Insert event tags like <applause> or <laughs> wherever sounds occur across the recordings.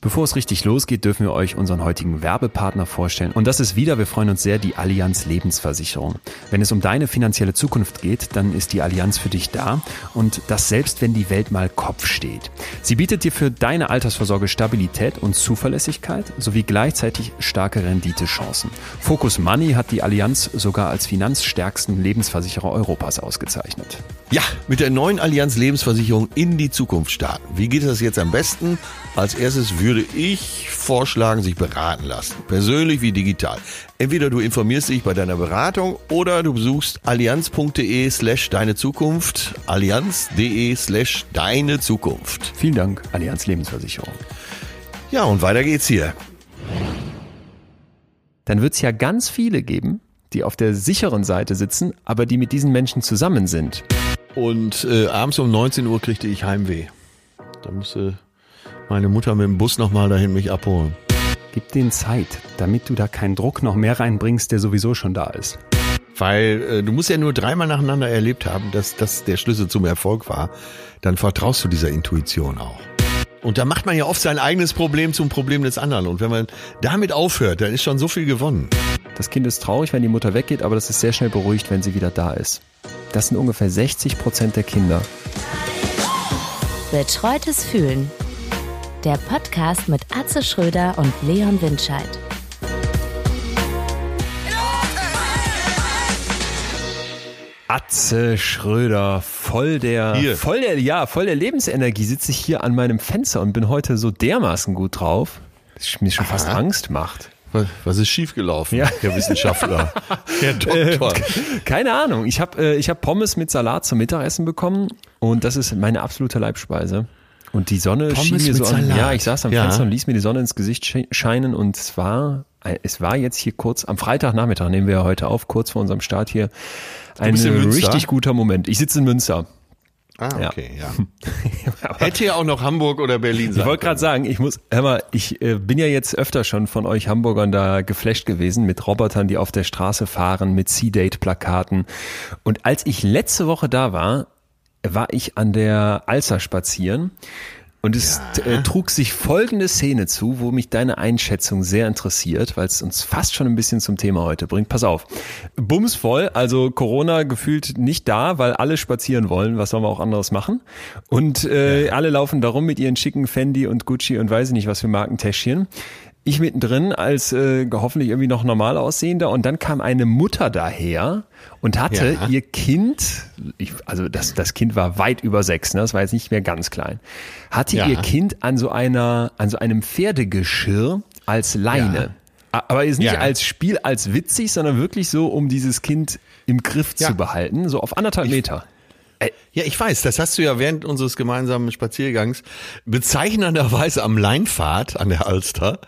Bevor es richtig losgeht, dürfen wir euch unseren heutigen Werbepartner vorstellen. Und das ist wieder, wir freuen uns sehr, die Allianz Lebensversicherung. Wenn es um deine finanzielle Zukunft geht, dann ist die Allianz für dich da. Und das selbst, wenn die Welt mal Kopf steht. Sie bietet dir für deine Altersvorsorge Stabilität und Zuverlässigkeit sowie gleichzeitig starke Renditechancen. Focus Money hat die Allianz sogar als finanzstärksten Lebensversicherer Europas ausgezeichnet. Ja, mit der neuen Allianz Lebensversicherung in die Zukunft starten. Wie geht das jetzt am besten? Als erstes würde ich vorschlagen, sich beraten lassen. Persönlich wie digital. Entweder du informierst dich bei deiner Beratung oder du besuchst allianz.de slash deine Zukunft. Allianz.de slash deine Zukunft. Vielen Dank, Allianz Lebensversicherung. Ja, und weiter geht's hier. Dann wird es ja ganz viele geben, die auf der sicheren Seite sitzen, aber die mit diesen Menschen zusammen sind. Und äh, abends um 19 Uhr kriegte ich Heimweh. Da musste meine Mutter mit dem Bus nochmal dahin mich abholen. Gib denen Zeit, damit du da keinen Druck noch mehr reinbringst, der sowieso schon da ist. Weil äh, du musst ja nur dreimal nacheinander erlebt haben, dass das der Schlüssel zum Erfolg war. Dann vertraust du dieser Intuition auch. Und da macht man ja oft sein eigenes Problem zum Problem des anderen. Und wenn man damit aufhört, dann ist schon so viel gewonnen. Das Kind ist traurig, wenn die Mutter weggeht, aber das ist sehr schnell beruhigt, wenn sie wieder da ist. Das sind ungefähr 60 Prozent der Kinder. Betreutes Fühlen. Der Podcast mit Atze Schröder und Leon Windscheid. Atze Schröder, voll der, Hier. voll der, ja, voll der Lebensenergie sitze ich hier an meinem Fenster und bin heute so dermaßen gut drauf, dass mir schon fast Angst macht. Was, ist schiefgelaufen, Ja. Herr Wissenschaftler, <laughs> Herr Doktor? Keine Ahnung. Ich habe äh, ich hab Pommes mit Salat zum Mittagessen bekommen und das ist meine absolute Leibspeise. Und die Sonne Pommes schien mir so an. Ja, ich saß am Ja. Fenster und ließ mir die Sonne ins Gesicht sche- scheinen und es war äh, es war jetzt hier kurz am Freitagnachmittag nehmen wir ja heute auf, kurz vor unserem Start hier. Ein richtig guter Moment. Ich sitze in Münster. Ah, Ja. okay, ja. <laughs> Hätte ja auch noch Hamburg oder Berlin sein Ich wollte gerade sagen, ich muss, hör mal, ich äh, bin ja jetzt öfter schon von euch Hamburgern da geflasht gewesen mit Robotern, die auf der Straße fahren, mit C-Date-Plakaten. Und als ich letzte Woche da war, war ich an der Alster spazieren. Und es äh, trug sich folgende Szene zu, wo mich deine Einschätzung sehr interessiert, weil es uns fast schon ein bisschen zum Thema heute bringt. Pass auf. Bumsvoll, also Corona gefühlt nicht da, weil alle spazieren wollen. Was sollen wir auch anderes machen? Und äh, alle laufen darum mit ihren schicken Fendi und Gucci und weiß ich nicht was für Markentäschchen. Ich mittendrin als äh, hoffentlich irgendwie noch normal aussehender und dann kam eine Mutter daher und hatte Ja. ihr Kind, ich, also das, das Kind war weit über sechs, ne? das war jetzt nicht mehr ganz klein, hatte Ja. ihr Kind an so einer, an so einem Pferdegeschirr als Leine. A- Aber jetzt nicht Ja. als Spiel, als witzig, sondern wirklich so, um dieses Kind im Griff Ja. zu behalten, so auf anderthalb Meter. Ja, ich weiß, das hast du ja während unseres gemeinsamen Spaziergangs bezeichnenderweise am Leinpfad an der Alster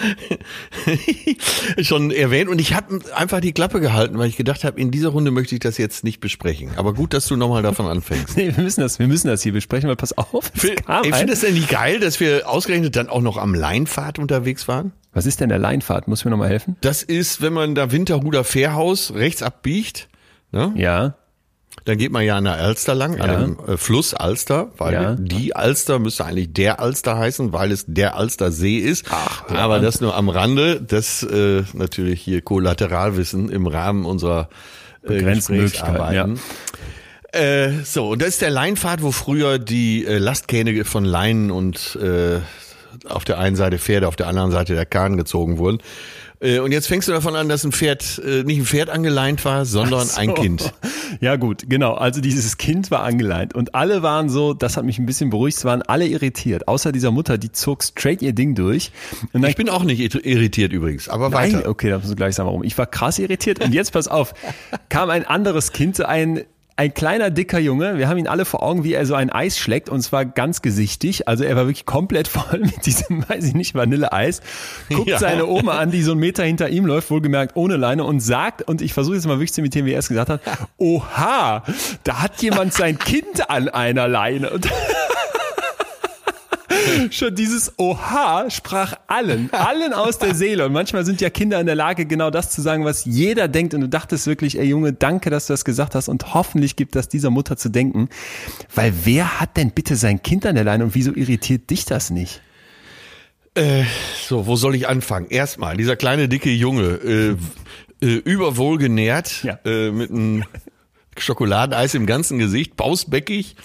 <laughs> schon erwähnt und ich habe einfach die Klappe gehalten, weil ich gedacht habe, in dieser Runde möchte ich das jetzt nicht besprechen. Aber gut, dass du nochmal davon anfängst. <laughs> Nee, wir müssen das, wir müssen das hier besprechen, weil pass auf, Ich finde es denn nicht geil, dass wir ausgerechnet dann auch noch am Leinpfad unterwegs waren? Was ist denn der Leinfahrt? Muss mir noch mal helfen? Das ist, wenn man da Winterhuder Fährhaus rechts abbiegt, ne? Ja. Dann geht man ja an der Alster lang, an Ja. dem äh, Fluss Alster, weil Ja. die Alster müsste eigentlich der Alster heißen, weil es der Alstersee ist. Ach, hör Aber an. das nur am Rande, das äh, natürlich hier Kollateralwissen im Rahmen unserer äh, Gesprächsarbeiten. Äh, so, und das ist der Leinpfad, wo früher die äh, Lastkähne von Leinen und äh, auf der einen Seite Pferde, auf der anderen Seite der Kahn gezogen wurden. Äh, und jetzt fängst du davon an, dass ein Pferd äh, nicht ein Pferd angeleint war, sondern ein Kind. <laughs> Ja gut, genau. Also dieses Kind war angeleint und alle waren so, das hat mich ein bisschen beruhigt, es waren alle irritiert. Außer dieser Mutter, die zog straight ihr Ding durch. Und dann Ich bin auch nicht ir- irritiert übrigens, aber Nein, weiter. okay, da musst du gleich sagen, warum. Ich war krass irritiert und jetzt pass auf, <laughs> kam ein anderes Kind, so ein ein kleiner, dicker Junge, wir haben ihn alle vor Augen, wie er so ein Eis schlägt und zwar ganz gesichtig. Also er war wirklich komplett <laughs> voll mit diesem, weiß ich nicht, Vanilleeis. Guckt Ja. seine Oma an, die so einen Meter hinter ihm läuft, wohlgemerkt ohne Leine und sagt, und ich versuche jetzt mal wirklich zu imitieren, wie er es gesagt hat, <laughs> oha, da hat jemand sein Kind an einer Leine. <laughs> <laughs> Schon dieses Oha sprach allen, allen aus der Seele. Und manchmal sind ja Kinder in der Lage, genau das zu sagen, was jeder denkt. Und du dachtest wirklich, ey Junge, danke, dass du das gesagt hast. Und hoffentlich gibt das dieser Mutter zu denken. Weil wer hat denn bitte sein Kind an der Leine und wieso irritiert dich das nicht? Äh, so, wo soll ich anfangen? Erstmal, dieser kleine dicke Junge, äh, äh, überwohl genährt, Ja. äh, mit einem Schokoladeneis im ganzen Gesicht, pausbäckig,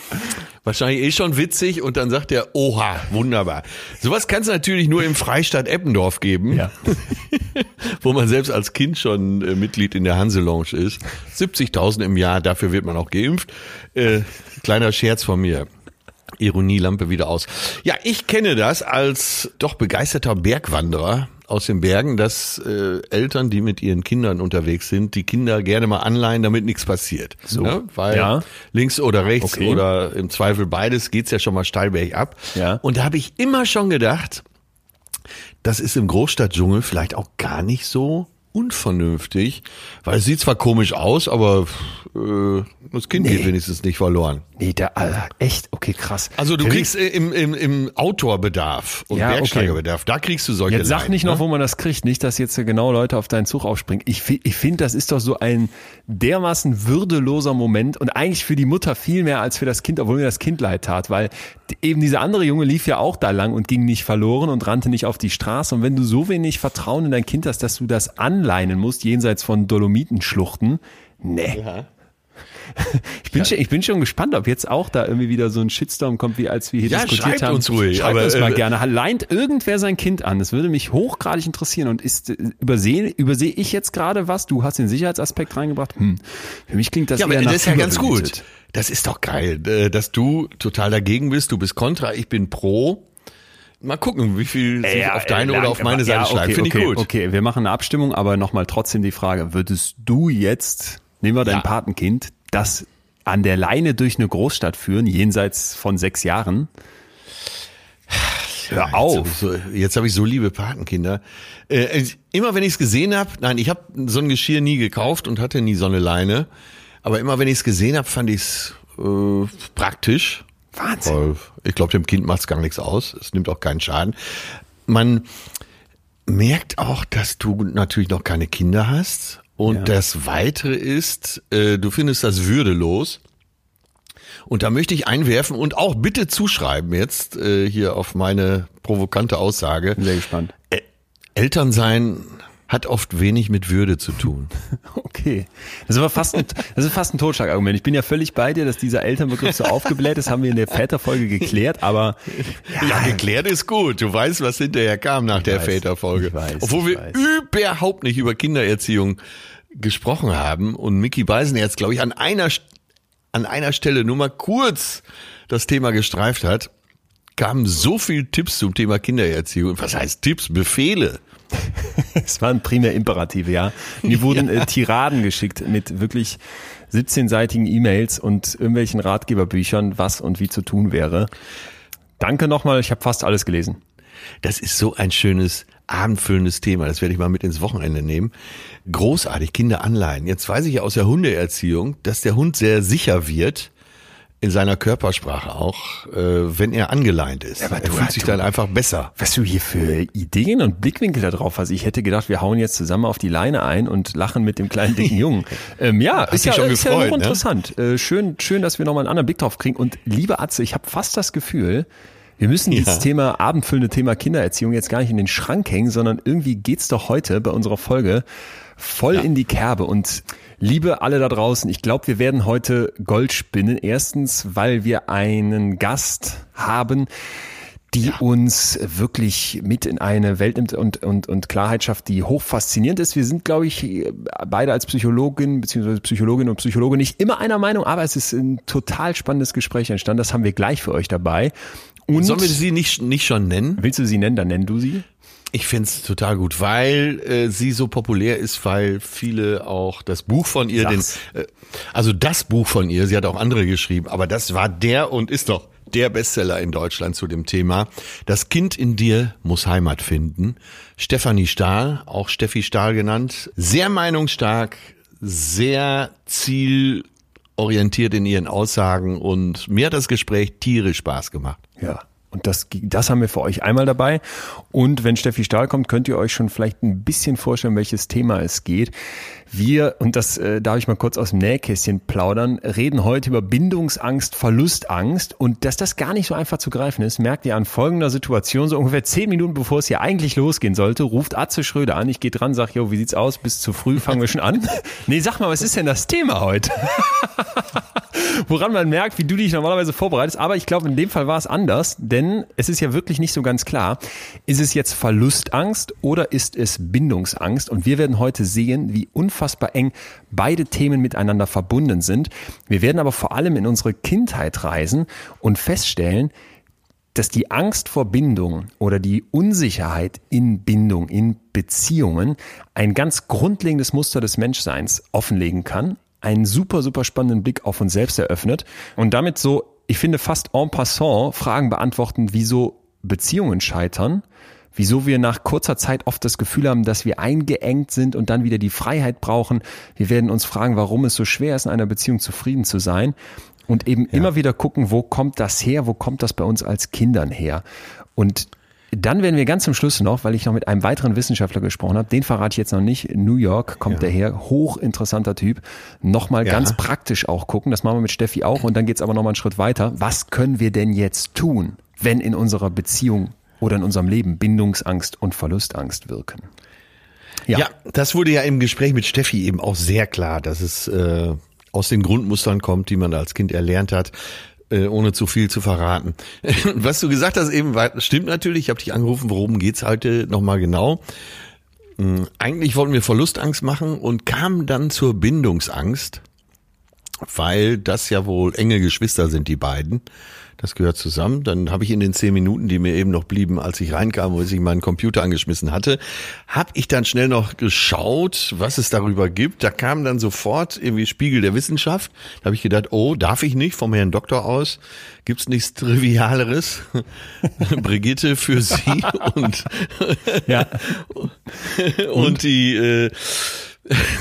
wahrscheinlich eh schon witzig und dann sagt er, oha, wunderbar. Sowas kann es natürlich nur im Freistaat Eppendorf geben, Ja. <laughs> wo man selbst als Kind schon äh, Mitglied in der Hanse Lounge ist. 70.000 im Jahr, dafür wird man auch geimpft. Äh, kleiner Scherz von mir. Ironielampe wieder aus. Ja, ich kenne das als doch begeisterter Bergwanderer aus den Bergen, dass äh, Eltern, die mit ihren Kindern unterwegs sind, die Kinder gerne mal anleihen, damit nichts passiert. So. Ne? Weil Ja. links oder rechts Okay. oder im Zweifel beides geht's ja schon mal steil bergab. Ja. Und da habe ich immer schon gedacht, das ist im Großstadtdschungel vielleicht auch gar nicht so unvernünftig, weil es sieht zwar komisch aus, aber äh, das Kind geht wenigstens nicht verloren. Nee, da, Alter, echt? Okay, krass. Also du mich- kriegst äh, im, im, im Outdoor-Bedarf und Ja, okay. Bergsteigerbedarf, da kriegst du solche Jetzt sag Leinen, nicht noch, ne? wo man das kriegt. Nicht, dass jetzt genau Leute auf deinen Zug aufspringen. Ich, ich finde, das ist doch so ein dermaßen würdeloser Moment und eigentlich für die Mutter viel mehr als für das Kind, obwohl mir das Kind leid tat, weil eben dieser andere Junge lief ja auch da lang und ging nicht verloren und rannte nicht auf die Straße. Und wenn du so wenig Vertrauen in dein Kind hast, dass du das anleinen musst, jenseits von Dolomitenschluchten, nee. <laughs> Ich bin, schon, ich bin schon gespannt, ob jetzt auch da irgendwie wieder so ein Shitstorm kommt, wie als wir hier Ja, diskutiert schreibt haben. uns ruhig, Schreibt aber, uns mal äh, gerne. Leint irgendwer sein Kind an? Das würde mich hochgradig interessieren. Und ist äh, übersehe übersehe ich jetzt gerade was? Du hast den Sicherheitsaspekt reingebracht. Hm. Für mich klingt das Ja, aber das ist ja ganz gut. Das ist doch geil, äh, dass du total dagegen bist. Du bist kontra, ich bin pro. Mal gucken, wie viel sich Ja, auf deine äh, oder auf meine ja, Seite schlagen. okay, Finde ich okay, gut. Okay, wir machen eine Abstimmung, aber nochmal trotzdem die Frage, würdest du jetzt, nehmen wir dein Ja. Patenkind, das an der Leine durch eine Großstadt führen, jenseits von sechs Jahren? Hör Jetzt hab auf. ich so, jetzt habe ich so liebe Patenkinder. Äh, ich- immer wenn ich es gesehen habe, nein, ich habe so ein Geschirr nie gekauft und hatte nie so eine Leine. Aber immer wenn ich es gesehen habe, fand ich es äh, praktisch. Wahnsinn. Ich glaube, dem Kind macht es gar nichts aus. Es nimmt auch keinen Schaden. Man merkt auch, dass du natürlich noch keine Kinder hast. Und Ja. das Weitere ist, äh, du findest das würdelos. Und da möchte ich einwerfen und auch bitte zuschreiben jetzt äh, hier auf meine provokante Aussage. Bin sehr gespannt. Ä Elternsein hat oft wenig mit Würde zu tun. <laughs> Okay. Das ist aber fast ein, das ist fast ein Totschlagargument. Ich bin ja völlig bei dir, dass dieser Elternbegriff so aufgebläht ist, haben wir in der Väterfolge geklärt, aber Ja, geklärt ist gut. Du weißt, was hinterher kam nach der weiß, Väterfolge. ich weiß, Obwohl ich wir weiß. überhaupt nicht über Kindererziehung gesprochen haben und Mickey Beisenherz, glaube ich, an einer, an einer Stelle nur mal kurz das Thema gestreift hat, kamen so viele Tipps zum Thema Kindererziehung. Was heißt Tipps? Befehle. <laughs> es waren primär Imperative, ja. Mir wurden <laughs> äh, Tiraden geschickt mit wirklich 17-seitigen E-Mails und irgendwelchen Ratgeberbüchern, was und wie zu tun wäre. Danke nochmal, ich habe fast alles gelesen. Das ist so ein schönes, abendfüllendes Thema. Das werde ich mal mit ins Wochenende nehmen. Großartig, Kinder anleihen. Jetzt weiß ich ja aus der Hundeerziehung, dass der Hund sehr sicher wird, in seiner Körpersprache auch, äh, wenn er angeleint ist. aber er du- fühlt sich du- dann einfach besser. Was du hier für Ideen und Blickwinkel da drauf hast. Ich hätte gedacht, wir hauen jetzt zusammen auf die Leine ein und lachen mit dem kleinen dicken Jungen. <laughs> Ähm, ja, ist ja, schon ist ja gefreut, ne? interessant. Äh, schön, schön, dass wir nochmal einen anderen Blick drauf kriegen. Und liebe Atze, ich habe fast das Gefühl, wir müssen dieses Thema, abendfüllende Thema Kindererziehung jetzt gar nicht in den Schrank hängen, sondern irgendwie geht's doch heute bei unserer Folge voll in die Kerbe. Und liebe alle da draußen, ich glaube, wir werden heute Gold spinnen. Erstens, weil wir einen Gast haben, die uns wirklich mit in eine Welt nimmt und, und, und Klarheit schafft, die hoch faszinierend ist. Wir sind, glaube ich, beide als Psychologin bzw. Psychologin und Psychologe nicht immer einer Meinung, aber es ist ein total spannendes Gespräch entstanden. Das haben wir gleich für euch dabei. Und Sollen wir sie nicht, nicht schon nennen? willst du sie nennen, dann nenn du sie. Ich find's total gut, weil äh, sie so populär ist, weil viele auch das Buch von ihr, den, äh, also das Buch von ihr, sie hat auch andere geschrieben, aber das war der und ist doch der Bestseller in Deutschland zu dem Thema. Das Kind in dir muss Heimat finden. Stefanie Stahl, auch Steffi Stahl genannt, sehr meinungsstark, sehr zielorientiert in ihren Aussagen und mir hat das Gespräch tierisch Spaß gemacht. Ja. Und das, das haben wir für euch einmal dabei. Und wenn Steffi Stahl kommt, könnt ihr euch schon vielleicht ein bisschen vorstellen, welches Thema es geht. Wir, und das äh, darf ich mal kurz aus dem Nähkästchen plaudern, reden heute über Bindungsangst, Verlustangst und dass das gar nicht so einfach zu greifen ist, merkt ihr an folgender Situation, so ungefähr zehn Minuten bevor es hier eigentlich losgehen sollte, ruft Atze Schröder an, ich gehe dran, sag, jo, wie sieht's aus, bis zu früh, fangen wir schon an. <laughs> nee, sag mal, was ist denn das Thema heute? <laughs> Woran man merkt, wie du dich normalerweise vorbereitest, aber ich glaube, in dem Fall war es anders, denn es ist ja wirklich nicht so ganz klar, ist es jetzt Verlustangst oder ist es Bindungsangst? Und wir werden heute sehen, wie unfassbar eng beide Themen miteinander verbunden sind. Wir werden aber vor allem in unsere Kindheit reisen und feststellen, dass die Angst vor Bindung oder die Unsicherheit in Bindung, in Beziehungen ein ganz grundlegendes Muster des Menschseins offenlegen kann, einen super, super spannenden Blick auf uns selbst eröffnet und damit so, ich finde, fast en passant Fragen beantworten, wieso Beziehungen scheitern, wieso wir nach kurzer Zeit oft das Gefühl haben, dass wir eingeengt sind und dann wieder die Freiheit brauchen. Wir werden uns fragen, warum es so schwer ist, in einer Beziehung zufrieden zu sein und eben ja. immer wieder gucken, wo kommt das her, wo kommt das bei uns als Kindern her. Und dann werden wir ganz zum Schluss noch, weil ich noch mit einem weiteren Wissenschaftler gesprochen habe, den verrate ich jetzt noch nicht, in New York kommt ja. der her, hochinteressanter Typ, nochmal ja. ganz praktisch auch gucken, das machen wir mit Steffi auch und dann geht's aber nochmal einen Schritt weiter. Was können wir denn jetzt tun, wenn in unserer Beziehung oder in unserem Leben Bindungsangst und Verlustangst wirken? Ja. ja, das wurde ja im Gespräch mit Steffi eben auch sehr klar, dass es äh, aus den Grundmustern kommt, die man als Kind erlernt hat äh, ohne zu viel zu verraten. <laughs> Was du gesagt hast eben, stimmt natürlich. Ich habe dich angerufen, worum geht's heute nochmal genau. Hm, eigentlich wollten wir Verlustangst machen und kamen dann zur Bindungsangst, weil das ja wohl enge Geschwister sind, die beiden. Das gehört zusammen. Dann habe ich in den zehn Minuten, die mir eben noch blieben, als ich reinkam, wo ich meinen Computer angeschmissen hatte, habe ich dann schnell noch geschaut, was es darüber gibt. Da kam dann sofort irgendwie Spiegel der Wissenschaft. Da habe ich gedacht, oh, darf ich nicht vom Herrn Doktor aus? Gibt's nichts Trivialeres? <laughs> Brigitte für Sie <laughs> und ja. <laughs> und, die äh,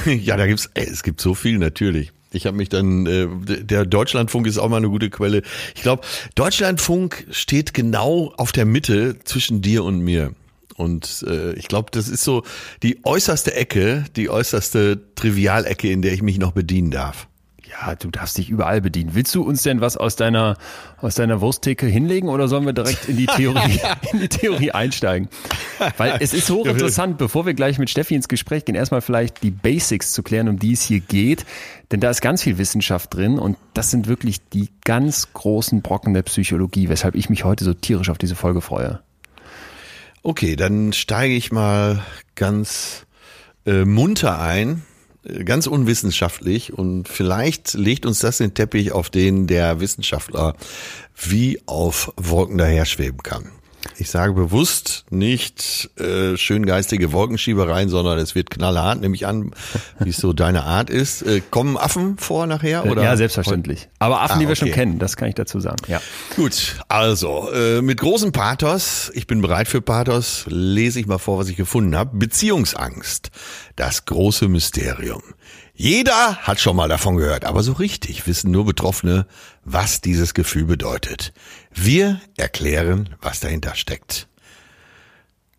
ja, da gibt's ey, es gibt so viel natürlich. Ich habe mich dann, äh, der Deutschlandfunk ist auch mal eine gute Quelle. Ich glaube, Deutschlandfunk steht genau auf der Mitte zwischen dir und mir. Und äh, ich glaube, das ist so die äußerste Ecke, die äußerste Trivialecke, in der ich mich noch bedienen darf. Ja, du darfst dich überall bedienen. Willst du uns denn was aus deiner, aus deiner Wursttheke hinlegen oder sollen wir direkt in die Theorie, <laughs> in die Theorie einsteigen? Weil es ist hochinteressant, bevor wir gleich mit Steffi ins Gespräch gehen, erstmal vielleicht die Basics zu klären, um die es hier geht. Denn da ist ganz viel Wissenschaft drin und das sind wirklich die ganz großen Brocken der Psychologie, weshalb ich mich heute so tierisch auf diese Folge freue. Okay, dann steige ich mal ganz äh, munter ein ganz unwissenschaftlich und vielleicht legt uns das den Teppich, auf den der Wissenschaftler wie auf Wolken daher schweben kann. Ich sage bewusst nicht äh, schön geistige Wolkenschiebereien, sondern es wird knallhart, nehme ich an, wie es so deine Art ist. Äh, kommen Affen vor nachher? Oder? Ja, selbstverständlich. Aber Affen, ah, die wir schon kennen, das kann ich dazu sagen. Ja. Gut, also äh, mit großem Pathos, ich bin bereit für Pathos, lese ich mal vor, was ich gefunden habe. Beziehungsangst, das große Mysterium. Jeder hat schon mal davon gehört, aber so richtig wissen nur Betroffene, was dieses Gefühl bedeutet. Wir erklären, was dahinter steckt.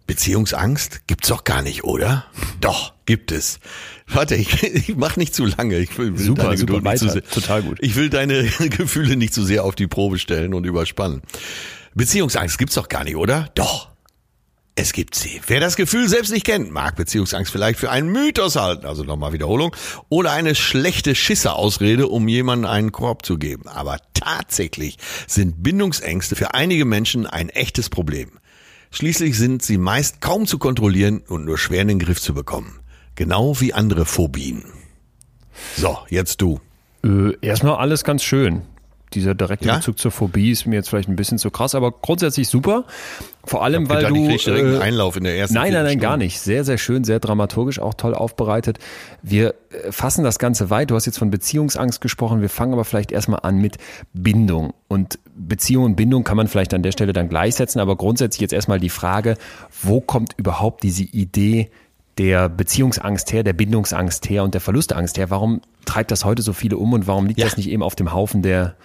Beziehungsangst gibt's doch gar nicht, oder? Doch, gibt es. Warte, ich, ich mach nicht zu lange. Ich will, will super, deine super, Geduld nicht weiter. zu total gut. Ich will deine <laughs> Gefühle nicht zu sehr auf die Probe stellen und überspannen. Beziehungsangst gibt's doch gar nicht, oder? Doch. Es gibt sie. Wer das Gefühl selbst nicht kennt, mag Beziehungsangst vielleicht für einen Mythos halten, also nochmal Wiederholung, oder eine schlechte Schisserausrede, um jemandem einen Korb zu geben. Aber tatsächlich sind Bindungsängste für einige Menschen ein echtes Problem. Schließlich sind sie meist kaum zu kontrollieren und nur schwer in den Griff zu bekommen. Genau wie andere Phobien. So, jetzt du. Äh, erstmal alles ganz schön dieser direkte ja? Bezug zur Phobie ist mir jetzt vielleicht ein bisschen zu krass, aber grundsätzlich super. Vor allem, weil du. Ich äh, Einlauf in der ersten Nein, nein, nein, gar nicht. Sehr, sehr schön, sehr dramaturgisch, auch toll aufbereitet. Wir äh, fassen das Ganze weit. Du hast jetzt von Beziehungsangst gesprochen. Wir fangen aber vielleicht erstmal an mit Bindung. Und Beziehung und Bindung kann man vielleicht an der Stelle dann gleichsetzen, aber grundsätzlich jetzt erstmal die Frage, wo kommt überhaupt diese Idee der Beziehungsangst her, der Bindungsangst her und der Verlustangst her? Warum treibt das heute so viele um und warum liegt ja. das nicht eben auf dem Haufen der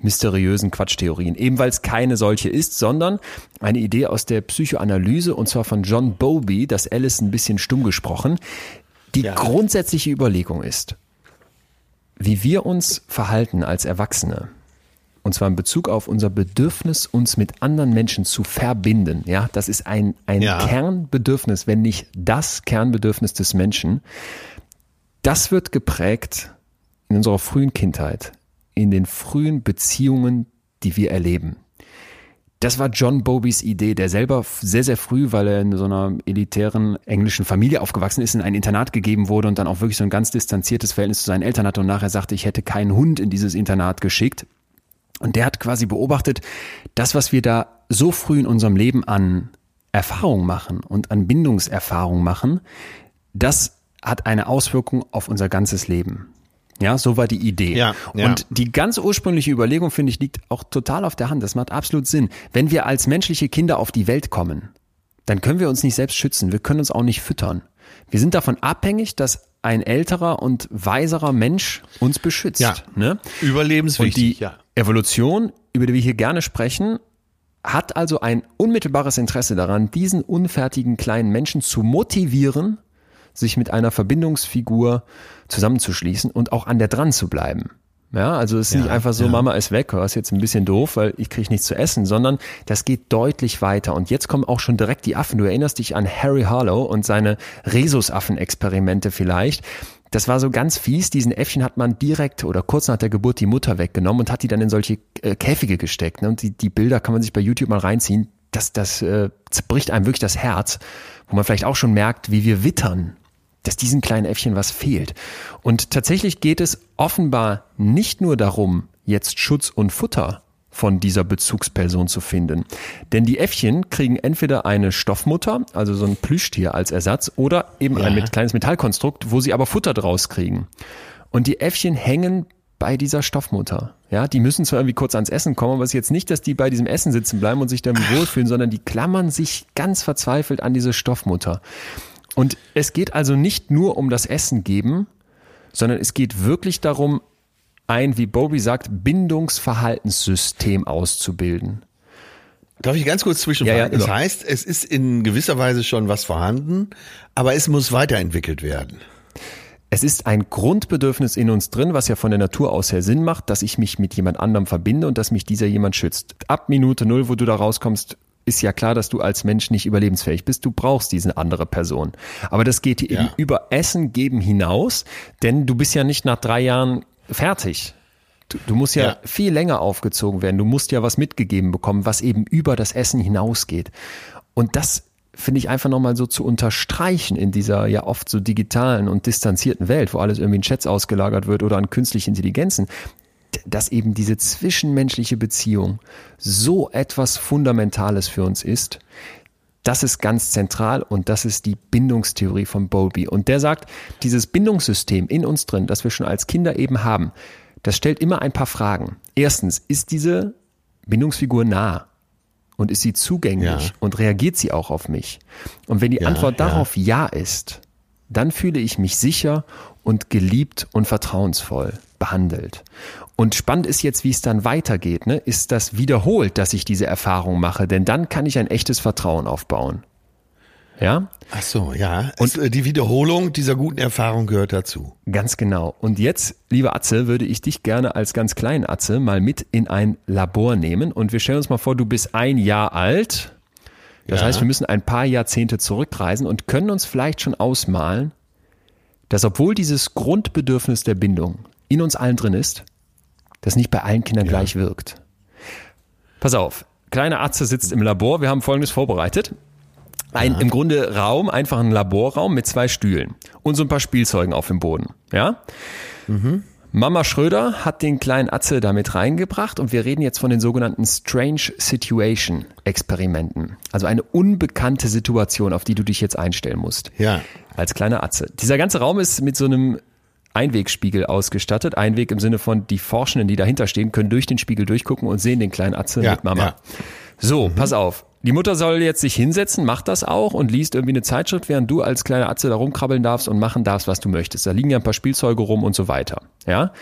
mysteriösen Quatschtheorien. Eben weil es keine solche ist, sondern eine Idee aus der Psychoanalyse und zwar von John Bowlby, das Alice ein bisschen stumm gesprochen. Die ja. grundsätzliche Überlegung ist, wie wir uns verhalten als Erwachsene, und zwar in Bezug auf unser Bedürfnis, uns mit anderen Menschen zu verbinden. Ja, das ist ein, ein ja. Kernbedürfnis, wenn nicht das Kernbedürfnis des Menschen. Das wird geprägt in unserer frühen Kindheit, in den frühen Beziehungen, die wir erleben. Das war John Bobys Idee, der selber sehr, sehr früh, weil er in so einer elitären englischen Familie aufgewachsen ist, in ein Internat gegeben wurde und dann auch wirklich so ein ganz distanziertes Verhältnis zu seinen Eltern hatte und nachher sagte, ich hätte keinen Hund in dieses Internat geschickt. Und der hat quasi beobachtet, das, was wir da so früh in unserem Leben an Erfahrung machen und an Bindungserfahrung machen, das hat eine Auswirkung auf unser ganzes Leben. Ja, so war die Idee. Ja, ja. Und die ganz ursprüngliche Überlegung, finde ich, liegt auch total auf der Hand. Das macht absolut Sinn. Wenn wir als menschliche Kinder auf die Welt kommen, dann können wir uns nicht selbst schützen. Wir können uns auch nicht füttern. Wir sind davon abhängig, dass ein älterer und weiserer Mensch uns beschützt. Ja, ne? Überlebenswichtig. Und die ja. Evolution, über die wir hier gerne sprechen, hat also ein unmittelbares Interesse daran, diesen unfertigen kleinen Menschen zu motivieren, sich mit einer Verbindungsfigur zusammenzuschließen und auch an der dran zu bleiben. Ja, also es ist ja, nicht einfach so, ja. Mama ist weg, das ist jetzt ein bisschen doof, weil ich kriege nichts zu essen, sondern das geht deutlich weiter. Und jetzt kommen auch schon direkt die Affen. Du erinnerst dich an Harry Harlow und seine Rhesusaffen-Experimente vielleicht. Das war so ganz fies. Diesen Äffchen hat man direkt oder kurz nach der Geburt die Mutter weggenommen und hat die dann in solche äh, Käfige gesteckt. Ne? Und die, die Bilder kann man sich bei YouTube mal reinziehen. Das, das äh, zerbricht einem wirklich das Herz, wo man vielleicht auch schon merkt, wie wir wittern dass diesen kleinen Äffchen was fehlt. Und tatsächlich geht es offenbar nicht nur darum, jetzt Schutz und Futter von dieser Bezugsperson zu finden. Denn die Äffchen kriegen entweder eine Stoffmutter, also so ein Plüschtier als Ersatz, oder eben ja. ein kleines Metallkonstrukt, wo sie aber Futter draus kriegen. Und die Äffchen hängen bei dieser Stoffmutter. Ja, die müssen zwar irgendwie kurz ans Essen kommen, aber es ist jetzt nicht, dass die bei diesem Essen sitzen bleiben und sich dann wohlfühlen, sondern die klammern sich ganz verzweifelt an diese Stoffmutter. Und es geht also nicht nur um das Essen geben, sondern es geht wirklich darum, ein, wie Bobby sagt, Bindungsverhaltenssystem auszubilden. Darf ich ganz kurz zwischenfragen? Ja, ja, das heißt, es ist in gewisser Weise schon was vorhanden, aber es muss weiterentwickelt werden. Es ist ein Grundbedürfnis in uns drin, was ja von der Natur aus her Sinn macht, dass ich mich mit jemand anderem verbinde und dass mich dieser jemand schützt. Ab Minute null, wo du da rauskommst, ist ja klar, dass du als Mensch nicht überlebensfähig bist. Du brauchst diese andere Person. Aber das geht ja. eben über Essen geben hinaus, denn du bist ja nicht nach drei Jahren fertig. Du, du musst ja, ja, viel länger aufgezogen werden. Du musst ja was mitgegeben bekommen, was eben über das Essen hinausgeht. Und das finde ich einfach nochmal so zu unterstreichen in dieser ja oft so digitalen und distanzierten Welt, wo alles irgendwie in Chats ausgelagert wird oder an künstliche Intelligenzen dass eben diese zwischenmenschliche Beziehung so etwas Fundamentales für uns ist, das ist ganz zentral und das ist die Bindungstheorie von Bowlby. Und der sagt, dieses Bindungssystem in uns drin, das wir schon als Kinder eben haben, das stellt immer ein paar Fragen. Erstens, ist diese Bindungsfigur nah? Und ist sie zugänglich? Ja. Und reagiert sie auch auf mich? Und wenn die ja, Antwort darauf ja. ja ist, dann fühle ich mich sicher und geliebt und vertrauensvoll behandelt. Und spannend ist jetzt, wie es dann weitergeht. Ne? Ist das wiederholt, dass ich diese Erfahrung mache? Denn dann kann ich ein echtes Vertrauen aufbauen. Ja? Ach so, ja. Und es, äh, die Wiederholung dieser guten Erfahrung gehört dazu. Ganz genau. Und jetzt, liebe Atze, würde ich dich gerne als ganz kleinen Atze mal mit in ein Labor nehmen. Und wir stellen uns mal vor, du bist ein Jahr alt. Das ja. heißt, wir müssen ein paar Jahrzehnte zurückreisen und können uns vielleicht schon ausmalen, dass obwohl dieses Grundbedürfnis der Bindung in uns allen drin ist, das nicht bei allen Kindern ja. gleich wirkt. Pass auf, kleine Atze sitzt im Labor, wir haben folgendes vorbereitet. Ein ja. im Grunde Raum, einfach ein Laborraum mit zwei Stühlen und so ein paar Spielzeugen auf dem Boden. Ja? Mhm. Mama Schröder hat den kleinen Atze damit reingebracht und wir reden jetzt von den sogenannten Strange Situation Experimenten. Also eine unbekannte Situation, auf die du dich jetzt einstellen musst. Ja. Als kleiner Atze. Dieser ganze Raum ist mit so einem Einwegspiegel ausgestattet. Einweg im Sinne von, die Forschenden, die dahinter stehen, können durch den Spiegel durchgucken und sehen den kleinen Atze ja, mit Mama. Ja. So, mhm. pass auf. Die Mutter soll jetzt sich hinsetzen, macht das auch und liest irgendwie eine Zeitschrift, während du als kleiner Atze da rumkrabbeln darfst und machen darfst, was du möchtest. Da liegen ja ein paar Spielzeuge rum und so weiter. Ja?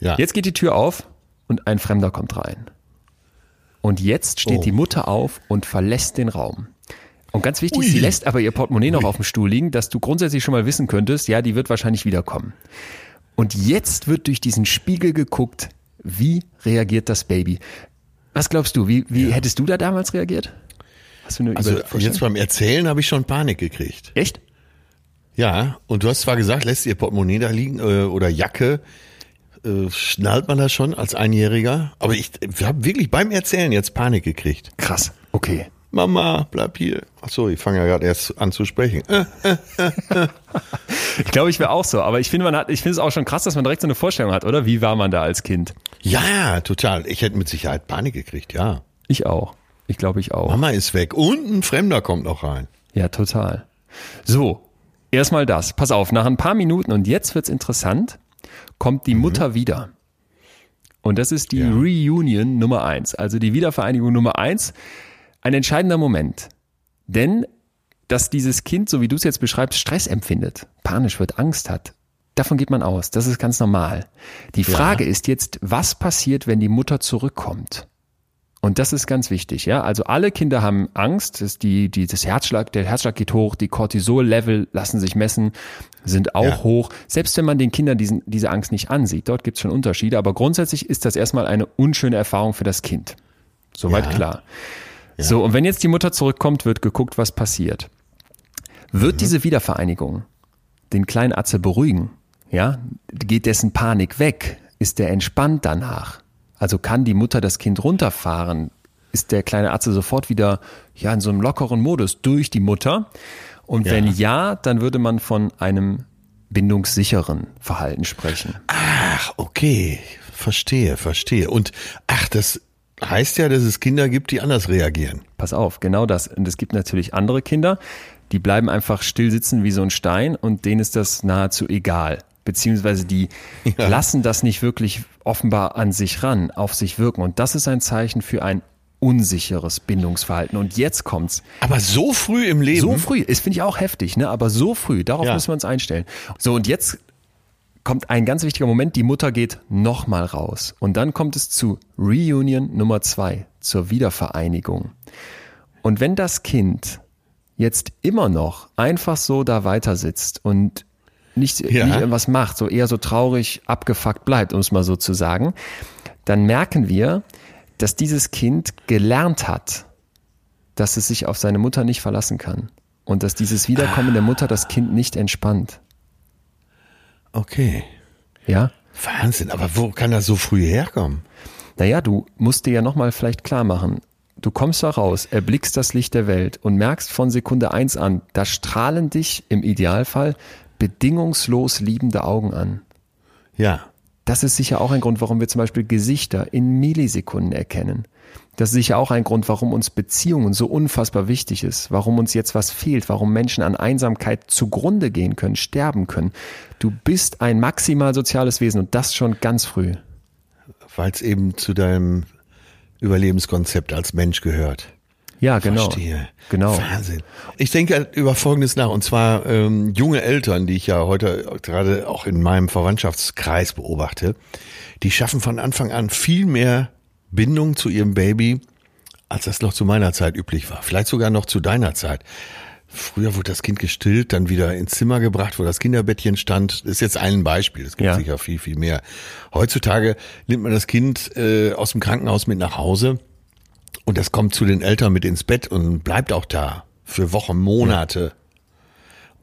ja. Jetzt geht die Tür auf und ein Fremder kommt rein. Und jetzt steht oh. die Mutter auf und verlässt den Raum. Und ganz wichtig, Ui. sie lässt aber ihr Portemonnaie noch auf dem Stuhl liegen, dass du grundsätzlich schon mal wissen könntest, ja, die wird wahrscheinlich wiederkommen. Und jetzt wird durch diesen Spiegel geguckt, wie reagiert das Baby? Was glaubst du, wie, wie hättest du da damals reagiert? Hast du eine Also Über- Vorstellung? jetzt beim Erzählen habe ich schon Panik gekriegt. Echt? Ja, und du hast zwar gesagt, lässt ihr Portemonnaie da liegen äh, oder Jacke, äh, schnallt man das schon als Einjähriger? Aber ich, ich habe wirklich beim Erzählen jetzt Panik gekriegt. Krass. Okay. Mama, bleib hier. Ach so, ich fange ja gerade erst an zu sprechen. <laughs> Ich glaube, ich wäre auch so, aber ich finde, man hat, ich finde es auch schon krass, dass man direkt so eine Vorstellung hat, oder? Wie war man da als Kind? ja, total. Ich hätte mit Sicherheit Panik gekriegt, ja. Ich auch. Ich glaube, ich auch. Mama ist weg und ein Fremder kommt noch rein. Ja, total. So, erstmal das. Pass auf, nach ein paar Minuten und jetzt wird's interessant, kommt die Mutter wieder. Und das ist die Ja. Reunion Nummer eins, also die Wiedervereinigung Nummer eins. Ein entscheidender Moment. Denn, dass dieses Kind, so wie du es jetzt beschreibst, Stress empfindet, panisch wird, Angst hat, davon geht man aus. Das ist ganz normal. Die Frage ist jetzt, was passiert, wenn die Mutter zurückkommt? Und das ist ganz wichtig, ja. Also alle Kinder haben Angst, dass die, die, das Herzschlag, der Herzschlag geht hoch, die Cortisol-Level lassen sich messen, sind auch Ja. hoch. Selbst wenn man den Kindern diesen, diese Angst nicht ansieht, dort gibt es schon Unterschiede, aber grundsätzlich ist das erstmal eine unschöne Erfahrung für das Kind. Soweit Ja. klar. So, und wenn jetzt die Mutter zurückkommt, wird geguckt, was passiert. Wird Mhm. diese Wiedervereinigung den kleinen Atze beruhigen? Ja, geht dessen Panik weg? Ist der entspannt danach? Also kann die Mutter das Kind runterfahren? Ist der kleine Atze sofort wieder ja in so einem lockeren Modus durch die Mutter? Und Ja. wenn ja, dann würde man von einem bindungssicheren Verhalten sprechen. Ach, okay. Verstehe, verstehe. Und ach, das heißt ja, dass es Kinder gibt, die anders reagieren. Pass auf, genau das. Und es gibt natürlich andere Kinder, die bleiben einfach still sitzen wie so ein Stein und denen ist das nahezu egal. Beziehungsweise die <laughs> Ja. lassen das nicht wirklich offenbar an sich ran, auf sich wirken. Und das ist ein Zeichen für ein unsicheres Bindungsverhalten. Und jetzt kommt's. Aber so früh im Leben. So früh, ist finde ich auch heftig, ne? Aber so früh, darauf Ja. müssen wir uns einstellen. So, und jetzt kommt ein ganz wichtiger Moment, die Mutter geht nochmal raus. Und dann kommt es zu Reunion Nummer zwei, zur Wiedervereinigung. Und wenn das Kind jetzt immer noch einfach so da weiter sitzt und nicht, Ja. nicht irgendwas macht, so eher so traurig abgefuckt bleibt, um es mal so zu sagen, dann merken wir, dass dieses Kind gelernt hat, dass es sich auf seine Mutter nicht verlassen kann. Und dass dieses Wiederkommen der Mutter das Kind nicht entspannt. Okay. Ja? Wahnsinn, aber wo kann das so früh herkommen? Naja, du musst dir ja nochmal vielleicht klar machen, du kommst da raus, erblickst das Licht der Welt und merkst von Sekunde eins an, da strahlen dich im Idealfall bedingungslos liebende Augen an. Ja. Das ist sicher auch ein Grund, warum wir zum Beispiel Gesichter in Millisekunden erkennen. Das ist sicher auch ein Grund, warum uns Beziehungen so unfassbar wichtig ist, warum uns jetzt was fehlt, warum Menschen an Einsamkeit zugrunde gehen können, sterben können. Du bist ein maximal soziales Wesen und das schon ganz früh. Weil es eben zu deinem Überlebenskonzept als Mensch gehört. Ja, genau. Verstehe. Genau. Wahnsinn. Ich denke über Folgendes nach, und zwar ähm, junge Eltern, die ich ja heute gerade auch in meinem Verwandtschaftskreis beobachte, die schaffen von Anfang an viel mehr Bindung zu ihrem Baby, als das noch zu meiner Zeit üblich war. Vielleicht sogar noch zu deiner Zeit. Früher wurde das Kind gestillt, dann wieder ins Zimmer gebracht, wo das Kinderbettchen stand. Das ist jetzt ein Beispiel, es gibt Ja. sicher viel, viel mehr. Heutzutage nimmt man das Kind äh, aus dem Krankenhaus mit nach Hause und das kommt zu den Eltern mit ins Bett und bleibt auch da für Wochen, Monate.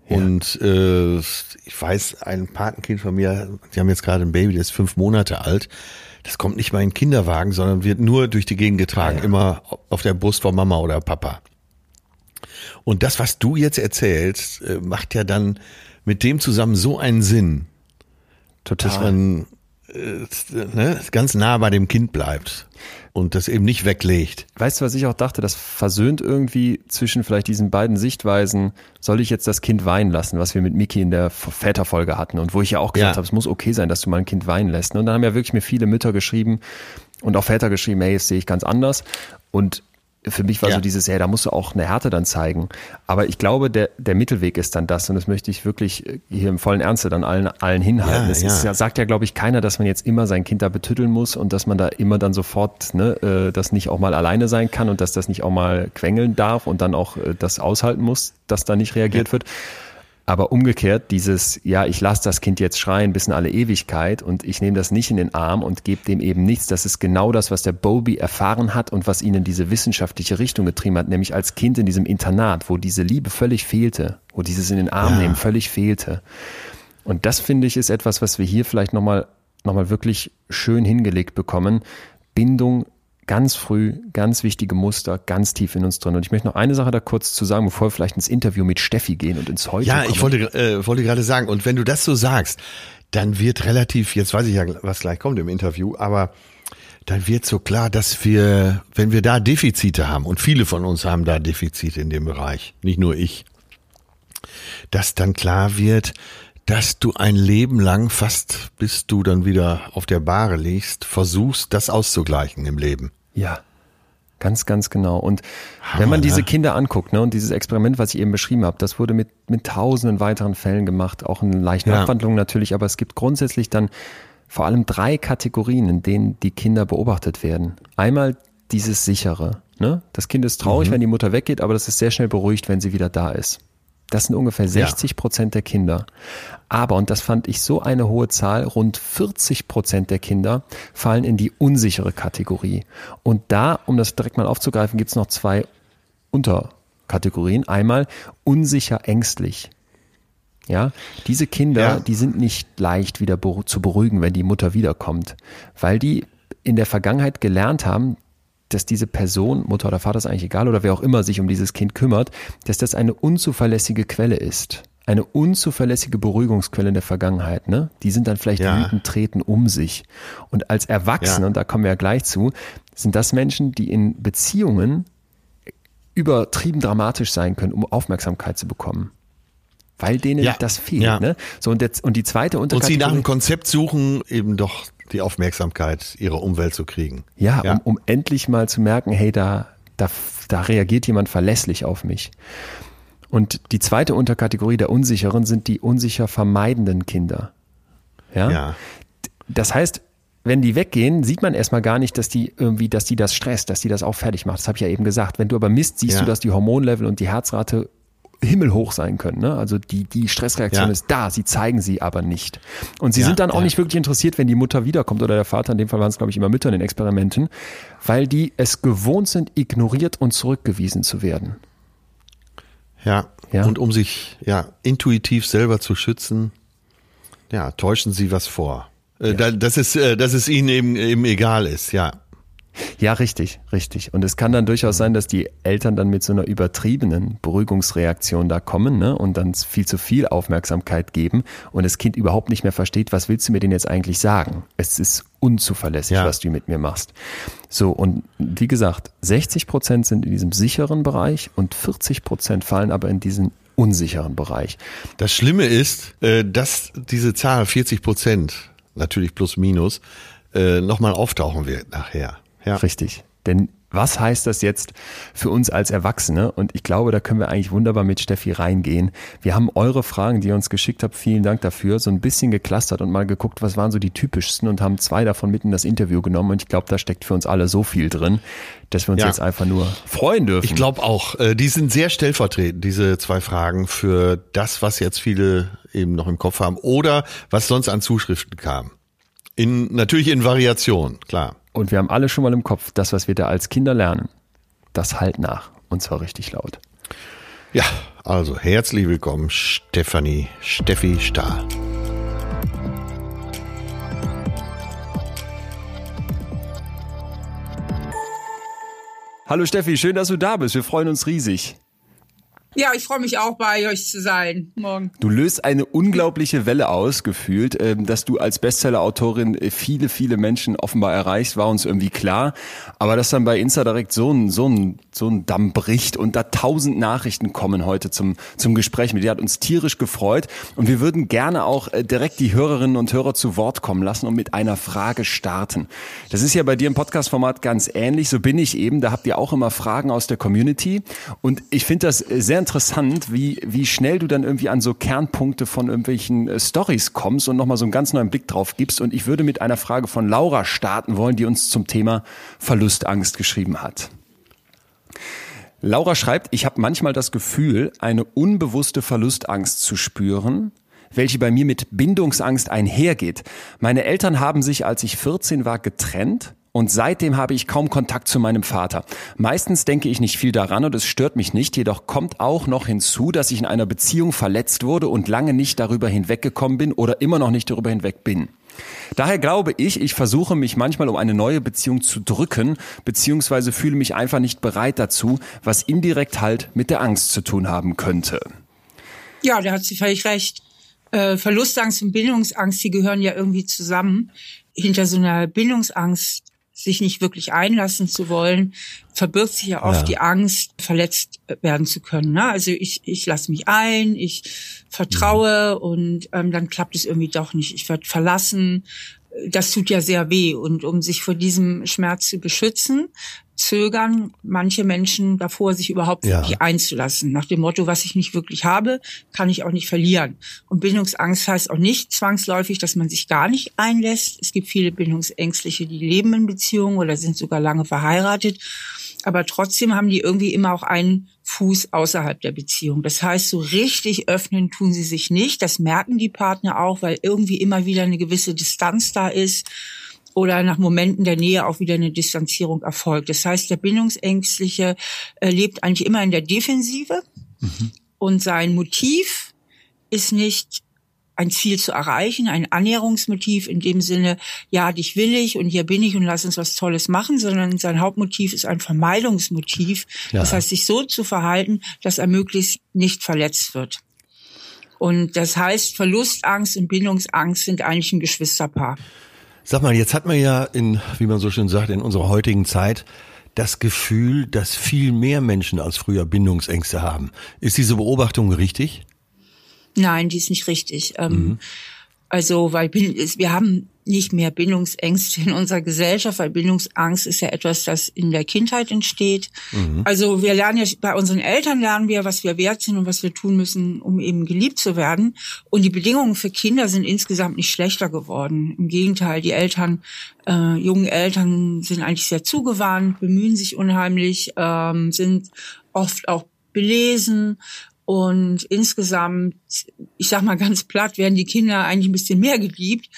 Und äh, ich weiß, ein Patenkind von mir, die haben jetzt gerade ein Baby, das ist fünf Monate alt. Das kommt nicht mal in den Kinderwagen, sondern wird nur durch die Gegend getragen, immer auf der Brust von Mama oder Papa. Und das, was du jetzt erzählst, äh, macht ja dann mit dem zusammen so einen Sinn, Total. dass man äh, ne, ganz nah bei dem Kind bleibt und das eben nicht weglegt. Weißt du, was ich auch dachte? Das versöhnt irgendwie zwischen vielleicht diesen beiden Sichtweisen. Soll ich jetzt das Kind weinen lassen, was wir mit Miki in der Väterfolge hatten und wo ich ja auch gesagt Ja. habe, es muss okay sein, dass du mal ein Kind weinen lässt. Und dann haben ja wirklich mir viele Mütter geschrieben und auch Väter geschrieben, hey, das sehe ich ganz anders. Und für mich war Ja. so dieses, ja, da musst du auch eine Härte dann zeigen. Aber ich glaube, der, der Mittelweg ist dann das und das möchte ich wirklich äh, hier im vollen Ernste dann allen, allen hinhalten. Ja, es ja. Ist, ja, sagt ja, glaube ich, keiner, dass man jetzt immer sein Kind da betütteln muss und dass man da immer dann sofort ne, äh, das nicht auch mal alleine sein kann und dass das nicht auch mal quengeln darf und dann auch äh, das aushalten muss, dass da nicht reagiert wird. Aber umgekehrt, dieses, ja, ich lasse das Kind jetzt schreien bis in alle Ewigkeit und ich nehme das nicht in den Arm und gebe dem eben nichts, das ist genau das, was der Bowlby erfahren hat und was ihn in diese wissenschaftliche Richtung getrieben hat, nämlich als Kind in diesem Internat, wo diese Liebe völlig fehlte, wo dieses in den Arm Ja. nehmen völlig fehlte. Und das finde ich ist etwas, was wir hier vielleicht nochmal noch mal wirklich schön hingelegt bekommen. Bindung ganz früh, ganz wichtige Muster, ganz tief in uns drin. Und ich möchte noch eine Sache da kurz zu sagen, bevor wir vielleicht ins Interview mit Steffi gehen und ins Heute Ja, kommen. ich wollte, äh, wollte gerade sagen, und wenn du das so sagst, dann wird relativ, jetzt weiß ich ja, was gleich kommt im Interview, aber dann wird so klar, dass wir, wenn wir da Defizite haben, und viele von uns haben da Defizite in dem Bereich, nicht nur ich, dass dann klar wird, dass du ein Leben lang, fast bis du dann wieder auf der Bahre liegst, versuchst, das auszugleichen im Leben. Ja, ganz, ganz genau. Und Hammer, wenn man diese ne? Kinder anguckt, ne, und dieses Experiment, was ich eben beschrieben habe, das wurde mit, mit tausenden weiteren Fällen gemacht, auch in leichten Ja. Abwandlungen natürlich, aber es gibt grundsätzlich dann vor allem drei Kategorien, in denen die Kinder beobachtet werden. Einmal dieses sichere. Ne? Das Kind ist Mhm. traurig, wenn die Mutter weggeht, aber das ist sehr schnell beruhigt, wenn sie wieder da ist. Das sind ungefähr 60 Prozent der Kinder. Aber, und das fand ich so eine hohe Zahl, rund 40 Prozent der Kinder fallen in die unsichere Kategorie. Und da, um das direkt mal aufzugreifen, gibt's noch zwei Unterkategorien. Einmal unsicher ängstlich. Ja, diese Kinder, Ja. die sind nicht leicht wieder zu beruhigen, wenn die Mutter wiederkommt, weil die in der Vergangenheit gelernt haben, dass diese Person, Mutter oder Vater ist eigentlich egal, oder wer auch immer sich um dieses Kind kümmert, dass das eine unzuverlässige Quelle ist. Eine unzuverlässige Beruhigungsquelle in der Vergangenheit. Ne? Die sind dann vielleicht Ja. wütend, treten um sich. Und als Erwachsene, Ja. und da kommen wir ja gleich zu, sind das Menschen, die in Beziehungen übertrieben dramatisch sein können, um Aufmerksamkeit zu bekommen. Weil denen Ja. das fehlt. Ja. Ne? So, und, jetzt, und die zweite Und sie Unterkategorie. nach einem Konzept suchen, eben doch die Aufmerksamkeit ihrer Umwelt zu kriegen. Ja, Ja. Um, um endlich mal zu merken, hey, da, da, da reagiert jemand verlässlich auf mich. Und die zweite Unterkategorie der Unsicheren sind die unsicher vermeidenden Kinder. Ja. Ja. Das heißt, wenn die weggehen, sieht man erstmal gar nicht, dass die irgendwie, dass die das stresst, dass die das auch fertig macht. Das habe ich ja eben gesagt. Wenn du aber misst, siehst Ja. du, dass die Hormonlevel und die Herzrate himmelhoch sein können. Ne? Also die, die Stressreaktion Ja. ist da, sie zeigen sie aber nicht. Und sie Ja, sind dann auch ja. nicht wirklich interessiert, wenn die Mutter wiederkommt oder der Vater, in dem Fall waren es, glaube ich, immer Mütter in den Experimenten, weil die es gewohnt sind, ignoriert und zurückgewiesen zu werden. Ja. Ja. Und um sich ja intuitiv selber zu schützen, ja, täuschen sie was vor. Äh, da, dass es, äh, dass es ihnen eben, eben egal ist, ja. Ja, richtig, richtig. Und es kann dann durchaus sein, dass die Eltern dann mit so einer übertriebenen Beruhigungsreaktion da kommen ne, und dann viel zu viel Aufmerksamkeit geben und das Kind überhaupt nicht mehr versteht, was willst du mir denn jetzt eigentlich sagen? Es ist unzuverlässig, Ja. was du mit mir machst. So, und wie gesagt, 60 Prozent sind in diesem sicheren Bereich und 40 Prozent fallen aber in diesen unsicheren Bereich. Das Schlimme ist, äh, dass diese Zahl 40 Prozent, natürlich plus minus, äh, nochmal auftauchen wird nachher. Ja. Richtig. Denn was heißt das jetzt für uns als Erwachsene? Und ich glaube, da können wir eigentlich wunderbar mit Steffi reingehen. Wir haben eure Fragen, die ihr uns geschickt habt, vielen Dank dafür, so ein bisschen geklustert und mal geguckt, was waren so die typischsten und haben zwei davon mit in das Interview genommen. Und ich glaube, da steckt für uns alle so viel drin, dass wir uns Ja. jetzt einfach nur freuen dürfen. Ich glaube auch, äh, die sind sehr stellvertretend, diese zwei Fragen, für das, was jetzt viele eben noch im Kopf haben oder was sonst an Zuschriften kam. In, natürlich in Variation, klar. Und wir haben alle schon mal im Kopf, das, was wir da als Kinder lernen, das halt nach. Und zwar richtig laut. Ja, also herzlich willkommen, Stefanie, Steffi Stahl. Hallo Steffi, schön, dass du da bist. Wir freuen uns riesig. Ja, ich freue mich auch bei euch zu sein morgen. Du löst eine unglaubliche Welle aus, gefühlt, ähm, dass du als Bestseller-Autorin äh, viele, viele Menschen offenbar erreichst, war uns irgendwie klar. Aber dass dann bei Insta direkt so ein, so ein, so ein Damm bricht und da tausend Nachrichten kommen heute zum, zum Gespräch mit dir, hat uns tierisch gefreut. Und wir würden gerne auch äh, direkt die Hörerinnen und Hörer zu Wort kommen lassen und mit einer Frage starten. Das ist ja bei dir im Podcast-Format ganz ähnlich. So bin ich eben. Da habt ihr auch immer Fragen aus der Community. Und ich finde das sehr interessant, wie, wie schnell du dann irgendwie an so Kernpunkte von irgendwelchen äh, Stories kommst und nochmal so einen ganz neuen Blick drauf gibst. Und ich würde mit einer Frage von Laura starten wollen, die uns zum Thema Verlustangst geschrieben hat. Laura schreibt, ich habe manchmal das Gefühl, eine unbewusste Verlustangst zu spüren, welche bei mir mit Bindungsangst einhergeht. Meine Eltern haben sich, als ich 14 war, getrennt und seitdem habe ich kaum Kontakt zu meinem Vater. Meistens denke ich nicht viel daran und es stört mich nicht, jedoch kommt auch noch hinzu, dass ich in einer Beziehung verletzt wurde und lange nicht darüber hinweggekommen bin oder immer noch nicht darüber hinweg bin. Daher glaube ich, ich versuche mich manchmal um eine neue Beziehung zu drücken, beziehungsweise fühle mich einfach nicht bereit dazu, was indirekt halt mit der Angst zu tun haben könnte. Ja, da hat sie völlig recht. Äh, Verlustangst und Bindungsangst, die gehören ja irgendwie zusammen. Hinter so einer Bindungsangst sich nicht wirklich einlassen zu wollen, verbirgt sich ja oft ja. die Angst, verletzt werden zu können. Ne? Also ich, ich lasse mich ein, ich vertraue mhm. und ähm, dann klappt es irgendwie doch nicht. Ich werde verlassen. Das tut ja sehr weh. Und um sich vor diesem Schmerz zu beschützen, zögern manche Menschen davor, sich überhaupt ja. wirklich einzulassen. Nach dem Motto, was ich nicht wirklich habe, kann ich auch nicht verlieren. Und Bindungsangst heißt auch nicht zwangsläufig, dass man sich gar nicht einlässt. Es gibt viele Bindungsängstliche, die leben in Beziehungen oder sind sogar lange verheiratet. Aber trotzdem haben die irgendwie immer auch einen Fuß außerhalb der Beziehung. Das heißt, so richtig öffnen tun sie sich nicht. Das merken die Partner auch, weil irgendwie immer wieder eine gewisse Distanz da ist oder nach Momenten der Nähe auch wieder eine Distanzierung erfolgt. Das heißt, der Bindungsängstliche äh, lebt eigentlich immer in der Defensive mhm. und sein Motiv ist nicht ein Ziel zu erreichen, ein Annäherungsmotiv in dem Sinne, ja, dich will ich und hier bin ich und lass uns was Tolles machen, sondern sein Hauptmotiv ist ein Vermeidungsmotiv. Ja. Das heißt, sich so zu verhalten, dass er möglichst nicht verletzt wird. Und das heißt, Verlustangst und Bindungsangst sind eigentlich ein Geschwisterpaar. Sag mal, jetzt hat man ja in, wie man so schön sagt, in unserer heutigen Zeit das Gefühl, dass viel mehr Menschen als früher Bindungsängste haben. Ist diese Beobachtung richtig? Nein, die ist nicht richtig. Ähm, mhm. Also, weil wir haben nicht mehr Bindungsängste in unserer Gesellschaft, weil Bindungsangst ist ja etwas, das in der Kindheit entsteht. Mhm. Also wir lernen ja, bei unseren Eltern lernen wir, was wir wert sind und was wir tun müssen, um eben geliebt zu werden. Und die Bedingungen für Kinder sind insgesamt nicht schlechter geworden. Im Gegenteil, die Eltern, äh, jungen Eltern sind eigentlich sehr zugewandt, bemühen sich unheimlich, ähm, sind oft auch belesen und insgesamt, ich sag mal ganz platt, werden die Kinder eigentlich ein bisschen mehr geliebt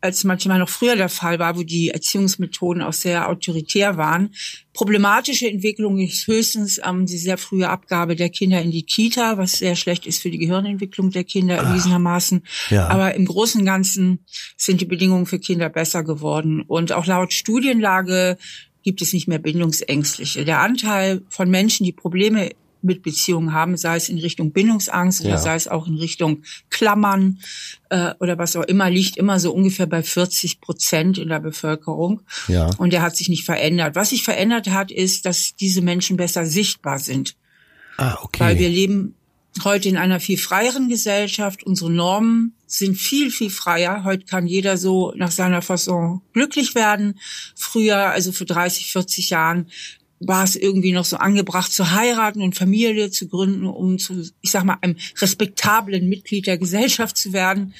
als manchmal noch früher der Fall war, wo die Erziehungsmethoden auch sehr autoritär waren. Problematische Entwicklung ist höchstens ähm, die sehr frühe Abgabe der Kinder in die Kita, was sehr schlecht ist für die Gehirnentwicklung der Kinder erwiesenermaßen. Ja. Aber im Großen und Ganzen sind die Bedingungen für Kinder besser geworden. Und auch laut Studienlage gibt es nicht mehr Bindungsängstliche. Der Anteil von Menschen, die Probleme mit Beziehungen haben, sei es in Richtung Bindungsangst ja. oder sei es auch in Richtung Klammern äh, oder was auch immer, liegt immer so ungefähr bei 40 Prozent in der Bevölkerung. Ja. Und der hat sich nicht verändert. Was sich verändert hat, ist, dass diese Menschen besser sichtbar sind. Ah, okay. Weil wir leben heute in einer viel freieren Gesellschaft. Unsere Normen sind viel, viel freier. Heute kann jeder so nach seiner Fasson glücklich werden. Früher, also vor 30, 40 Jahren, war es irgendwie noch so angebracht zu heiraten und Familie zu gründen, um zu, ich sag mal, einem respektablen Mitglied der Gesellschaft zu werden.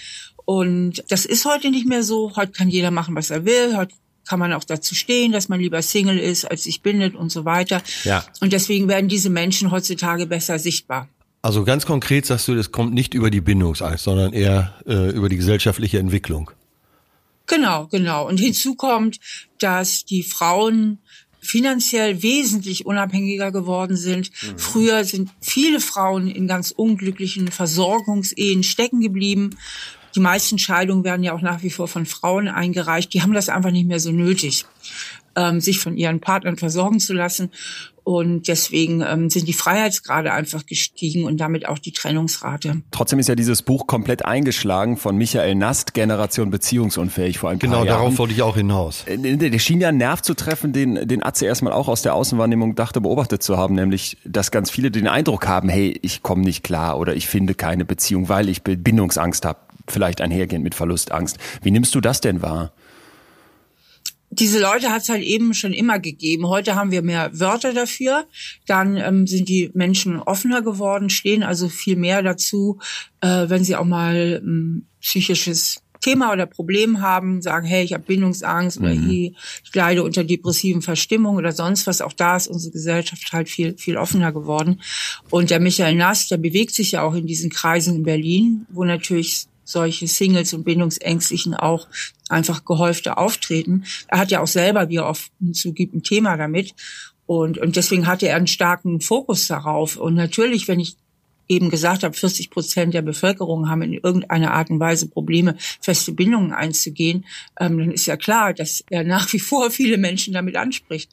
Und das ist heute nicht mehr so. Heute kann jeder machen, was er will. Heute kann man auch dazu stehen, dass man lieber Single ist, als sich bindet und so weiter. Ja. Und deswegen werden diese Menschen heutzutage besser sichtbar. Also ganz konkret sagst du, das kommt nicht über die Bindungsangst, sondern eher äh, über die gesellschaftliche Entwicklung. Genau, genau. Und hinzu kommt, dass die Frauen finanziell wesentlich unabhängiger geworden sind. Mhm. Früher sind viele Frauen in ganz unglücklichen Versorgungsehen stecken geblieben. Die meisten Scheidungen werden ja auch nach wie vor von Frauen eingereicht. Die haben das einfach nicht mehr so nötig. Ähm, sich von ihren Partnern versorgen zu lassen. Und deswegen ähm, sind die Freiheitsgrade einfach gestiegen und damit auch die Trennungsrate. Trotzdem ist ja dieses Buch komplett eingeschlagen von Michael Nast, Generation beziehungsunfähig vor ein genau, paar Jahren. Genau, darauf wollte ich auch hinaus. Äh, der schien ja einen Nerv zu treffen, den, den Atze erstmal auch aus der Außenwahrnehmung dachte, beobachtet zu haben, nämlich, dass ganz viele den Eindruck haben, hey, ich komme nicht klar oder ich finde keine Beziehung, weil ich Bindungsangst habe, vielleicht einhergehend mit Verlustangst. Wie nimmst du das denn wahr? Diese Leute hat es halt eben schon immer gegeben. Heute haben wir mehr Wörter dafür. Dann ähm, sind die Menschen offener geworden, stehen also viel mehr dazu, äh, wenn sie auch mal ähm, psychisches Thema oder Problem haben, sagen, hey, ich habe Bindungsangst mhm. oder ich, ich leide unter depressiven Verstimmungen oder sonst was. Auch da ist unsere Gesellschaft halt viel, viel offener geworden. Und der Michael Nass, der bewegt sich ja auch in diesen Kreisen in Berlin, wo natürlich solche Singles und Bindungsängstlichen auch einfach gehäufter auftreten. Er hat ja auch selber, wie er oft zugibt, ein Thema damit. Und, und deswegen hatte er einen starken Fokus darauf. Und natürlich, wenn ich eben gesagt habe, 40 Prozent der Bevölkerung haben in irgendeiner Art und Weise Probleme, feste Bindungen einzugehen, ähm, dann ist ja klar, dass er nach wie vor viele Menschen damit anspricht.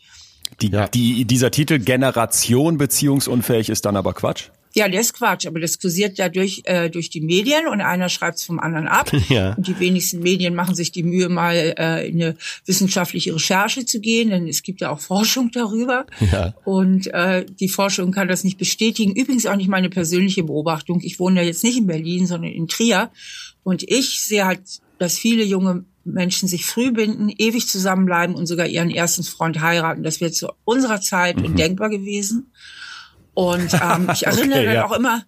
Die, ja. die, dieser Titel Generation beziehungsunfähig ist dann aber Quatsch? Ja, der ist Quatsch, aber das kursiert ja durch, äh, durch die Medien und einer schreibt es vom anderen ab. <laughs> Ja. Und die wenigsten Medien machen sich die Mühe, mal äh, in eine wissenschaftliche Recherche zu gehen, denn es gibt ja auch Forschung darüber. Ja. Und äh, die Forschung kann das nicht bestätigen. Übrigens auch nicht meine persönliche Beobachtung. Ich wohne ja jetzt nicht in Berlin, sondern in Trier. Und ich sehe halt, dass viele junge Menschen sich früh binden, ewig zusammenbleiben und sogar ihren ersten Freund heiraten. Das wäre zu unserer Zeit mhm. undenkbar gewesen. Und ähm, ich <laughs> erinnere okay, dann ja. auch immer,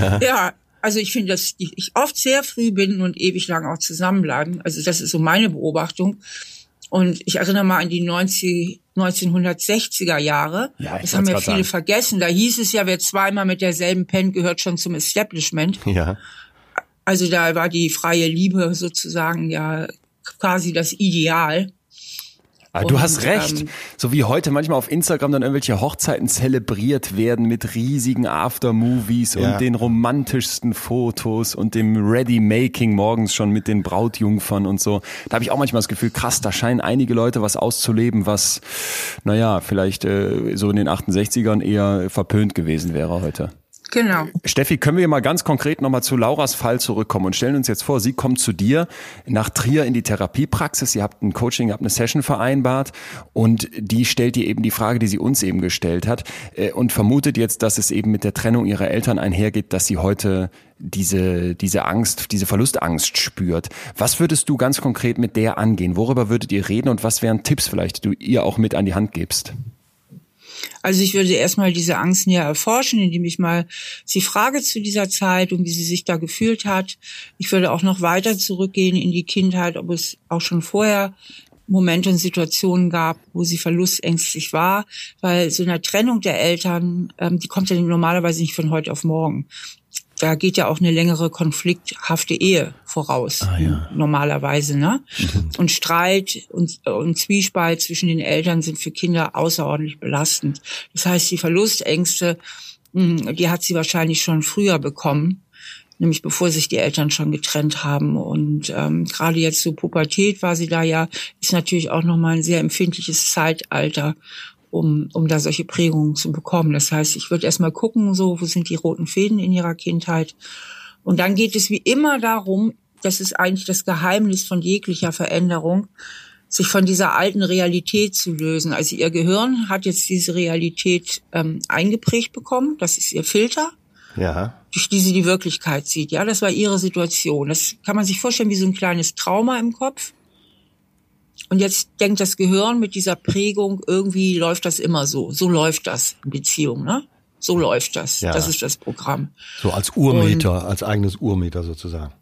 ja, ja also ich finde, dass ich oft sehr früh bin und ewig lang auch zusammenbleiben. Also das ist so meine Beobachtung. Und ich erinnere mal an die 90, 1960er Jahre. Ja, das haben ja viele sagen. vergessen. Da hieß es ja, wer zweimal mit derselben pennt, gehört schon zum Establishment. Ja. Also da war die freie Liebe sozusagen ja quasi das Ideal. Aber ah, du hast recht. Ähm, so wie heute manchmal auf Instagram dann irgendwelche Hochzeiten zelebriert werden mit riesigen Aftermovies ja. und den romantischsten Fotos und dem Ready-Making morgens schon mit den Brautjungfern und so. Da habe ich auch manchmal das Gefühl, krass, da scheinen einige Leute was auszuleben, was, naja, vielleicht äh, so in den 68ern eher verpönt gewesen wäre heute. Genau. Steffi, können wir mal ganz konkret nochmal zu Lauras Fall zurückkommen und stellen uns jetzt vor, sie kommt zu dir nach Trier in die Therapiepraxis, ihr habt ein Coaching, ihr habt eine Session vereinbart und die stellt dir eben die Frage, die sie uns eben gestellt hat äh, und vermutet jetzt, dass es eben mit der Trennung ihrer Eltern einhergeht, dass sie heute diese, diese Angst, diese Verlustangst spürt. Was würdest du ganz konkret mit der angehen? Worüber würdet ihr reden und was wären Tipps vielleicht, die du ihr auch mit an die Hand gibst? Also ich würde erstmal diese Angst näher erforschen, indem ich mal sie frage zu dieser Zeit und wie sie sich da gefühlt hat. Ich würde auch noch weiter zurückgehen in die Kindheit, ob es auch schon vorher Momente und Situationen gab, wo sie verlustängstlich war, weil so eine Trennung der Eltern, ähm, die kommt ja normalerweise nicht von heute auf morgen da geht ja auch eine längere konflikthafte Ehe voraus, ah, ja. normalerweise, ne? Und Streit und, und Zwiespalt zwischen den Eltern sind für Kinder außerordentlich belastend. Das heißt, die Verlustängste, hm, die hat sie wahrscheinlich schon früher bekommen, nämlich bevor sich die Eltern schon getrennt haben. Und ähm, gerade jetzt zur Pubertät war sie da ja, ist natürlich auch nochmal ein sehr empfindliches Zeitalter um, um da solche Prägungen zu bekommen. Das heißt, ich würde erstmal gucken, so, wo sind die roten Fäden in ihrer Kindheit. Und dann geht es wie immer darum, das ist eigentlich das Geheimnis von jeglicher Veränderung, sich von dieser alten Realität zu lösen. Also ihr Gehirn hat jetzt diese Realität ähm, eingeprägt bekommen. Das ist ihr Filter, ja. durch die sie die Wirklichkeit sieht. Ja, das war ihre Situation. Das kann man sich vorstellen wie so ein kleines Trauma im Kopf. Und jetzt denkt das Gehirn mit dieser Prägung, irgendwie läuft das immer so. So läuft das in Beziehung, ne? So läuft das. Ja. Das ist das Programm. So als Urmeter, Und als eigenes Urmeter sozusagen.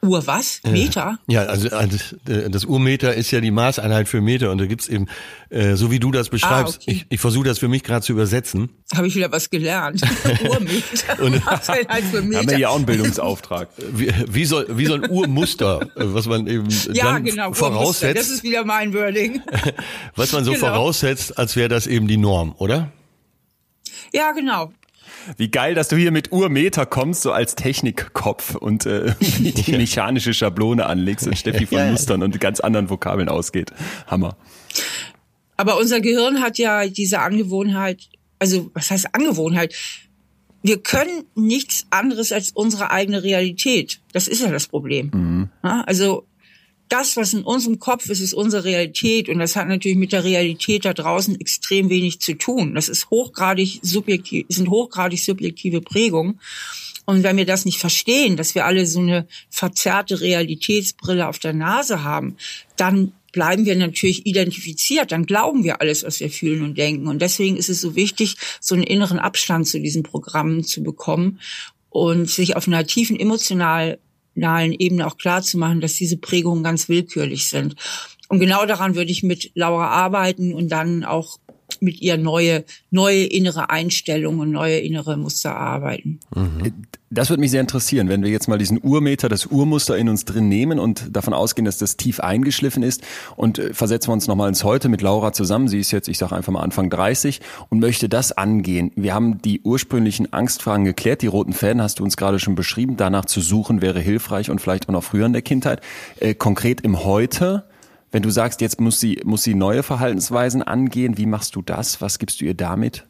Uhr was? Meter? Ja, also, also das Urmeter ist ja die Maßeinheit für Meter und da gibt's eben, äh, so wie du das beschreibst, ah, okay. ich, ich versuche das für mich gerade zu übersetzen. Habe ich wieder was gelernt. <laughs> Urmeter. und, <laughs> Maßeinheit für Meter. Haben wir ja auch einen Bildungsauftrag. <laughs> Wie, wie, soll, wie so ein Urmuster, was man eben ja, dann genau, voraussetzt. Das ist wieder mein Wording. was man so genau. voraussetzt, als wäre das eben die Norm, oder? Ja, genau. Wie geil, dass du hier mit Urmeter kommst, so als Technikkopf und äh, <laughs> die mechanische Schablone anlegst und Steffi von <laughs> Mustern und ganz anderen Vokabeln ausgeht. Hammer. Aber unser Gehirn hat ja diese Angewohnheit, also was heißt Angewohnheit? Wir können nichts anderes als unsere eigene Realität. Das ist ja das Problem. Mhm. Also das, was in unserem Kopf ist, ist unsere Realität. Und das hat natürlich mit der Realität da draußen extrem wenig zu tun. Das ist hochgradig subjektiv, sind hochgradig subjektive Prägungen. Und wenn wir das nicht verstehen, dass wir alle so eine verzerrte Realitätsbrille auf der Nase haben, dann bleiben wir natürlich identifiziert, dann glauben wir alles, was wir fühlen und denken. Und deswegen ist es so wichtig, so einen inneren Abstand zu diesen Programmen zu bekommen und sich auf einer tiefen emotional Ebene auch klar dass diese Prägungen ganz willkürlich sind. Und genau daran würde ich mit Laura arbeiten und dann auch mit ihr neue, neue innere Einstellungen, neue innere Muster arbeiten. Mhm. Das würde mich sehr interessieren, wenn wir jetzt mal diesen Urmeter, das Urmuster in uns drin nehmen und davon ausgehen, dass das tief eingeschliffen ist und äh, versetzen wir uns nochmal ins Heute mit Laura zusammen. Sie ist jetzt, ich sage einfach mal Anfang 30 und möchte das angehen. Wir haben die ursprünglichen Angstfragen geklärt, die roten Fäden hast du uns gerade schon beschrieben. Danach zu suchen wäre hilfreich und vielleicht auch noch früher in der Kindheit. Äh, konkret im Heute, wenn du sagst, jetzt muss sie, muss sie neue Verhaltensweisen angehen, wie machst du das? Was gibst du ihr damit?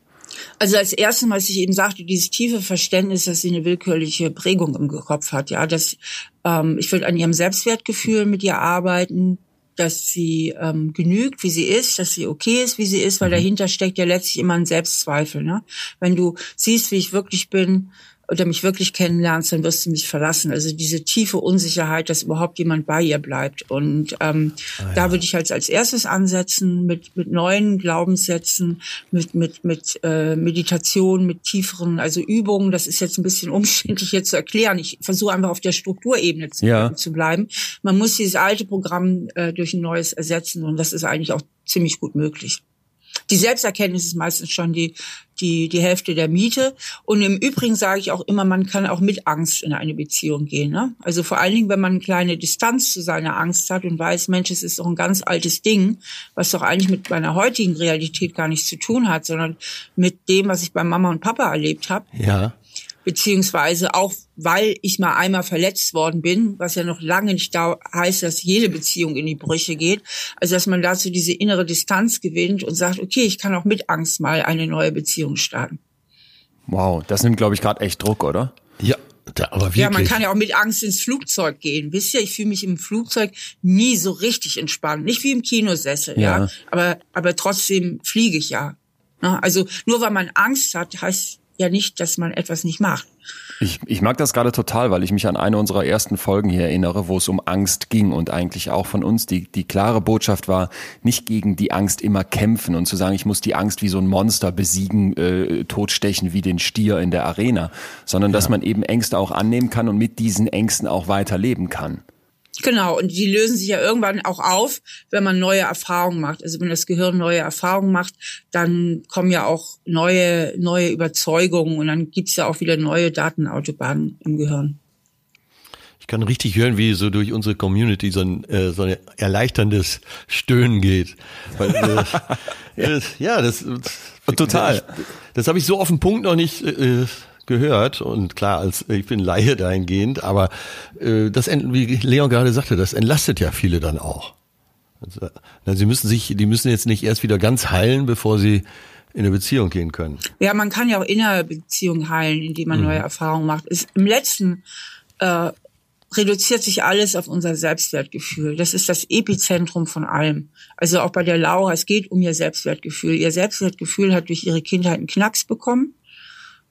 Also als erstes, was ich eben sagte, dieses tiefe Verständnis, dass sie eine willkürliche Prägung im Kopf hat, ja, dass ähm, ich will an ihrem Selbstwertgefühl mit ihr arbeiten, dass sie ähm, genügt, wie sie ist, dass sie okay ist, wie sie ist, weil mhm. dahinter steckt ja letztlich immer ein Selbstzweifel. Ne? Wenn du siehst, wie ich wirklich bin, oder mich wirklich kennenlernst, dann wirst du mich verlassen. Also diese tiefe Unsicherheit, dass überhaupt jemand bei ihr bleibt. Und ähm, ah, ja. da würde ich halt als erstes ansetzen mit mit neuen Glaubenssätzen, mit mit mit äh, Meditation, mit tieferen, also Übungen. Das ist jetzt ein bisschen umständlich jetzt zu erklären. Ich versuche einfach auf der Strukturebene zu, ja. zu bleiben. Man muss dieses alte Programm äh, durch ein neues ersetzen und das ist eigentlich auch ziemlich gut möglich. Die Selbsterkenntnis ist meistens schon die, die, die Hälfte der Miete. Und im Übrigen sage ich auch immer, man kann auch mit Angst in eine Beziehung gehen. Ne? Also vor allen Dingen, wenn man eine kleine Distanz zu seiner Angst hat und weiß, Mensch, es ist doch ein ganz altes Ding, was doch eigentlich mit meiner heutigen Realität gar nichts zu tun hat, sondern mit dem, was ich bei Mama und Papa erlebt habe. Ja beziehungsweise auch weil ich mal einmal verletzt worden bin, was ja noch lange nicht da heißt, dass jede Beziehung in die Brüche geht. Also dass man dazu diese innere Distanz gewinnt und sagt, okay, ich kann auch mit Angst mal eine neue Beziehung starten. Wow, das nimmt, glaube ich, gerade echt Druck, oder? Ja, da, aber wirklich. Ja, man kann ja auch mit Angst ins Flugzeug gehen. Wisst ihr, ich fühle mich im Flugzeug nie so richtig entspannt. Nicht wie im Kinosessel, ja. ja. Aber, aber trotzdem fliege ich ja. Also nur weil man Angst hat, heißt ja nicht, dass man etwas nicht macht. Ich, ich mag das gerade total, weil ich mich an eine unserer ersten Folgen hier erinnere, wo es um Angst ging und eigentlich auch von uns die, die klare Botschaft war, nicht gegen die Angst immer kämpfen und zu sagen, ich muss die Angst wie so ein Monster besiegen, äh, totstechen wie den Stier in der Arena, sondern ja. dass man eben Ängste auch annehmen kann und mit diesen Ängsten auch weiterleben kann. Genau, und die lösen sich ja irgendwann auch auf, wenn man neue Erfahrungen macht. Also wenn das Gehirn neue Erfahrungen macht, dann kommen ja auch neue, neue Überzeugungen und dann gibt's ja auch wieder neue Datenautobahnen im Gehirn. Ich kann richtig hören, wie so durch unsere Community so ein, äh, so ein erleichterndes Stöhnen geht. Weil, äh, <laughs> ja. ja, das, das total. Das, das habe ich so auf den Punkt noch nicht äh, gehört und klar, als ich bin Laie dahingehend, aber äh, das, wie Leon gerade sagte, das entlastet ja viele dann auch. Also, sie müssen sich, die müssen jetzt nicht erst wieder ganz heilen, bevor sie in eine Beziehung gehen können. Ja, man kann ja auch in einer Beziehung heilen, indem man mhm. neue Erfahrungen macht. Ist, Im letzten äh, reduziert sich alles auf unser Selbstwertgefühl. Das ist das Epizentrum von allem. Also auch bei der Laura, es geht um ihr Selbstwertgefühl. Ihr Selbstwertgefühl hat durch ihre Kindheit einen Knacks bekommen.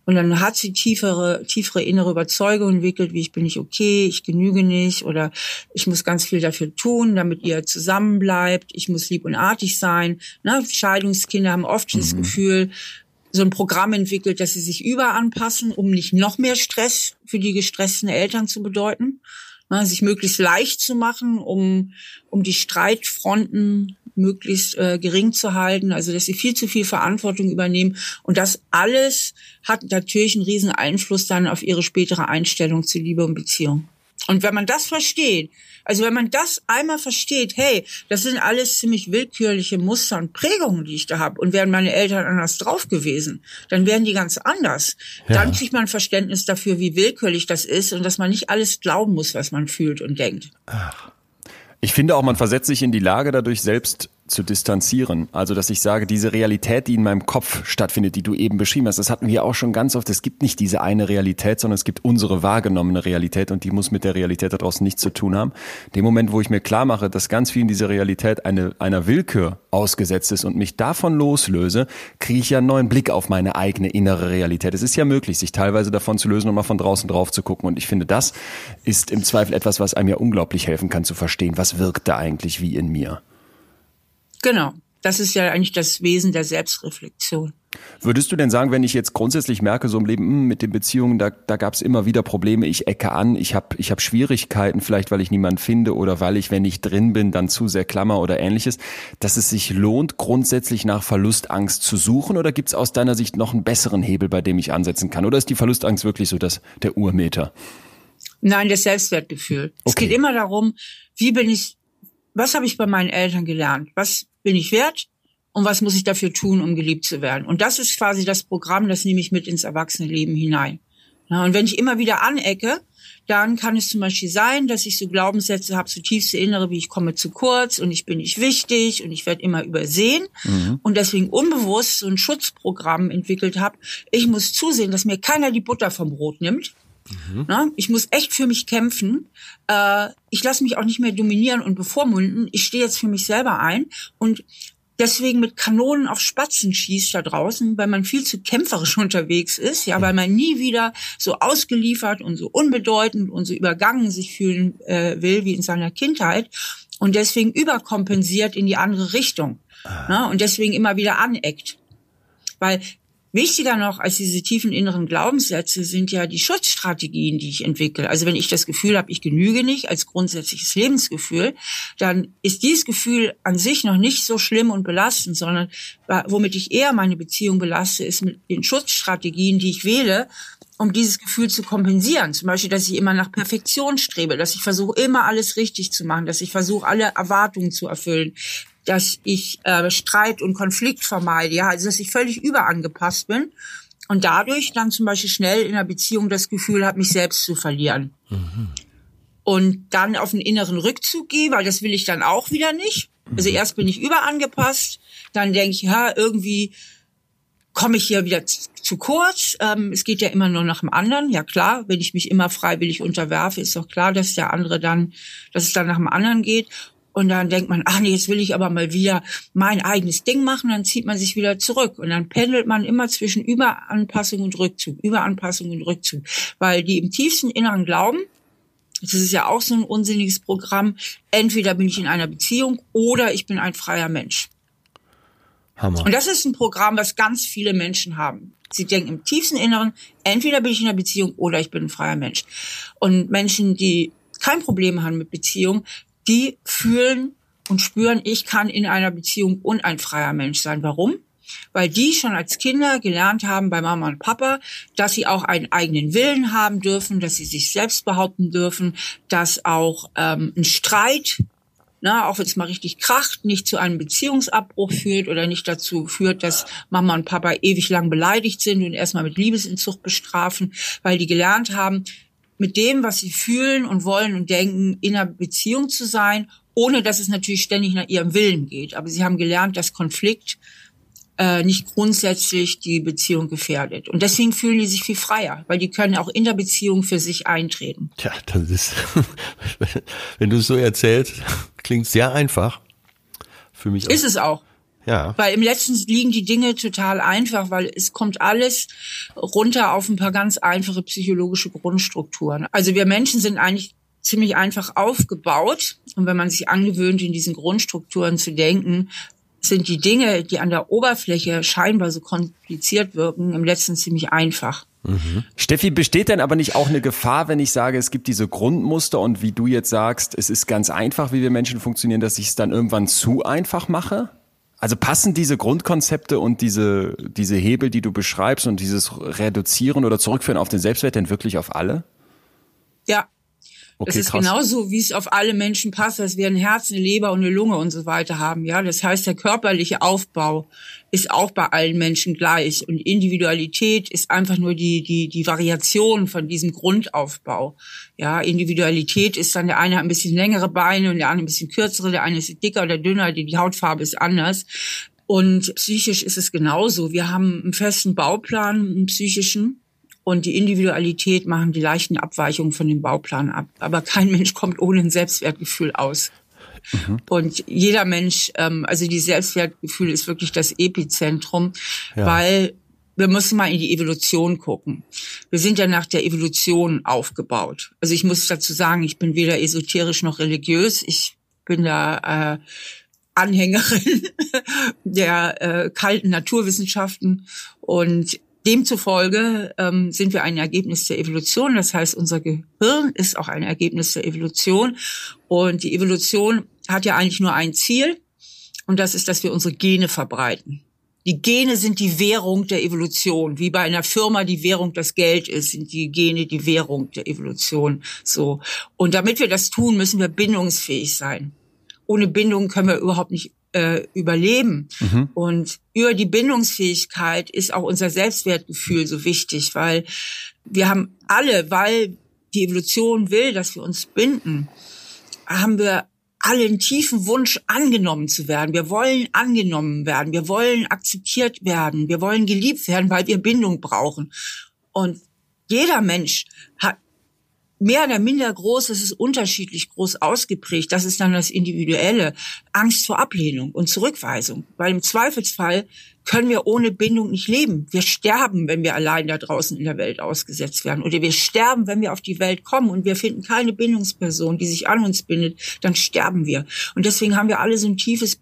Und dann hat sie tiefere, tiefere innere Überzeugung entwickelt, wie ich bin nicht okay, ich genüge nicht oder ich muss ganz viel dafür tun, damit ihr zusammenbleibt, ich muss lieb und artig sein. Ne? Scheidungskinder haben oft mhm. das Gefühl, so ein Programm entwickelt, dass sie sich überanpassen, um nicht noch mehr Stress für die gestressten Eltern zu bedeuten. Ne? Sich möglichst leicht zu machen, um, um die Streitfronten möglichst äh, gering zu halten, also dass sie viel zu viel Verantwortung übernehmen. Und das alles hat natürlich einen riesen Einfluss dann auf ihre spätere Einstellung zu Liebe und Beziehung. Und wenn man das versteht, also wenn man das einmal versteht, hey, das sind alles ziemlich willkürliche Muster und Prägungen, die ich da habe, und wären meine Eltern anders drauf gewesen, dann wären die ganz anders. Ja. Dann kriegt man Verständnis dafür, wie willkürlich das ist und dass man nicht alles glauben muss, was man fühlt und denkt. Ach. Ich finde auch, man versetzt sich in die Lage dadurch selbst zu distanzieren. Also, dass ich sage, diese Realität, die in meinem Kopf stattfindet, die du eben beschrieben hast, das hatten wir auch schon ganz oft. Es gibt nicht diese eine Realität, sondern es gibt unsere wahrgenommene Realität und die muss mit der Realität da draußen nichts zu tun haben. Dem Moment, wo ich mir klar mache, dass ganz viel in dieser Realität eine, einer Willkür ausgesetzt ist und mich davon loslöse, kriege ich ja einen neuen Blick auf meine eigene innere Realität. Es ist ja möglich, sich teilweise davon zu lösen und mal von draußen drauf zu gucken. Und ich finde, das ist im Zweifel etwas, was einem ja unglaublich helfen kann zu verstehen, was wirkt da eigentlich wie in mir. Genau. Das ist ja eigentlich das Wesen der Selbstreflexion. Würdest du denn sagen, wenn ich jetzt grundsätzlich merke, so im Leben hm, mit den Beziehungen, da, da gab es immer wieder Probleme, ich ecke an, ich habe ich hab Schwierigkeiten, vielleicht weil ich niemanden finde oder weil ich, wenn ich drin bin, dann zu sehr klammer oder ähnliches, dass es sich lohnt, grundsätzlich nach Verlustangst zu suchen oder gibt es aus deiner Sicht noch einen besseren Hebel, bei dem ich ansetzen kann? Oder ist die Verlustangst wirklich so das, der Urmeter? Nein, das Selbstwertgefühl. Okay. Es geht immer darum, wie bin ich was habe ich bei meinen Eltern gelernt? Was bin ich wert? Und was muss ich dafür tun, um geliebt zu werden? Und das ist quasi das Programm, das nehme ich mit ins Erwachsenenleben hinein. Ja, und wenn ich immer wieder anecke, dann kann es zum Beispiel sein, dass ich so Glaubenssätze habe, so tiefste Innere, wie ich komme zu kurz und ich bin nicht wichtig und ich werde immer übersehen mhm. und deswegen unbewusst so ein Schutzprogramm entwickelt habe. Ich muss zusehen, dass mir keiner die Butter vom Brot nimmt. Mhm. Na, ich muss echt für mich kämpfen. Äh, ich lasse mich auch nicht mehr dominieren und bevormunden. Ich stehe jetzt für mich selber ein und deswegen mit Kanonen auf Spatzen schießt da draußen, weil man viel zu kämpferisch <laughs> unterwegs ist, ja, weil man nie wieder so ausgeliefert und so unbedeutend und so übergangen sich fühlen äh, will wie in seiner Kindheit und deswegen überkompensiert in die andere Richtung ah. ne, und deswegen immer wieder aneckt. Weil Wichtiger noch als diese tiefen inneren Glaubenssätze sind ja die Schutzstrategien, die ich entwickle. Also wenn ich das Gefühl habe, ich genüge nicht als grundsätzliches Lebensgefühl, dann ist dieses Gefühl an sich noch nicht so schlimm und belastend, sondern womit ich eher meine Beziehung belaste, ist mit den Schutzstrategien, die ich wähle, um dieses Gefühl zu kompensieren. Zum Beispiel, dass ich immer nach Perfektion strebe, dass ich versuche, immer alles richtig zu machen, dass ich versuche, alle Erwartungen zu erfüllen, dass ich äh, Streit und Konflikt vermeide, ja, also dass ich völlig überangepasst bin und dadurch dann zum Beispiel schnell in einer Beziehung das Gefühl habe, mich selbst zu verlieren. Mhm. Und dann auf einen inneren Rückzug gehe, weil das will ich dann auch wieder nicht. Also erst bin ich überangepasst, dann denke ich, ja, irgendwie komme ich hier wieder zu kurz. Ähm, es geht ja immer nur nach dem anderen. Ja klar, wenn ich mich immer freiwillig unterwerfe, ist doch klar, dass der andere dann, dass es dann nach dem anderen geht. Und dann denkt man, ach nee, jetzt will ich aber mal wieder mein eigenes Ding machen. Dann zieht man sich wieder zurück. Und dann pendelt man immer zwischen Überanpassung und Rückzug, Überanpassung und Rückzug. Weil die im tiefsten Inneren glauben, das ist ja auch so ein unsinniges Programm, entweder bin ich in einer Beziehung oder ich bin ein freier Mensch. Hammer. Und das ist ein Programm, was ganz viele Menschen haben. Sie denken im tiefsten Inneren, entweder bin ich in einer Beziehung oder ich bin ein freier Mensch. Und Menschen, die kein Problem haben mit Beziehung, die fühlen und spüren, ich kann in einer Beziehung und ein freier Mensch sein. Warum? Weil die schon als Kinder gelernt haben bei Mama und Papa, dass sie auch einen eigenen Willen haben dürfen, dass sie sich selbst behaupten dürfen, dass auch ähm, ein Streit, na, auch wenn es mal richtig kracht, nicht zu einem Beziehungsabbruch führt oder nicht dazu führt, dass Mama und Papa ewig lang beleidigt sind und erstmal mit Liebesentzug bestrafen, weil die gelernt haben, mit dem, was sie fühlen und wollen und denken, in einer Beziehung zu sein, ohne dass es natürlich ständig nach ihrem Willen geht. Aber sie haben gelernt, dass Konflikt äh, nicht grundsätzlich die Beziehung gefährdet. Und deswegen fühlen die sich viel freier, weil die können auch in der Beziehung für sich eintreten. Tja, das ist, <laughs> wenn du es so erzählst, klingt sehr einfach. Für mich auch. Ist es auch. Ja. Weil im letzten liegen die Dinge total einfach, weil es kommt alles runter auf ein paar ganz einfache psychologische Grundstrukturen. Also wir Menschen sind eigentlich ziemlich einfach aufgebaut. Und wenn man sich angewöhnt, in diesen Grundstrukturen zu denken, sind die Dinge, die an der Oberfläche scheinbar so kompliziert wirken, im letzten ziemlich einfach. Mhm. Steffi, besteht denn aber nicht auch eine Gefahr, wenn ich sage, es gibt diese Grundmuster und wie du jetzt sagst, es ist ganz einfach, wie wir Menschen funktionieren, dass ich es dann irgendwann zu einfach mache? Also passen diese Grundkonzepte und diese, diese Hebel, die du beschreibst und dieses Reduzieren oder Zurückführen auf den Selbstwert denn wirklich auf alle? Ja, Okay, das ist krass. genauso, wie es auf alle Menschen passt, dass wir ein Herz, eine Leber und eine Lunge und so weiter haben. Ja, das heißt, der körperliche Aufbau ist auch bei allen Menschen gleich und Individualität ist einfach nur die die die Variation von diesem Grundaufbau. Ja, Individualität ist dann der eine hat ein bisschen längere Beine und der andere ein bisschen kürzere, der eine ist dicker oder dünner, die, die Hautfarbe ist anders. Und psychisch ist es genauso. Wir haben einen festen Bauplan, einen psychischen. Und die Individualität machen die leichten Abweichungen von dem Bauplan ab. Aber kein Mensch kommt ohne ein Selbstwertgefühl aus. Und jeder Mensch, ähm, also die Selbstwertgefühl ist wirklich das Epizentrum, weil wir müssen mal in die Evolution gucken. Wir sind ja nach der Evolution aufgebaut. Also ich muss dazu sagen, ich bin weder esoterisch noch religiös. Ich bin da äh, Anhängerin <laughs> der äh, kalten Naturwissenschaften und demzufolge ähm, sind wir ein Ergebnis der Evolution. Das heißt, unser Gehirn ist auch ein Ergebnis der Evolution und die Evolution hat ja eigentlich nur ein Ziel und das ist, dass wir unsere Gene verbreiten. Die Gene sind die Währung der Evolution. Wie bei einer Firma die Währung das Geld ist, sind die Gene die Währung der Evolution. So. Und damit wir das tun, müssen wir bindungsfähig sein. Ohne Bindung können wir überhaupt nicht äh, überleben. Und über die Bindungsfähigkeit ist auch unser Selbstwertgefühl so wichtig, weil wir haben alle, weil die Evolution will, dass wir uns binden, haben wir alle einen tiefen Wunsch, angenommen zu werden. Wir wollen angenommen werden. Wir wollen akzeptiert werden. Wir wollen geliebt werden, weil wir Bindung brauchen. Und jeder Mensch hat mehr oder minder groß, es ist unterschiedlich groß ausgeprägt. Das ist dann das Individuelle. Angst vor Ablehnung und Zurückweisung. Weil im Zweifelsfall können wir ohne Bindung nicht leben. Wir sterben, wenn wir allein da draußen in der Welt ausgesetzt werden. Oder wir sterben, wenn wir auf die Welt kommen und wir finden keine Bindungsperson, die sich an uns bindet, dann sterben wir. Und deswegen haben wir alle so ein tiefes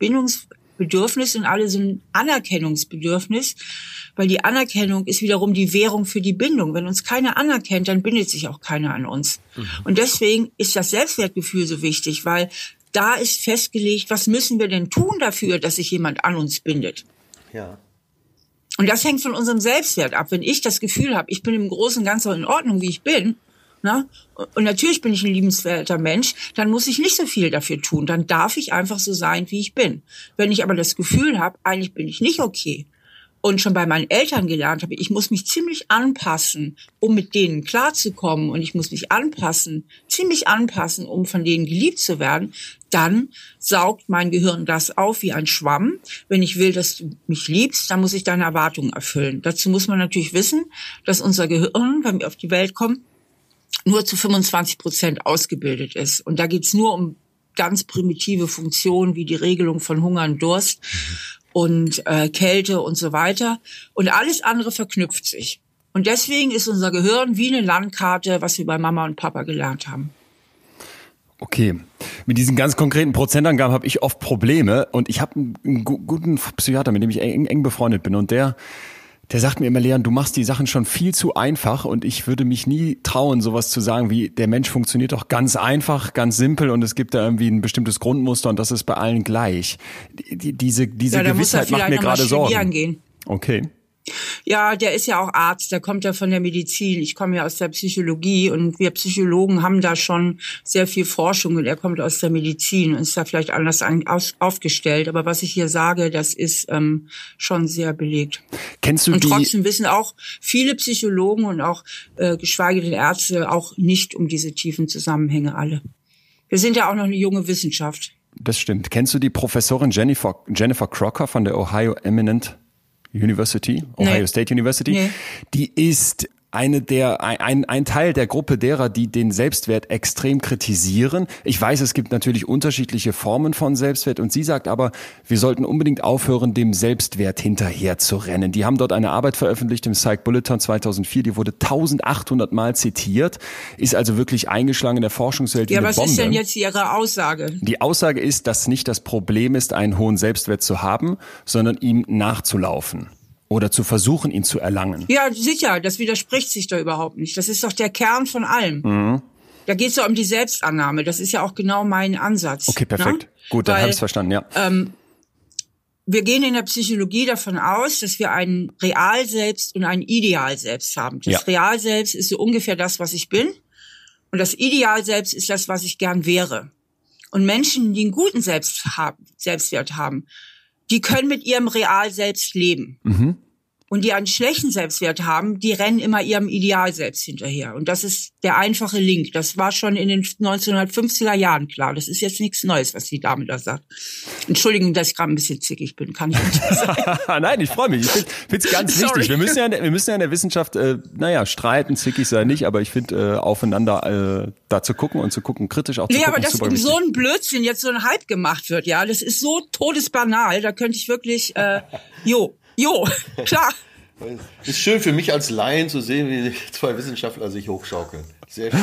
Bindungsbedürfnis und alle ein Anerkennungsbedürfnis, weil die Anerkennung ist wiederum die Währung für die Bindung. Wenn uns keiner anerkennt, dann bindet sich auch keiner an uns. Und deswegen ist das Selbstwertgefühl so wichtig, weil da ist festgelegt, was müssen wir denn tun dafür, dass sich jemand an uns bindet. Ja. Und das hängt von unserem Selbstwert ab. Wenn ich das Gefühl habe, ich bin im Großen und Ganzen in Ordnung, wie ich bin, ne? und natürlich bin ich ein liebenswerter Mensch, dann muss ich nicht so viel dafür tun. Dann darf ich einfach so sein, wie ich bin. Wenn ich aber das Gefühl habe, eigentlich bin ich nicht okay, und schon bei meinen Eltern gelernt habe, ich muss mich ziemlich anpassen, um mit denen klarzukommen und ich muss mich anpassen, ziemlich anpassen, um von denen geliebt zu werden, dann saugt mein Gehirn das auf wie ein Schwamm. Wenn ich will, dass du mich liebst, dann muss ich deine Erwartungen erfüllen. Dazu muss man natürlich wissen, dass unser Gehirn, wenn wir auf die Welt kommen, nur zu 25 Prozent ausgebildet ist. Und da geht's nur um ganz primitive Funktionen wie die Regelung von Hunger und Durst und äh, Kälte und so weiter. Und alles andere verknüpft sich. Und deswegen ist unser Gehirn wie eine Landkarte, was wir bei Mama und Papa gelernt haben. Okay, mit diesen ganz konkreten Prozentangaben habe ich oft Probleme und ich habe einen gu guten Psychiater, mit dem ich eng, eng befreundet bin und der der sagt mir immer, Leon, du machst die Sachen schon viel zu einfach und ich würde mich nie trauen, sowas zu sagen wie, der Mensch funktioniert doch ganz einfach, ganz simpel und es gibt da irgendwie ein bestimmtes Grundmuster und das ist bei allen gleich. Die, diese diese Ja, Gewissheit macht mir gerade Sorgen. gehen. Okay. Ja, der ist ja auch Arzt, der kommt ja von der Medizin. Ich komme ja aus der Psychologie und wir Psychologen haben da schon sehr viel Forschung und er kommt aus der Medizin und ist da vielleicht anders aufgestellt. Aber was ich hier sage, das ist ähm, schon sehr belegt. Kennst du Und die trotzdem wissen auch viele Psychologen und auch äh, geschweige denn Ärzte auch nicht um diese tiefen Zusammenhänge alle. Wir sind ja auch noch eine junge Wissenschaft. Das stimmt. Kennst du die Professorin Jennifer, Jennifer Crocker von der Ohio Eminent University, Ohio Nee. State University? Nee. Die ist eine der, ein, ein Teil der Gruppe derer, die den Selbstwert extrem kritisieren. Ich weiß, es gibt natürlich unterschiedliche Formen von Selbstwert und sie sagt aber, wir sollten unbedingt aufhören, dem Selbstwert hinterher zu rennen. Die haben dort eine Arbeit veröffentlicht im Psych Bulletin 2004, die wurde 1800 Mal zitiert, ist also wirklich eingeschlagen in der Forschungswelt Ja, was Bombe. ist denn jetzt Ihre Aussage? Die Aussage ist, dass nicht das Problem ist, einen hohen Selbstwert zu haben, sondern ihm nachzulaufen oder zu versuchen, ihn zu erlangen. Ja, sicher, das widerspricht sich da überhaupt nicht. Das ist doch der Kern von allem. Mhm. Da geht es ja um die Selbstannahme. Das ist ja auch genau mein Ansatz. Okay, perfekt. Ne? Gut, dann habe ich verstanden, ja. Wir gehen in der Psychologie davon aus, dass wir ein Realselbst und ein Idealselbst haben. Das Ja. Realselbst ist so ungefähr das, was ich bin. Und das Ideal selbst ist das, was ich gern wäre. Und Menschen, die einen guten Selbst haben, Selbstwert haben, die können mit ihrem Real selbst leben. Mhm und die einen schlechten Selbstwert haben, die rennen immer ihrem Ideal selbst hinterher. Und das ist der einfache Link. Das war schon in den 1950er Jahren klar. Das ist jetzt nichts Neues, was die Dame da sagt. Entschuldigung, dass ich gerade ein bisschen zickig bin, kann ich nicht <laughs> sagen. Nein, ich freue mich. Ich finde es ganz Sorry. wichtig. Wir müssen, ja, wir müssen ja in der Wissenschaft, äh, naja, streiten, zickig sei nicht, aber ich finde, äh, aufeinander äh, da zu gucken und zu gucken, kritisch auch zu nee, gucken. Nee, aber dass so ein Blödsinn jetzt so ein Hype gemacht wird, ja, das ist so todesbanal, da könnte ich wirklich, äh, jo, Jo, <laughs> klar. Ist schön für mich als Laien zu sehen, wie zwei Wissenschaftler sich hochschaukeln. Sehr schön.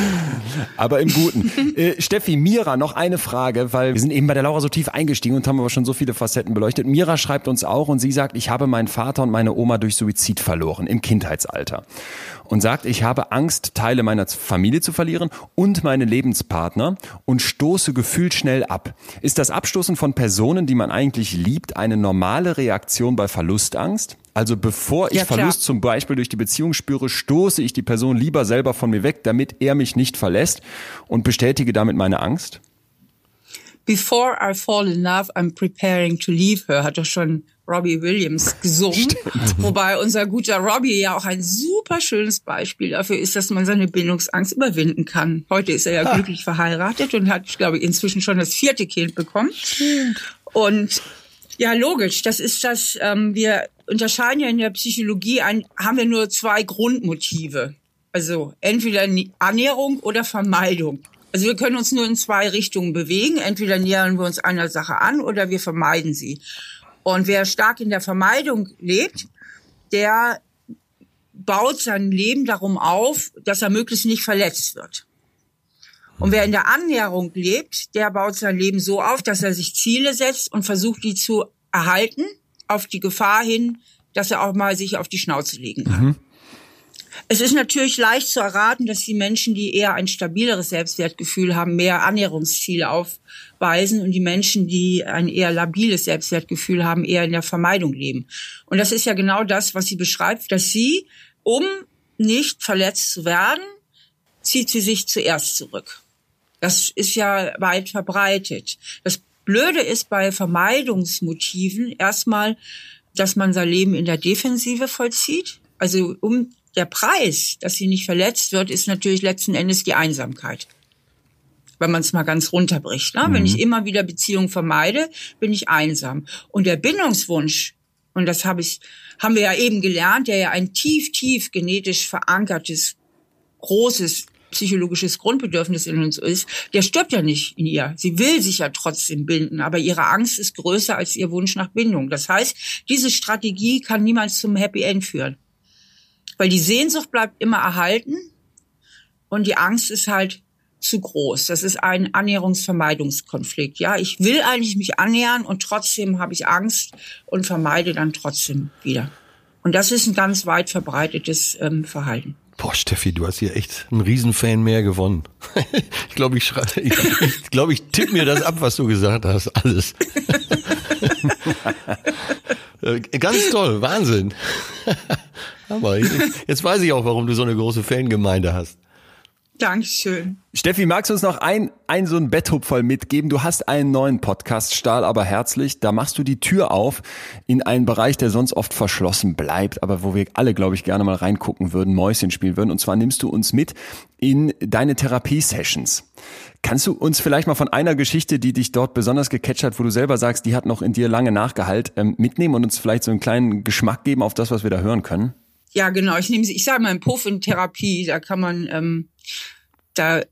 Aber im Guten. Äh, Steffi, Mira, noch eine Frage, weil wir sind eben bei der Laura so tief eingestiegen und haben aber schon so viele Facetten beleuchtet. Mira schreibt uns auch und sie sagt, ich habe meinen Vater und meine Oma durch Suizid verloren im Kindheitsalter. Und sagt, ich habe Angst, Teile meiner Familie zu verlieren und meine Lebenspartner und stoße gefühlt schnell ab. Ist das Abstoßen von Personen, die man eigentlich liebt, eine normale Reaktion bei Verlustangst? Also bevor ich ja, Verlust zum Beispiel durch die Beziehung spüre, stoße ich die Person lieber selber von mir weg, damit er mich nicht verlässt und bestätige damit meine Angst? Before I fall in love, I'm preparing to leave her, hat doch schon Robbie Williams gesungen. Stimmt. Wobei unser guter Robbie ja auch ein super schönes Beispiel dafür ist, dass man seine Bindungsangst überwinden kann. Heute ist er ja ha. glücklich verheiratet und hat, glaube ich, inzwischen schon das vierte Kind bekommen. Stimmt. Und ja, logisch. Das ist das, ähm, wir unterscheiden ja in der Psychologie, ein, haben wir nur zwei Grundmotive. Also entweder Annäherung oder Vermeidung. Also wir können uns nur in zwei Richtungen bewegen. Entweder nähern wir uns einer Sache an oder wir vermeiden sie. Und wer stark in der Vermeidung lebt, der baut sein Leben darum auf, dass er möglichst nicht verletzt wird. Und wer in der Annäherung lebt, der baut sein Leben so auf, dass er sich Ziele setzt und versucht, die zu erhalten, auf die Gefahr hin, dass er auch mal sich auf die Schnauze legen kann. Mhm. Es ist natürlich leicht zu erraten, dass die Menschen, die eher ein stabileres Selbstwertgefühl haben, mehr Annäherungsziele aufweisen und die Menschen, die ein eher labiles Selbstwertgefühl haben, eher in der Vermeidung leben. Und das ist ja genau das, was sie beschreibt, dass sie, um nicht verletzt zu werden, zieht sie sich zuerst zurück. Das ist ja weit verbreitet. Das Blöde ist bei Vermeidungsmotiven erstmal, dass man sein Leben in der Defensive vollzieht. Also um der Preis, dass sie nicht verletzt wird, ist natürlich letzten Endes die Einsamkeit. Wenn man es mal ganz runterbricht. Ne? Mhm. Wenn ich immer wieder Beziehungen vermeide, bin ich einsam. Und der Bindungswunsch, und das habe ich, haben wir ja eben gelernt, der ja ein tief, tief genetisch verankertes, großes psychologisches Grundbedürfnis in uns ist, der stirbt ja nicht in ihr. Sie will sich ja trotzdem binden, aber ihre Angst ist größer als ihr Wunsch nach Bindung. Das heißt, diese Strategie kann niemals zum Happy End führen. Weil die Sehnsucht bleibt immer erhalten und die Angst ist halt zu groß. Das ist ein Annäherungsvermeidungskonflikt. Ja, ich will eigentlich mich annähern und trotzdem habe ich Angst und vermeide dann trotzdem wieder. Und das ist ein ganz weit verbreitetes ähm, Verhalten. Boah, Steffi, du hast hier echt einen Riesenfan mehr gewonnen. <laughs> ich glaube, ich, schrei, ich, ich, glaub, ich tipp mir das ab, was du gesagt hast. Alles. Äh, ganz toll, Wahnsinn. <laughs> Aber jetzt weiß ich auch, warum du so eine große Fangemeinde hast. Dankeschön. Steffi, magst du uns noch ein, ein so ein Betthupferl mitgeben? Du hast einen neuen Podcast, Stahl aber herzlich. Da machst du die Tür auf in einen Bereich, der sonst oft verschlossen bleibt, aber wo wir alle, glaube ich, gerne mal reingucken würden, Mäuschen spielen würden. Und zwar nimmst du uns mit in deine Therapie-Sessions. Kannst du uns vielleicht mal von einer Geschichte, die dich dort besonders gecatcht hat, wo du selber sagst, die hat noch in dir lange nachgehalt, ähm, mitnehmen und uns vielleicht so einen kleinen Geschmack geben auf das, was wir da hören können? Ja, genau. Ich nehme sie, ich sage mal, in Puff in Therapie, da kann man, ähm, da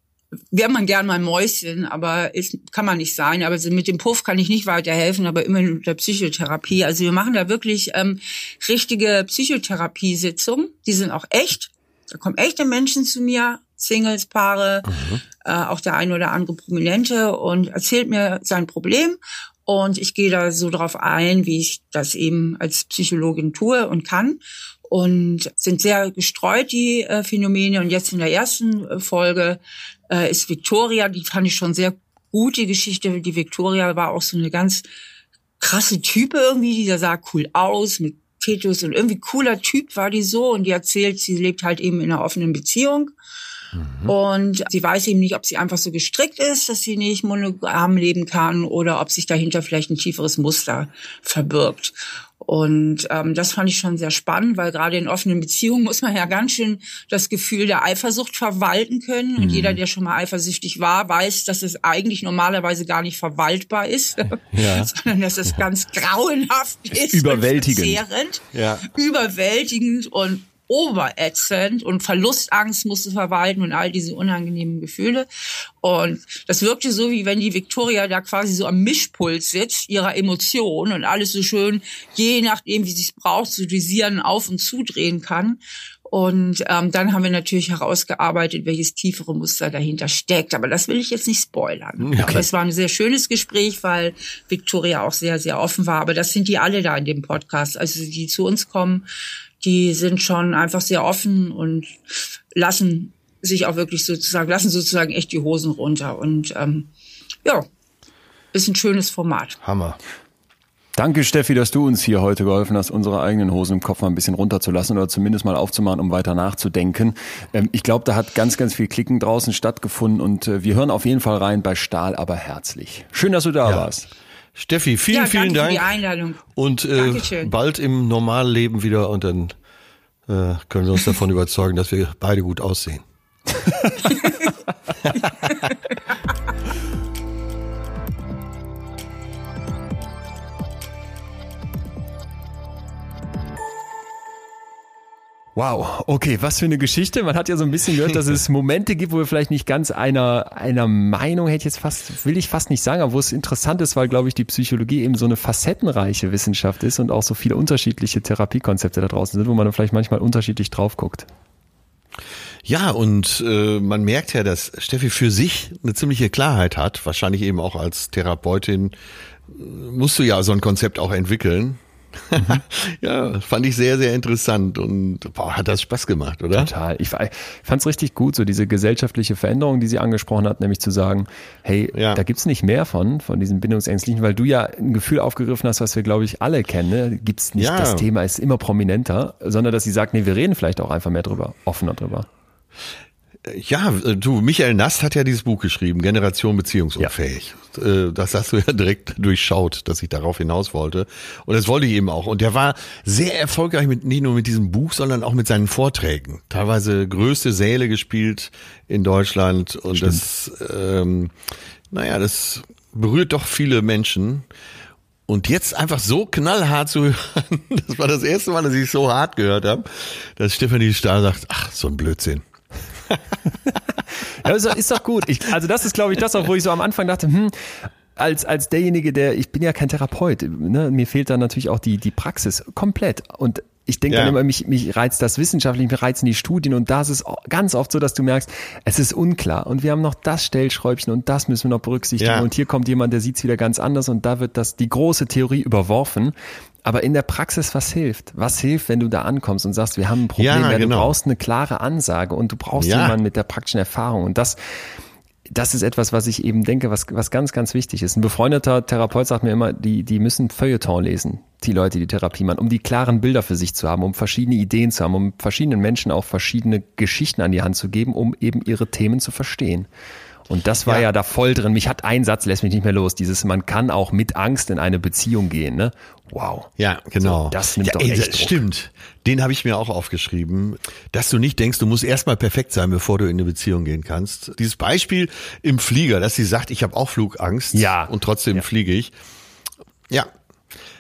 wäre man gern mal Mäuschen, aber ist, kann man nicht sein. Aber mit dem Puff kann ich nicht weiterhelfen, aber immer mit der Psychotherapie. Also wir machen da wirklich ähm, richtige Psychotherapiesitzungen. Die sind auch echt. Da kommen echte Menschen zu mir, Singles, Paare, mhm. äh, auch der eine oder andere Prominente und erzählt mir sein Problem. Und ich gehe da so drauf ein, wie ich das eben als Psychologin tue und kann und sind sehr gestreut, die äh, Phänomene. Und jetzt in der ersten äh, Folge äh, ist Victoria, die fand ich schon sehr gut, die Geschichte. Die Victoria war auch so eine ganz krasse Type irgendwie, die sah cool aus, mit Titus und irgendwie cooler Typ war die so und die erzählt, sie lebt halt eben in einer offenen Beziehung. Mhm. Und sie weiß eben nicht, ob sie einfach so gestrickt ist, dass sie nicht monogam leben kann oder ob sich dahinter vielleicht ein tieferes Muster verbirgt. Und ähm, das fand ich schon sehr spannend, weil gerade in offenen Beziehungen muss man ja ganz schön das Gefühl der Eifersucht verwalten können. Und mhm. jeder, der schon mal eifersüchtig war, weiß, dass es eigentlich normalerweise gar nicht verwaltbar ist, ja. <laughs> sondern dass es ganz grauenhaft ist. Überwältigend. Und ja. Überwältigend und oberätzend und Verlustangst musste verwalten und all diese unangenehmen Gefühle. Und das wirkte so, wie wenn die Victoria da quasi so am Mischpuls sitzt, ihrer Emotionen und alles so schön, je nachdem, wie sie es braucht, zu dosieren, auf und zudrehen kann. Und ähm, dann haben wir natürlich herausgearbeitet, welches tiefere Muster dahinter steckt. Aber das will ich jetzt nicht spoilern. Okay. Aber es war ein sehr schönes Gespräch, weil Victoria auch sehr, sehr offen war. Aber das sind die alle da in dem Podcast. Also die zu uns kommen, die sind schon einfach sehr offen und lassen sich auch wirklich sozusagen, lassen sozusagen echt die Hosen runter. Und ähm, ja, ist ein schönes Format. Hammer. Danke, Steffi, dass du uns hier heute geholfen hast, unsere eigenen Hosen im Kopf mal ein bisschen runterzulassen oder zumindest mal aufzumachen, um weiter nachzudenken. Ähm, ich glaube, da hat ganz, ganz viel Klicken draußen stattgefunden und äh, wir hören auf jeden Fall rein bei Stahl, aber herzlich. Schön, dass du da ja. warst. Steffi, vielen, ja, vielen Dank. Für die Einladung. Und äh, bald im Normalleben wieder und dann äh, können wir uns davon <laughs> überzeugen, dass wir beide gut aussehen. <laughs> Wow, okay, was für eine Geschichte. Man hat ja so ein bisschen gehört, dass es <laughs> Momente gibt, wo wir vielleicht nicht ganz einer, einer Meinung, hätte ich jetzt fast, will ich fast nicht sagen, aber wo es interessant ist, weil, glaube ich, die Psychologie eben so eine facettenreiche Wissenschaft ist und auch so viele unterschiedliche Therapiekonzepte da draußen sind, wo man vielleicht manchmal unterschiedlich drauf guckt. Ja, und äh, man merkt ja, dass Steffi für sich eine ziemliche Klarheit hat. Wahrscheinlich eben auch als Therapeutin musst du ja so ein Konzept auch entwickeln. Mhm. <laughs> ja, fand ich sehr, sehr interessant und boah, hat das Spaß gemacht, oder? Total. Ich, fand es richtig gut, so diese gesellschaftliche Veränderung, die sie angesprochen hat, nämlich zu sagen, hey, ja. da gibt's nicht mehr von, von diesen Bindungsängstlichen, weil du ja ein Gefühl aufgegriffen hast, was wir, glaube ich, alle kennen. Ne? Gibt's nicht, ja. das Thema ist immer prominenter, sondern dass sie sagt, nee, wir reden vielleicht auch einfach mehr drüber, offener drüber. Ja, äh, du, Michael Nast hat ja dieses Buch geschrieben, Generation beziehungsunfähig. Ja. Äh, das hast du ja direkt durchschaut, dass ich darauf hinaus wollte. Und das wollte ich eben auch. Und der war sehr erfolgreich mit, nicht nur mit diesem Buch, sondern auch mit seinen Vorträgen. Teilweise größte Säle gespielt in Deutschland. Und Stimmt. das, ähm, naja, das berührt doch viele Menschen. Und jetzt einfach so knallhart zu <laughs> hören, das war das erste Mal, dass ich so hart gehört habe, dass Stefanie Stahl sagt, ach, so ein Blödsinn. Ja, ist, doch, ist doch gut. Ich, also das ist, glaube ich, das auch, wo ich so am Anfang dachte, hm, als, als derjenige, der, ich bin ja kein Therapeut, ne? mir fehlt dann natürlich auch die, die Praxis komplett. Und ich denke ja. dann immer, mich, mich reizt das wissenschaftlich, mich reizen die Studien und da ist es ganz oft so, dass du merkst, es ist unklar und wir haben noch das Stellschräubchen und das müssen wir noch berücksichtigen ja. und hier kommt jemand, der sieht es wieder ganz anders und da wird das die große Theorie überworfen aber in der Praxis, was hilft? Was hilft, wenn du da ankommst und sagst, wir haben ein Problem, ja, ja, genau. du brauchst eine klare Ansage und du brauchst ja. jemanden mit der praktischen Erfahrung. Und das, das ist etwas, was ich eben denke, was, was ganz, ganz wichtig ist. Ein befreundeter Therapeut sagt mir immer, die, die müssen Feuilleton lesen, die Leute, die Therapie machen, um die klaren Bilder für sich zu haben, um verschiedene Ideen zu haben, um verschiedenen Menschen auch verschiedene Geschichten an die Hand zu geben, um eben ihre Themen zu verstehen. Und das war ja. ja. da voll drin. Mich hat ein Satz, lässt mich nicht mehr los. Dieses, man kann auch mit Angst in eine Beziehung gehen, ne? Wow. Ja, genau. So, das nimmt ja, doch echt ey, Stimmt. Den habe ich mir auch aufgeschrieben, dass du nicht denkst, du musst erstmal perfekt sein, bevor du in eine Beziehung gehen kannst. Dieses Beispiel im Flieger, dass sie sagt, ich habe auch Flugangst ja. und trotzdem ja. fliege ich. Ja,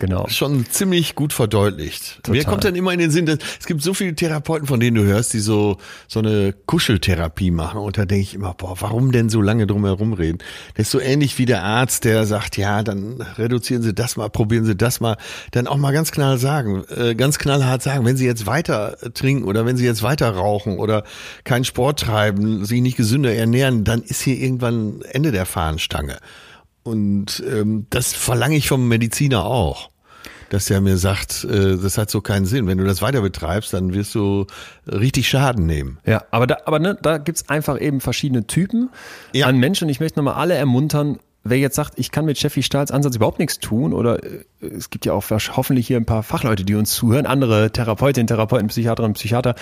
Genau. Schon ziemlich gut verdeutlicht. Total. Mir kommt dann immer in den Sinn, dass es gibt so viele Therapeuten, von denen du hörst, die so, so eine Kuscheltherapie machen. Und da denke ich immer, boah, warum denn so lange drum herum reden? Das ist so ähnlich wie der Arzt, der sagt, ja, dann reduzieren Sie das mal, probieren Sie das mal. Dann auch mal ganz knall sagen, äh, ganz knallhart sagen, wenn Sie jetzt weiter trinken oder wenn Sie jetzt weiter rauchen oder keinen Sport treiben, sich nicht gesünder ernähren, dann ist hier irgendwann Ende der Fahnenstange. Und ähm, das verlange ich vom Mediziner auch. Dass er mir sagt, äh, das hat so keinen Sinn. Wenn du das weiter betreibst, dann wirst du richtig Schaden nehmen. Ja, aber da, aber ne, da gibt's einfach eben verschiedene Typen ja. an Menschen. Ich möchte nochmal alle ermuntern, wer jetzt sagt, ich kann mit Steffi Stahls Ansatz überhaupt nichts tun oder äh, es gibt ja auch hoffentlich hier ein paar Fachleute, die uns zuhören, andere Therapeutinnen, Therapeuten, Psychiaterinnen, Psychiater.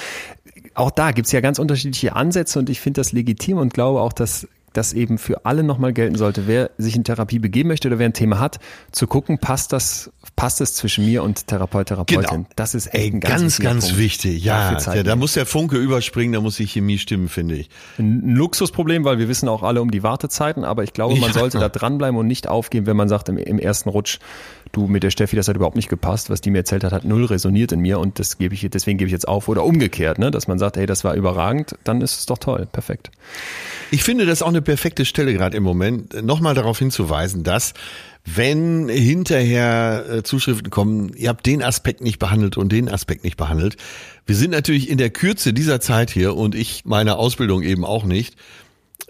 Auch da gibt's ja ganz unterschiedliche Ansätze und ich finde das legitim und glaube auch, dass das eben für alle nochmal gelten sollte, wer sich in Therapie begeben möchte oder wer ein Thema hat, zu gucken, passt das, passt es zwischen mir und Therapeut, Therapeutin. Genau. Das ist Ey, ein ganz, ganz, ganz Punkt. wichtig. Ja, Zeit ja, da muss der Funke überspringen, da muss die Chemie stimmen, finde ich. Ein Luxusproblem, weil wir wissen auch alle um die Wartezeiten, aber ich glaube, man Ja. sollte da dranbleiben und nicht aufgeben, wenn man sagt im, im ersten Rutsch, du mit der Steffi, das hat überhaupt nicht gepasst, was die mir erzählt hat, hat null resoniert in mir und das gebe ich, deswegen gebe ich jetzt auf. Oder umgekehrt, ne, dass man sagt, hey, das war überragend, dann ist es doch toll, perfekt. Ich finde das auch eine perfekte Stelle gerade im Moment, nochmal darauf hinzuweisen, dass wenn hinterher äh, Zuschriften kommen, ihr habt den Aspekt nicht behandelt und den Aspekt nicht behandelt. Wir sind natürlich in der Kürze dieser Zeit hier und ich meine Ausbildung eben auch nicht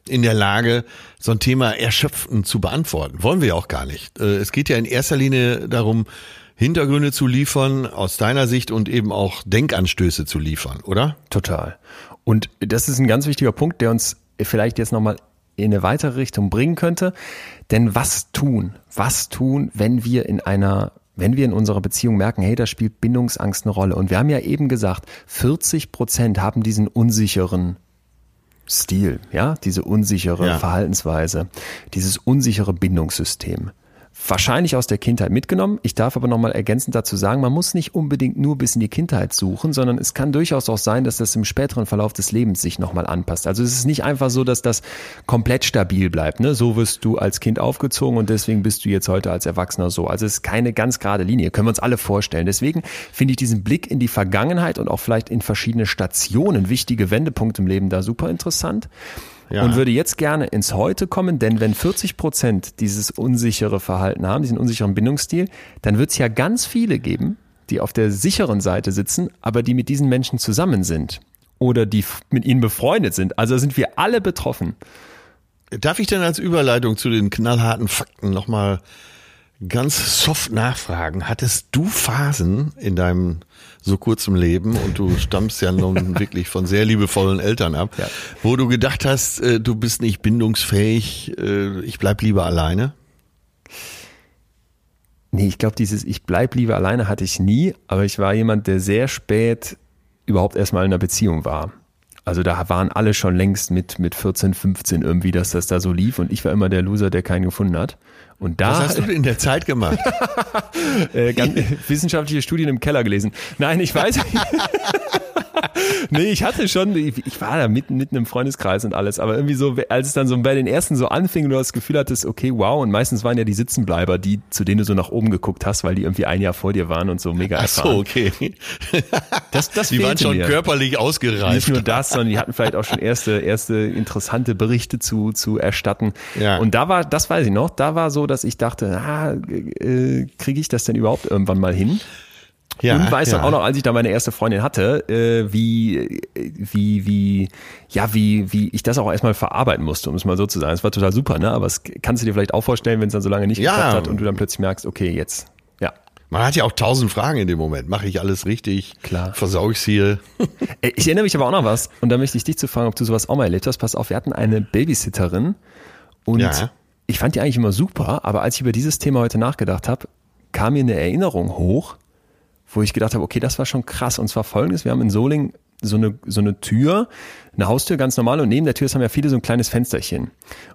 in der Lage, so ein Thema erschöpfend zu beantworten. Wollen wir ja auch gar nicht. Äh, Es geht ja in erster Linie darum, Hintergründe zu liefern aus deiner Sicht und eben auch Denkanstöße zu liefern, oder? Total. Und das ist ein ganz wichtiger Punkt, der uns vielleicht jetzt nochmal in eine weitere Richtung bringen könnte. Denn was tun? Was tun, wenn wir in einer, wenn wir in unserer Beziehung merken, hey, da spielt Bindungsangst eine Rolle. Und wir haben ja eben gesagt, 40 Prozent haben diesen unsicheren Stil, ja, diese unsichere Ja. Verhaltensweise, dieses unsichere Bindungssystem. Wahrscheinlich aus der Kindheit mitgenommen. Ich darf aber nochmal ergänzend dazu sagen, man muss nicht unbedingt nur bis in die Kindheit suchen, sondern es kann durchaus auch sein, dass das im späteren Verlauf des Lebens sich nochmal anpasst. Also es ist nicht einfach so, dass das komplett stabil bleibt. Ne? So wirst du als Kind aufgezogen und deswegen bist du jetzt heute als Erwachsener so. Also es ist keine ganz gerade Linie, können wir uns alle vorstellen. Deswegen finde ich diesen Blick in die Vergangenheit und auch vielleicht in verschiedene Stationen, wichtige Wendepunkte im Leben da super interessant. Ja. Und würde jetzt gerne ins Heute kommen, denn wenn 40 Prozent dieses unsichere Verhalten haben, diesen unsicheren Bindungsstil, dann wird es ja ganz viele geben, die auf der sicheren Seite sitzen, aber die mit diesen Menschen zusammen sind oder die mit ihnen befreundet sind. Also sind wir alle betroffen. Darf ich denn als Überleitung zu den knallharten Fakten nochmal ganz soft nachfragen? Hattest du Phasen in deinem so kurzem Leben und du stammst ja nun <laughs> wirklich von sehr liebevollen Eltern ab, Ja. wo du gedacht hast, äh, du bist nicht bindungsfähig, äh, ich bleib lieber alleine? Nee, ich glaube, dieses Ich bleib lieber alleine hatte ich nie, aber ich war jemand, der sehr spät überhaupt erstmal in einer Beziehung war. Also da waren alle schon längst mit, mit 14, 15 irgendwie, dass das da so lief und ich war immer der Loser, der keinen gefunden hat. Und da Was hast du denn in der Zeit gemacht? <laughs> äh, ganz, <laughs> wissenschaftliche Studien im Keller gelesen. Nein, ich weiß nicht. <laughs> <laughs> nee, ich hatte schon, ich, ich war da mitten, mitten im Freundeskreis und alles, aber irgendwie so, als es dann so bei den ersten so anfing und du das Gefühl hattest, okay, wow, und meistens waren ja die Sitzenbleiber, die, zu denen du so nach oben geguckt hast, weil die irgendwie ein Jahr vor dir waren und so mega Ach erfahren. so, okay. Das, das Die waren schon mir. körperlich Nicht ausgereift. nur das, sondern die hatten vielleicht auch schon erste, erste interessante Berichte zu, zu erstatten. Ja. Und da war, das weiß ich noch, da war so, dass ich dachte, ah, äh, kriege ich das denn überhaupt irgendwann mal hin? Ja, und weiß ja. dann auch noch, als ich da meine erste Freundin hatte, äh, wie, wie, wie, ja, wie, wie ich das auch erstmal verarbeiten musste, um es mal so zu sagen. Es war total super, ne? Aber es kannst du dir vielleicht auch vorstellen, wenn es dann so lange nicht Ja. geklappt hat und du dann plötzlich merkst, okay, jetzt, ja. Man hat ja auch tausend Fragen in dem Moment. Mache ich alles richtig? Klar. Versau ich's hier? <laughs> Äh, Ich erinnere mich aber auch noch was, und da möchte ich dich zu fragen, ob du sowas auch mal erlebt hast. Pass auf, wir hatten eine Babysitterin und Ja. ich fand die eigentlich immer super, aber als ich über dieses Thema heute nachgedacht habe, kam mir eine Erinnerung hoch, wo ich gedacht habe, okay, das war schon krass. Und zwar folgendes, wir haben in Solingen so eine, so eine Tür, eine Haustür ganz normal und neben der Tür haben ja viele so ein kleines Fensterchen.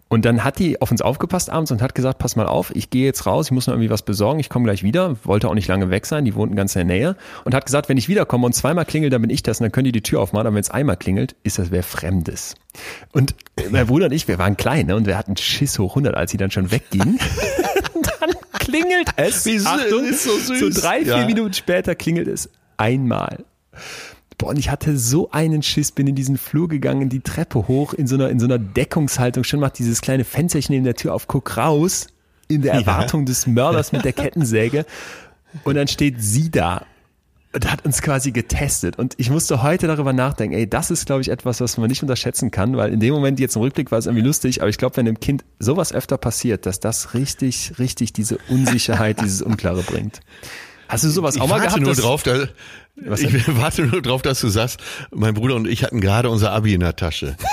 Und dann hat die auf uns aufgepasst abends und hat gesagt, pass mal auf, ich gehe jetzt raus, ich muss noch irgendwie was besorgen, ich komme gleich wieder, wollte auch nicht lange weg sein, die wohnten ganz in der Nähe und hat gesagt, wenn ich wiederkomme und zweimal klingelt, dann bin ich das und dann können die die Tür aufmachen, aber wenn es einmal klingelt, ist das wer Fremdes. Und mein Bruder und ich, wir waren klein ne? und wir hatten Schiss hoch 100, als sie dann schon wegging. <laughs> klingelt es. Wie Achtung, ist so süß. so drei, vier Ja. Minuten später klingelt es einmal. Boah, und ich hatte so einen Schiss, bin in diesen Flur gegangen, die Treppe hoch, in so einer, in so einer Deckungshaltung, schon macht dieses kleine Fensterchen neben der Tür auf, guck raus, in der Erwartung des Mörders mit der <laughs> Kettensäge. Und dann steht sie da und hat uns quasi getestet. Und ich musste heute darüber nachdenken, ey, das ist, glaube ich, etwas, was man nicht unterschätzen kann, weil in dem Moment, jetzt im Rückblick, war es irgendwie lustig, aber ich glaube, wenn dem Kind sowas öfter passiert, dass das richtig, richtig diese Unsicherheit, <laughs> dieses Unklare bringt. Hast du sowas Ich auch mal gehabt? nur drauf, da, Was ich <laughs> warte nur drauf, dass du sagst, mein Bruder und ich hatten gerade unser Abi in der Tasche. <laughs>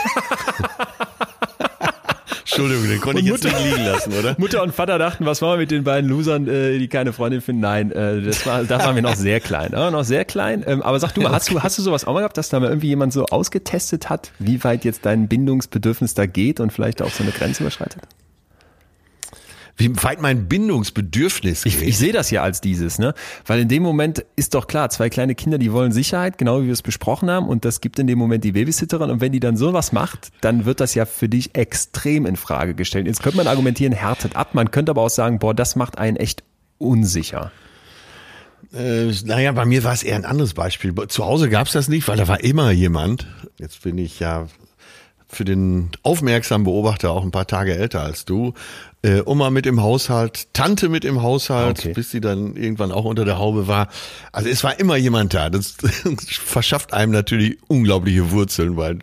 Entschuldigung, den konnte ich jetzt nicht liegen lassen, oder? Mutter und Vater dachten, was machen wir mit den beiden Losern, äh, die keine Freundin finden? Nein, äh, das war, da waren wir noch sehr klein, ja, noch sehr klein. Ähm, aber sag du mal, hast du, hast du sowas auch mal gehabt, dass da mal irgendwie jemand so ausgetestet hat, wie weit jetzt dein Bindungsbedürfnis da geht und vielleicht auch so eine Grenze überschreitet? Wie weit mein Bindungsbedürfnis geht. Ich, ich sehe das ja als dieses, ne? Weil in dem Moment ist doch klar, zwei kleine Kinder, die wollen Sicherheit, genau wie wir es besprochen haben, und das gibt in dem Moment die Babysitterin. Und wenn die dann sowas macht, dann wird das ja für dich extrem in Frage gestellt. Jetzt könnte man argumentieren, härtet ab. Man könnte aber auch sagen, boah, das macht einen echt unsicher. Äh, naja, bei mir war es eher ein anderes Beispiel. Zu Hause gab's das nicht, weil da war immer jemand. Jetzt bin ich ja für den aufmerksamen Beobachter auch ein paar Tage älter als du. Äh, Oma mit im Haushalt, Tante mit im Haushalt, Okay. bis sie dann irgendwann auch unter der Haube war. Also es war immer jemand da. Das <laughs> verschafft einem natürlich unglaubliche Wurzeln, weil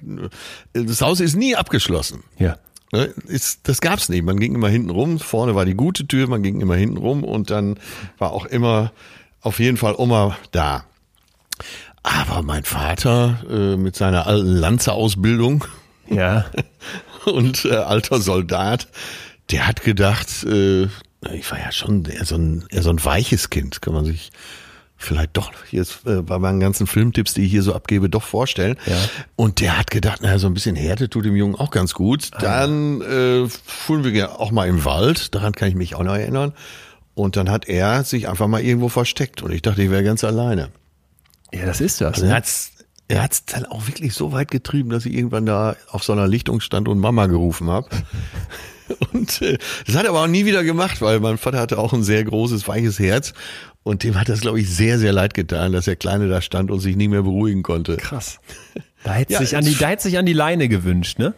äh, das Haus ist nie abgeschlossen. Ja. Ne, Ist, das gab's nicht. Man ging immer hinten rum. Vorne war die gute Tür, man ging immer hinten rum und dann war auch immer auf jeden Fall Oma da. Aber mein Vater äh, mit seiner alten Lanze-Ausbildung Ja. <laughs> und äh, alter Soldat, der hat gedacht, äh, ich war ja schon eher so, ein, eher so ein weiches Kind, kann man sich vielleicht doch jetzt äh, bei meinen ganzen Filmtipps, die ich hier so abgebe, doch vorstellen. Ja. Und der hat gedacht, naja, so ein bisschen Härte tut dem Jungen auch ganz gut. Dann äh, fuhren wir ja auch mal im Wald, daran kann ich mich auch noch erinnern. Und dann hat er sich einfach mal irgendwo versteckt und ich dachte, ich wäre ganz alleine. Ja, das ist das. Also Ne? hat's, er hat's dann auch wirklich so weit getrieben, dass ich irgendwann da auf so einer Lichtung stand und Mama gerufen habe. <laughs> Und äh, das hat er aber auch nie wieder gemacht, weil mein Vater hatte auch ein sehr großes, weiches Herz. Und dem hat das, glaube ich, sehr, sehr leid getan, dass der Kleine da stand und sich nicht mehr beruhigen konnte. Krass. <laughs> Da hätte Ja, sich an die, da hätte sich an die Leine gewünscht, ne?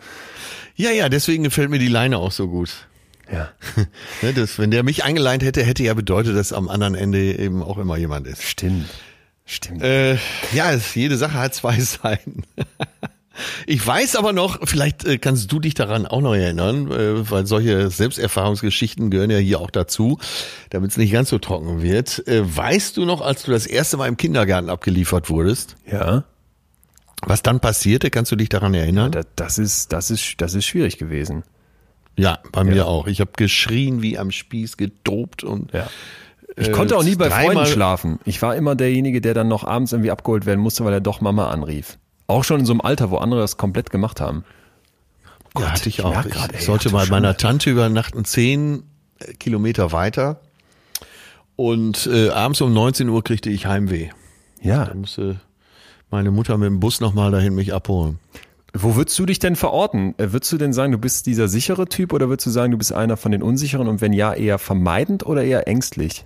Ja, ja, deswegen gefällt mir die Leine auch so gut. Ja. <laughs> Ne, das, wenn der mich eingeleint hätte, hätte ja bedeutet, dass am anderen Ende eben auch immer jemand ist. Stimmt. Stimmt. Äh, ja, es, jede Sache hat zwei <laughs> Seiten. Ich weiß aber noch, vielleicht äh, kannst du dich daran auch noch erinnern, äh, weil solche Selbsterfahrungsgeschichten gehören ja hier auch dazu, damit es nicht ganz so trocken wird. Äh, weißt du noch, als du das erste Mal im Kindergarten abgeliefert wurdest, ja. was dann passierte? Kannst du dich daran erinnern? Da- Das ist, das ist, das ist schwierig gewesen. Ja, bei mir Ja. auch. Ich habe geschrien wie am Spieß, getobt und Ja. Ich konnte auch nie bei Freunden schlafen. Ich war immer derjenige, der dann noch abends irgendwie abgeholt werden musste, weil er doch Mama anrief. Auch schon in so einem Alter, wo andere das komplett gemacht haben. ja, hatte ich ich auch. Ich, grad, ey, sollte schon- meiner Tante übernachten, zehn äh, Kilometer weiter. Und äh, abends um 19 Uhr kriegte ich Heimweh. Ja. Da musste meine Mutter mit dem Bus nochmal dahin mich abholen. Wo würdest du dich denn verorten? Äh, Würdest du denn sagen, du bist dieser sichere Typ oder würdest du sagen, du bist einer von den unsicheren und wenn ja, eher vermeidend oder eher ängstlich?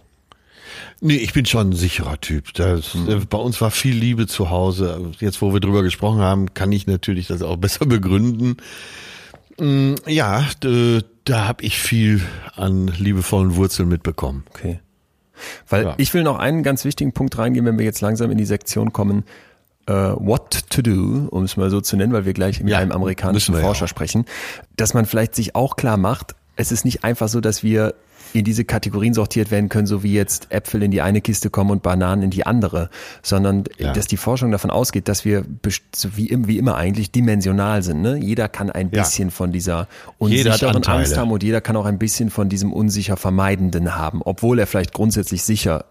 Nee, ich bin schon ein sicherer Typ. Das, äh, Bei uns war viel Liebe zu Hause. Jetzt, wo wir drüber gesprochen haben, kann ich natürlich das auch <laughs> besser begründen. Mm, Ja, da habe ich viel an liebevollen Wurzeln mitbekommen. Okay. Weil Ja. ich will noch einen ganz wichtigen Punkt reingehen, wenn wir jetzt langsam in die Sektion kommen, äh, what to do, um es mal so zu nennen, weil wir gleich mit Ja, einem amerikanischen ja Forscher auch. sprechen, dass man vielleicht sich auch klar macht, es ist nicht einfach so, dass wir in diese Kategorien sortiert werden können, so wie jetzt Äpfel in die eine Kiste kommen und Bananen in die andere, sondern Ja. dass die Forschung davon ausgeht, dass wir so wie, wie immer eigentlich dimensional sind. Ne? Jeder kann ein Ja. bisschen von dieser unsicheren. Angst haben und jeder kann auch ein bisschen von diesem unsicher Vermeidenden haben, obwohl er vielleicht grundsätzlich sicher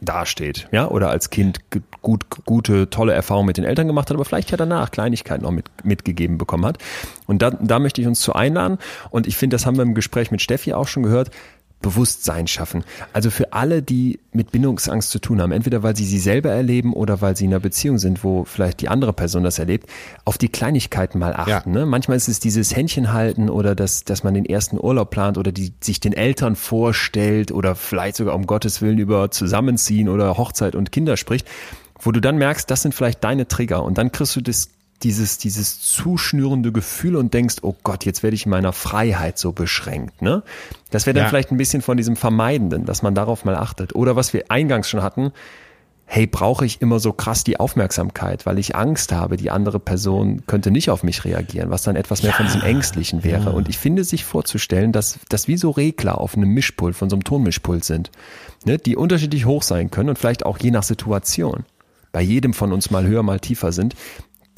dasteht, ja, oder als Kind gut, gute, tolle Erfahrungen mit den Eltern gemacht hat, aber vielleicht ja danach Kleinigkeiten noch mit, mitgegeben bekommen hat. Und da, da möchte ich uns zu einladen. Und ich finde, das haben wir im Gespräch mit Steffi auch schon gehört. Bewusstsein schaffen. Also für alle, die mit Bindungsangst zu tun haben, entweder weil sie sie selber erleben oder weil sie in einer Beziehung sind, wo vielleicht die andere Person das erlebt, auf die Kleinigkeiten mal achten. Ne? Manchmal ist es dieses Händchen halten oder das, dass man den ersten Urlaub plant oder die sich den Eltern vorstellt oder vielleicht sogar um Gottes Willen über Zusammenziehen oder Hochzeit und Kinder spricht, wo du dann merkst, das sind vielleicht deine Trigger und dann kriegst du das dieses, dieses zuschnürende Gefühl und denkst, oh Gott, jetzt werde ich in meiner Freiheit so beschränkt. Ne? Das wäre dann Ja. vielleicht ein bisschen von diesem Vermeidenden, dass man darauf mal achtet. Oder was wir eingangs schon hatten, hey, brauche ich immer so krass die Aufmerksamkeit, weil ich Angst habe, die andere Person könnte nicht auf mich reagieren, was dann etwas mehr von diesem Ängstlichen wäre. Und ich finde, sich vorzustellen, dass das wie so Regler auf einem Mischpult, von so einem Tonmischpult sind, ne, die unterschiedlich hoch sein können und vielleicht auch je nach Situation bei jedem von uns mal höher, mal tiefer sind,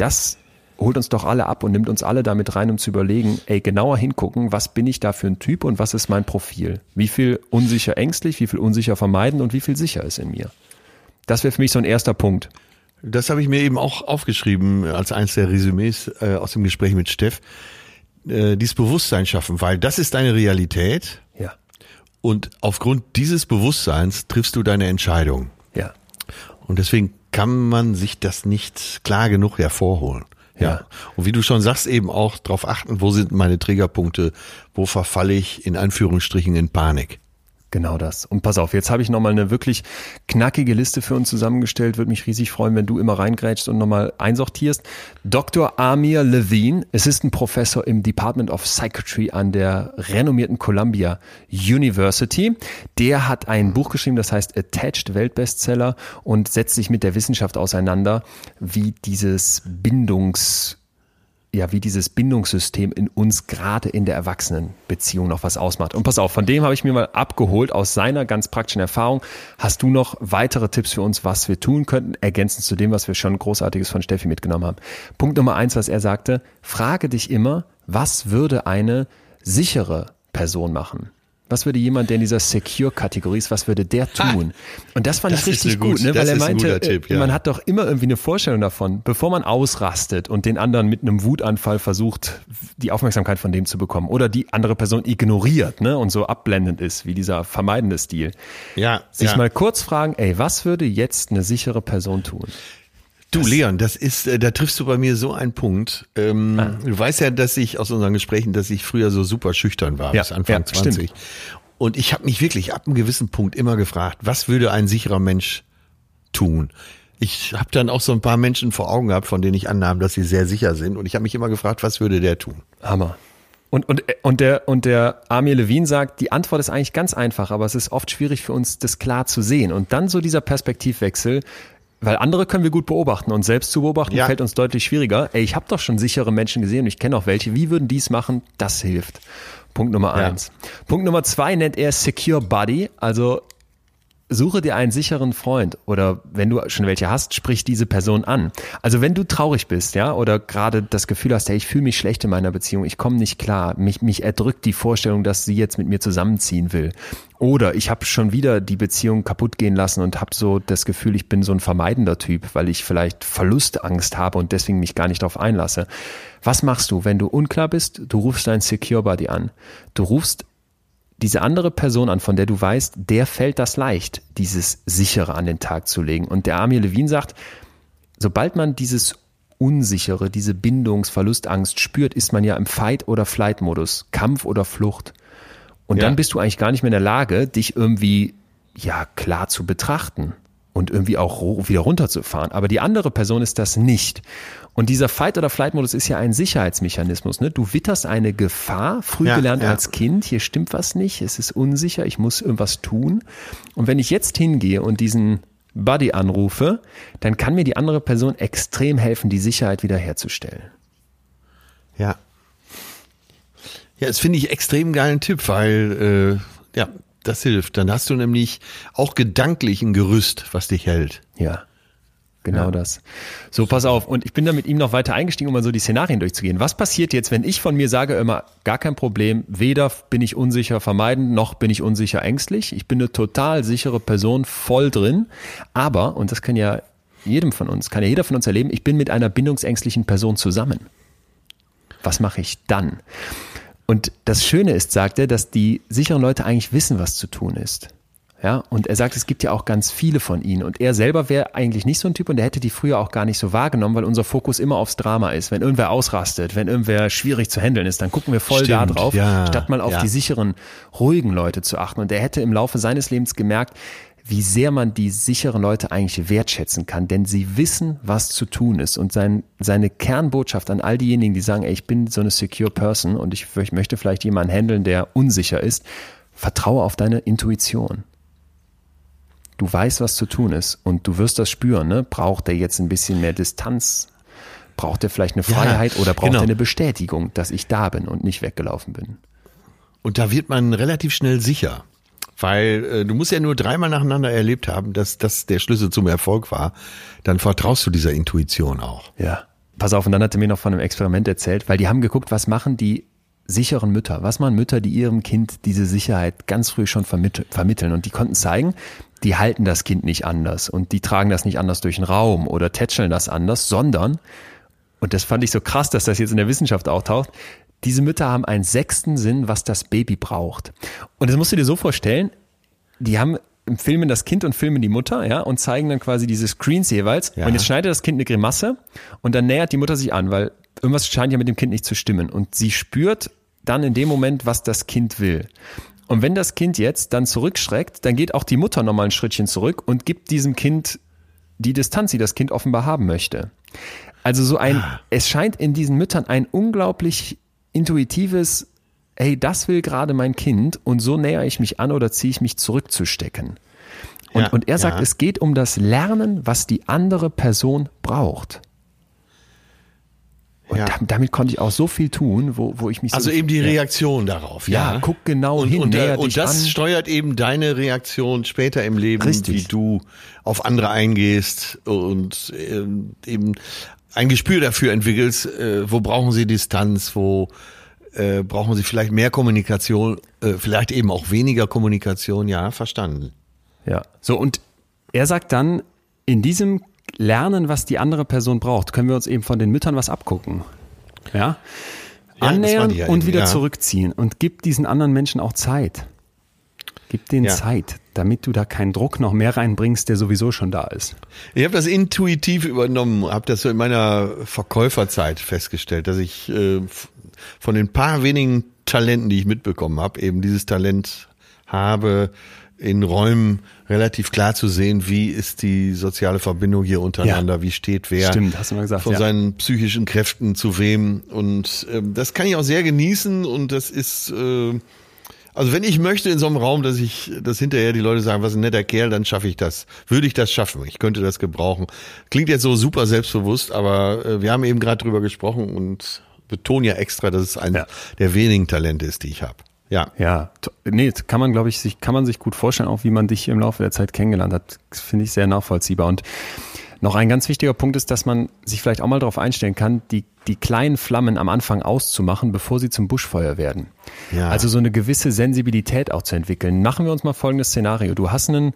das holt uns doch alle ab und nimmt uns alle damit rein, um zu überlegen, ey, genauer hingucken, was bin ich da für ein Typ und was ist mein Profil? Wie viel unsicher ängstlich, wie viel unsicher vermeiden und wie viel sicher ist in mir? Das wäre für mich so ein erster Punkt. Das habe ich mir eben auch aufgeschrieben als eins der Resümees äh, aus dem Gespräch mit Steff. Äh, dieses Bewusstsein schaffen, weil das ist deine Realität. Ja. Und aufgrund dieses Bewusstseins triffst du deine Entscheidung. Ja. Und deswegen kann man sich das nicht klar genug hervorholen. Ja. Ja. Und wie du schon sagst, eben auch darauf achten, wo sind meine Triggerpunkte, wo verfalle ich in Anführungsstrichen in Panik. Genau das. Und pass auf, jetzt habe ich nochmal eine wirklich knackige Liste für uns zusammengestellt. Würde mich riesig freuen, wenn du immer reingrätschst und nochmal einsortierst. Dr. Amir Levine, Assistant Professor im Department of Psychiatry an der renommierten Columbia University. Der hat ein Buch geschrieben, das heißt Attached Weltbestseller und setzt sich mit der Wissenschaft auseinander, wie dieses Bindungs ja, wie dieses Bindungssystem in uns gerade in der Erwachsenenbeziehung noch was ausmacht. Und pass auf, von dem habe ich mir mal abgeholt aus seiner ganz praktischen Erfahrung. Hast du noch weitere Tipps für uns, was wir tun könnten, ergänzend zu dem, was wir schon Großartiges von Steffi mitgenommen haben? Punkt Nummer eins, was er sagte, frage dich immer, was würde eine sichere Person machen? Was würde jemand, der in dieser Secure-Kategorie ist, was würde der tun? Und das fand Das ich richtig gut, gut- ne? weil er meinte, Tipp, äh, ja. man hat doch immer irgendwie eine Vorstellung davon, bevor man ausrastet und den anderen mit einem Wutanfall versucht, die Aufmerksamkeit von dem zu bekommen oder die andere Person ignoriert ne? und so abblendend ist, wie dieser vermeidende Stil. Ja, Sich ja. mal kurz fragen, ey, was würde jetzt eine sichere Person tun? Du, Leon, das ist, äh, da triffst du bei mir so einen Punkt. Ähm, Ah. Du weißt ja, dass ich aus unseren Gesprächen, dass ich früher so super schüchtern war, Ja, bis Anfang ja, 20. Und ich habe mich wirklich ab einem gewissen Punkt immer gefragt, was würde ein sicherer Mensch tun? Ich habe dann auch so ein paar Menschen vor Augen gehabt, von denen ich annahm, dass sie sehr sicher sind. Und ich habe mich immer gefragt, was würde der tun? Hammer. Und, und, und, der, und der Amir Levine sagt, die Antwort ist eigentlich ganz einfach, aber es ist oft schwierig für uns, das klar zu sehen. Und dann so dieser Perspektivwechsel, weil andere können wir gut beobachten und selbst zu beobachten Ja. fällt uns deutlich schwieriger. Ey, ich habe doch schon sichere Menschen gesehen und ich kenne auch welche. Wie würden die es machen? Das hilft. Punkt Nummer Ja. eins. Punkt Nummer zwei nennt er Secure Body, also suche dir einen sicheren Freund oder wenn du schon welche hast, sprich diese Person an. Also wenn du traurig bist, ja, oder gerade das Gefühl hast, hey, ich fühle mich schlecht in meiner Beziehung, ich komme nicht klar, mich, mich erdrückt die Vorstellung, dass sie jetzt mit mir zusammenziehen will. Oder ich habe schon wieder die Beziehung kaputt gehen lassen und habe so das Gefühl, ich bin so ein vermeidender Typ, weil ich vielleicht Verlustangst habe und deswegen mich gar nicht darauf einlasse. Was machst du, wenn du unklar bist? Du rufst dein Secure Body an. Du rufst diese andere Person an, von der du weißt, der fällt das leicht, dieses sichere an den Tag zu legen. Und der Amir Levin sagt, sobald man dieses Unsichere, diese Bindungsverlustangst spürt, ist man ja im Fight- oder Flight-Modus, Kampf oder Flucht. Und Ja. dann bist du eigentlich gar nicht mehr in der Lage, dich irgendwie, ja, klar zu betrachten und irgendwie auch wieder runterzufahren. Aber die andere Person ist das nicht. Und dieser Fight- oder Flight-Modus ist ja ein Sicherheitsmechanismus. Ne? Du witterst eine Gefahr, früh Ja, gelernt ja. als Kind, hier stimmt was nicht, es ist unsicher, ich muss irgendwas tun. Und wenn ich jetzt hingehe und diesen Buddy anrufe, dann kann mir die andere Person extrem helfen, die Sicherheit wiederherzustellen. Ja. Ja, das finde ich extrem geilen Tipp, weil äh, ja, das hilft. Dann hast du nämlich auch gedanklich ein Gerüst, was dich hält. Ja. Genau das. So, pass auf. Und ich bin da mit ihm noch weiter eingestiegen, um mal so die Szenarien durchzugehen. Was passiert jetzt, wenn ich von mir sage immer, gar kein Problem, weder bin ich unsicher vermeiden, noch bin ich unsicher ängstlich. Ich bin eine total sichere Person, voll drin. Aber, und das kann ja jedem von uns, kann ja jeder von uns erleben, ich bin mit einer bindungsängstlichen Person zusammen. Was mache ich dann? Und das Schöne ist, sagt er, dass die sicheren Leute eigentlich wissen, was zu tun ist. Ja, und er sagt, es gibt ja auch ganz viele von ihnen. Und er selber wäre eigentlich nicht so ein Typ und er hätte die früher auch gar nicht so wahrgenommen, weil unser Fokus immer aufs Drama ist. Wenn irgendwer ausrastet, wenn irgendwer schwierig zu handeln ist, dann gucken wir voll da Stimmt, drauf, ja, statt mal auf ja. die sicheren, ruhigen Leute zu achten. Und er hätte im Laufe seines Lebens gemerkt, wie sehr man die sicheren Leute eigentlich wertschätzen kann, denn sie wissen, was zu tun ist. Und sein, seine Kernbotschaft an all diejenigen, die sagen, ey, ich bin so eine secure person und ich, ich möchte vielleicht jemanden handeln, der unsicher ist, vertraue auf deine Intuition. Du weißt, was zu tun ist und du wirst das spüren. Ne? Braucht er jetzt ein bisschen mehr Distanz? Braucht er vielleicht eine Ja, Freiheit oder braucht genau. er eine Bestätigung, dass ich da bin und nicht weggelaufen bin? Und da wird man relativ schnell sicher. Weil äh, du musst ja nur dreimal nacheinander erlebt haben, dass das der Schlüssel zum Erfolg war. Dann vertraust du dieser Intuition auch. Ja. pass auf, und dann hat er mir noch von einem Experiment erzählt, weil die haben geguckt, was machen die sicheren Mütter, was machen Mütter, die ihrem Kind diese Sicherheit ganz früh schon vermitteln. Und die konnten zeigen, die halten das Kind nicht anders und die tragen das nicht anders durch den Raum oder tätscheln das anders, sondern, und das fand ich so krass, dass das jetzt in der Wissenschaft auftaucht, diese Mütter haben einen sechsten Sinn, was das Baby braucht. Und das musst du dir so vorstellen, die haben filmen das Kind und filmen die Mutter, ja, und zeigen dann quasi diese Screens jeweils. Ja. Und jetzt schneidet das Kind eine Grimasse und dann nähert die Mutter sich an, weil irgendwas scheint ja mit dem Kind nicht zu stimmen. Und sie spürt dann in dem Moment, was das Kind will. Und wenn das Kind jetzt dann zurückschreckt, dann geht auch die Mutter nochmal ein Schrittchen zurück und gibt diesem Kind die Distanz, die das Kind offenbar haben möchte. Also so ein, ah. es scheint in diesen Müttern ein unglaublich intuitives, hey, das will gerade mein Kind und so näher ich mich an oder ziehe ich mich zurückzustecken. Und, ja, und er sagt, ja. es geht um das Lernen, was die andere Person braucht. Und ja. damit konnte ich auch so viel tun, wo, wo ich mich also so, eben die Reaktion darauf. Ja, ja, guck genau und, hin. Und, äh, und das an. steuert eben deine Reaktion später im Leben, Richtig. wie du auf andere eingehst und äh, eben ein Gespür dafür entwickelst, äh, wo brauchen sie Distanz, wo äh, brauchen sie vielleicht mehr Kommunikation, vielleicht eben auch weniger Kommunikation, ja, verstanden. Ja, so und er sagt dann, in diesem lernen, was die andere Person braucht, können wir uns eben von den Müttern was abgucken. Ja? ja Annähern ja und wieder ja. zurückziehen und gib diesen anderen Menschen auch Zeit. Gib denen. Zeit, damit du da keinen Druck noch mehr reinbringst, der sowieso schon da ist. Ich habe das intuitiv übernommen, habe das so in meiner Verkäuferzeit festgestellt, dass ich äh, von den paar wenigen Talenten, die ich mitbekommen habe, eben dieses Talent habe, in Räumen relativ klar zu sehen, wie ist die soziale Verbindung hier untereinander, ja. wie steht wer Stimmt, hast du mal gesagt, von ja. seinen psychischen Kräften zu wem. Und äh, das kann ich auch sehr genießen und das ist, äh, also wenn ich möchte in so einem Raum, dass ich, dass hinterher die Leute sagen, was ein netter Kerl, dann schaffe ich das. Würde ich das schaffen? Ich könnte das gebrauchen. Klingt jetzt so super selbstbewusst, aber äh, wir haben eben gerade drüber gesprochen und betonen ja extra, dass es eines ja. der wenigen Talente ist, die ich habe. Ja. Ja, nee, kann man, glaube ich, sich, kann man sich gut vorstellen, auch wie man dich im Laufe der Zeit kennengelernt hat. Finde ich sehr nachvollziehbar. Und noch ein ganz wichtiger Punkt ist, dass man sich vielleicht auch mal darauf einstellen kann, die, die kleinen Flammen am Anfang auszumachen, bevor sie zum Buschfeuer werden. Ja. Also so eine gewisse Sensibilität auch zu entwickeln. Machen wir uns mal folgendes Szenario. Du hast einen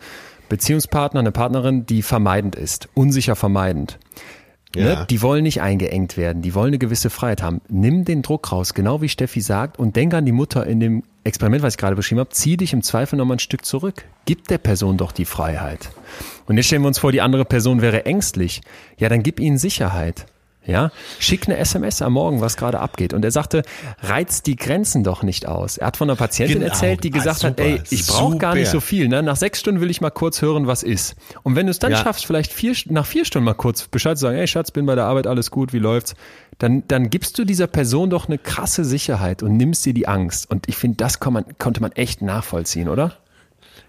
Beziehungspartner, eine Partnerin, die vermeidend ist, unsicher vermeidend. Ne? Ja. Ne? Die wollen nicht eingeengt werden, die wollen eine gewisse Freiheit haben. Nimm den Druck raus, genau wie Steffi sagt, und denk an die Mutter in dem Experiment, was ich gerade beschrieben habe, zieh dich im Zweifel nochmal ein Stück zurück. Gib der Person doch die Freiheit. Und jetzt stellen wir uns vor, die andere Person wäre ängstlich. Ja, dann gib ihnen Sicherheit. Ja, schick eine SMS am Morgen, was gerade abgeht. Und er sagte, reizt die Grenzen doch nicht aus. Er hat von einer Patientin genau. erzählt, die gesagt ah, hat, ey, ich brauche gar nicht so viel. Ne? Nach sechs Stunden will ich mal kurz hören, was ist. Und wenn du es dann ja. schaffst, vielleicht vier, nach vier Stunden mal kurz Bescheid zu sagen, ey Schatz, bin bei der Arbeit, alles gut, wie läuft's? Dann, dann gibst du dieser Person doch eine krasse Sicherheit und nimmst dir die Angst. Und ich finde, das kann man, konnte man echt nachvollziehen, oder?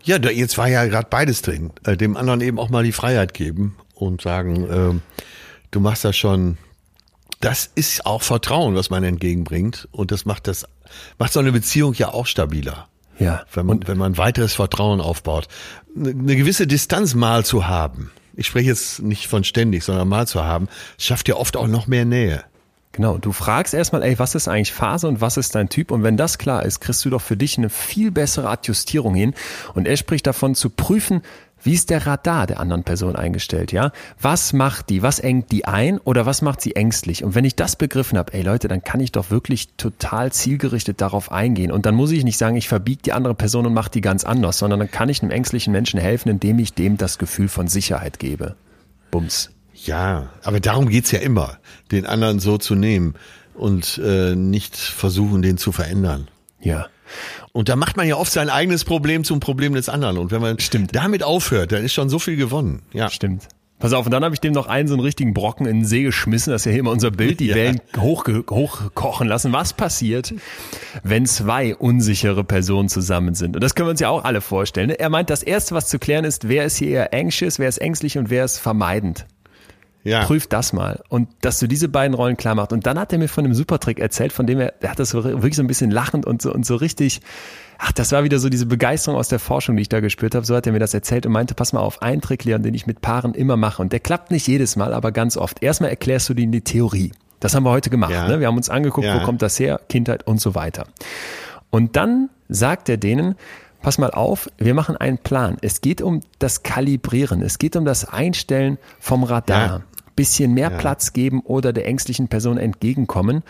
Ja, jetzt war ja gerade beides drin. Äh, dem anderen eben auch mal die Freiheit geben und sagen, äh, du machst das schon das ist auch Vertrauen, was man entgegenbringt. Und das macht das, macht so eine Beziehung ja auch stabiler. Ja. Wenn man, wenn man weiteres Vertrauen aufbaut. Eine gewisse Distanz mal zu haben. Ich spreche jetzt nicht von ständig, sondern mal zu haben, schafft ja oft auch noch mehr Nähe. Genau, du fragst erstmal, ey, was ist eigentlich Phase und was ist dein Typ? Und wenn das klar ist, kriegst du doch für dich eine viel bessere Adjustierung hin. Und er spricht davon zu prüfen, wie ist der Radar der anderen Person eingestellt, ja? Was macht die? Was engt die ein oder was macht sie ängstlich? Und wenn ich das begriffen habe, ey Leute, dann kann ich doch wirklich total zielgerichtet darauf eingehen. Und dann muss ich nicht sagen, ich verbiege die andere Person und mache die ganz anders, sondern dann kann ich einem ängstlichen Menschen helfen, indem ich dem das Gefühl von Sicherheit gebe. Bums. Ja, aber darum geht's ja immer, den anderen so zu nehmen und äh, nicht versuchen, den zu verändern. Ja. Und da macht man ja oft sein eigenes Problem zum Problem des anderen. Und wenn man Stimmt. damit aufhört, dann ist schon so viel gewonnen. Ja. Stimmt. Pass auf, und dann habe ich dem noch einen so einen richtigen Brocken in den See geschmissen. Das ist ja hier immer unser Bild, die <laughs> ja. Wellen hoch, hochkochen lassen. Was passiert, wenn zwei unsichere Personen zusammen sind? Und das können wir uns ja auch alle vorstellen. Er meint, das Erste, was zu klären ist, wer ist hier eher anxious, wer ist ängstlich und wer ist vermeidend. Ja. Prüf das mal. Und dass du diese beiden Rollen klar machst. Und dann hat er mir von einem Supertrick erzählt, von dem er, er hat das so wirklich so ein bisschen lachend und so, und so richtig, ach, das war wieder so diese Begeisterung aus der Forschung, die ich da gespürt habe. So hat er mir das erzählt und meinte, pass mal auf, ein Trick, Leon, den ich mit Paaren immer mache. Und der klappt nicht jedes Mal, aber ganz oft. Erstmal erklärst du denen die Theorie. Das haben wir heute gemacht. Ja. Ne? Wir haben uns angeguckt, Ja. wo kommt das her, Kindheit und so weiter. Und dann sagt er denen, pass mal auf, wir machen einen Plan. Es geht um das Kalibrieren, es geht um das Einstellen vom Radar. Ja. Bisschen mehr Platz geben oder der ängstlichen Person entgegenkommen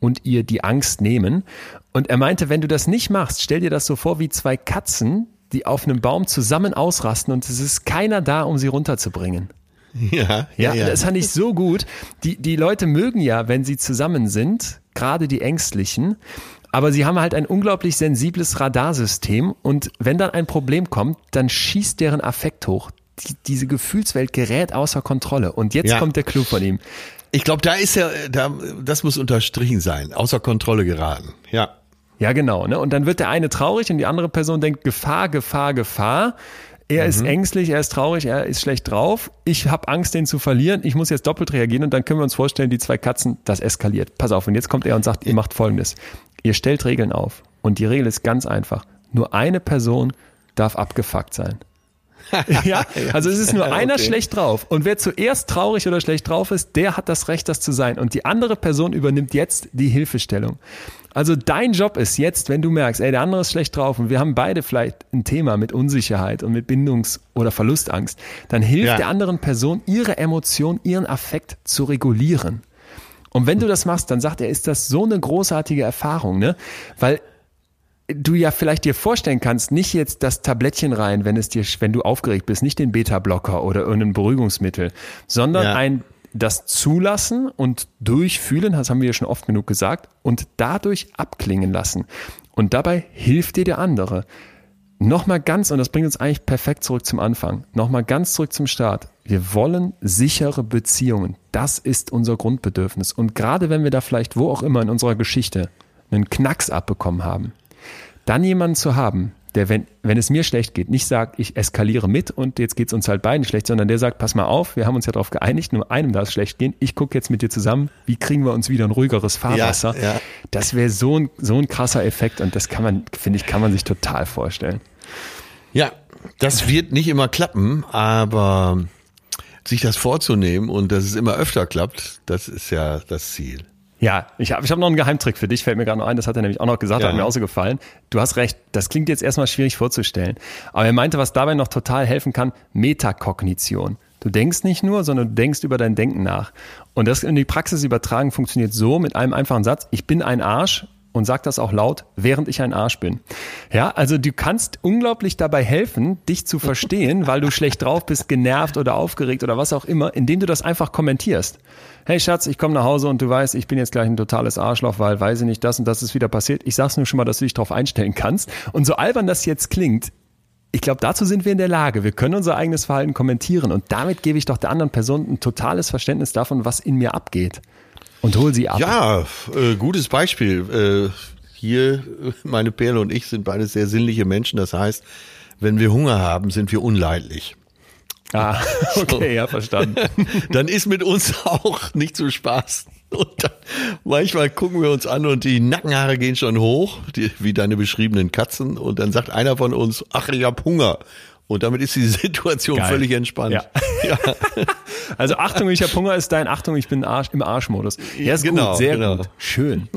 und ihr die Angst nehmen. Und er meinte, wenn du das nicht machst, stell dir das so vor wie zwei Katzen, die auf einem Baum zusammen ausrasten und es ist keiner da, um sie runterzubringen. Ja, Ja, das fand ich so gut. Die, die Leute mögen ja, wenn sie zusammen sind, gerade die Ängstlichen, aber sie haben halt ein unglaublich sensibles Radarsystem und wenn dann ein Problem kommt, dann schießt deren Affekt hoch. Die, diese Gefühlswelt gerät außer Kontrolle. Und jetzt Ja. kommt der Clou von ihm. Ich glaube, da ist ja, da, das muss unterstrichen sein, außer Kontrolle geraten. Ja. Ja, genau. Ne? Und dann wird der eine traurig und die andere Person denkt, Gefahr, Gefahr, Gefahr. Er ist ängstlich, er ist traurig, er ist schlecht drauf. Ich habe Angst, den zu verlieren. Ich muss jetzt doppelt reagieren und dann können wir uns vorstellen, die zwei Katzen, das eskaliert. Pass auf, und jetzt kommt er und sagt, ihr macht folgendes. Ihr stellt Regeln auf. Und die Regel ist ganz einfach. Nur eine Person darf abgefuckt sein. <laughs> ja, also es ist nur <laughs> einer Okay. schlecht drauf. Und wer zuerst traurig oder schlecht drauf ist, der hat das Recht, das zu sein. Und die andere Person übernimmt jetzt die Hilfestellung. Also dein Job ist jetzt, wenn du merkst, ey, der andere ist schlecht drauf und wir haben beide vielleicht ein Thema mit Unsicherheit und mit Bindungs- oder Verlustangst, dann hilft Ja. der anderen Person, ihre Emotion, ihren Affekt zu regulieren. Und wenn du das machst, dann sagt er, ist das so eine großartige Erfahrung, ne? Weil du ja vielleicht dir vorstellen kannst, nicht jetzt das Tablettchen rein, wenn es dir, wenn du aufgeregt bist, nicht den Beta-Blocker oder irgendein Beruhigungsmittel, sondern Ja. ein das zulassen und durchfühlen, das haben wir ja schon oft genug gesagt, und dadurch abklingen lassen. Und dabei hilft dir der andere. Nochmal ganz, und das bringt uns eigentlich perfekt zurück zum Anfang, nochmal ganz zurück zum Start. Wir wollen sichere Beziehungen. Das ist unser Grundbedürfnis. Und gerade wenn wir da vielleicht wo auch immer in unserer Geschichte einen Knacks abbekommen haben, dann jemanden zu haben, der, wenn, wenn es mir schlecht geht, nicht sagt, ich eskaliere mit und jetzt geht's uns halt beiden schlecht, sondern der sagt, pass mal auf, wir haben uns ja darauf geeinigt, nur einem darf es schlecht gehen, ich gucke jetzt mit dir zusammen, wie kriegen wir uns wieder ein ruhigeres Fahrwasser. Ja, ja. Das wäre so ein, so ein krasser Effekt und das kann man, finde ich, kann man sich total vorstellen. Ja, das wird nicht immer klappen, aber sich das vorzunehmen und dass es immer öfter klappt, das ist ja das Ziel. Ja, ich habe ich hab noch einen Geheimtrick für dich, fällt mir gerade noch ein, das hat er nämlich auch noch gesagt, Ja. hat mir auch so gefallen. Du hast recht, das klingt jetzt erstmal schwierig vorzustellen, aber er meinte, was dabei noch total helfen kann, Metakognition. Du denkst nicht nur, sondern du denkst über dein Denken nach. Und das in die Praxis übertragen funktioniert so mit einem einfachen Satz, ich bin ein Arsch und sag das auch laut, während ich ein Arsch bin. Ja, also du kannst unglaublich dabei helfen, dich zu verstehen, weil du schlecht drauf bist, genervt oder aufgeregt oder was auch immer, indem du das einfach kommentierst. Hey Schatz, ich komme nach Hause und du weißt, ich bin jetzt gleich ein totales Arschloch, weil weiß ich nicht, das und das ist wieder passiert. Ich sag's nur schon mal, dass du dich darauf einstellen kannst. Und so albern das jetzt klingt, ich glaube, dazu sind wir in der Lage. Wir können unser eigenes Verhalten kommentieren und damit gebe ich doch der anderen Person ein totales Verständnis davon, was in mir abgeht. Und hol sie ab. Ja, äh, gutes Beispiel. Äh, hier, <laughs> meine Perle und ich sind beide sehr sinnliche Menschen. Das heißt, wenn wir Hunger haben, sind wir unleidlich. Ah, <laughs> okay, ja, verstanden. <laughs> Dann ist mit uns auch nicht zu Spaß. Und dann, manchmal gucken wir uns an und die Nackenhaare gehen schon hoch, die, wie deine beschriebenen Katzen. Und dann sagt einer von uns, ach, ich hab Hunger. Und damit ist die Situation Geil. völlig entspannt. Ja. <laughs> Also Achtung, ich habe Hunger ist dein Achtung, ich bin Arsch, im Arschmodus. Ja, ist Genau, gut, sehr genau. gut. Schön.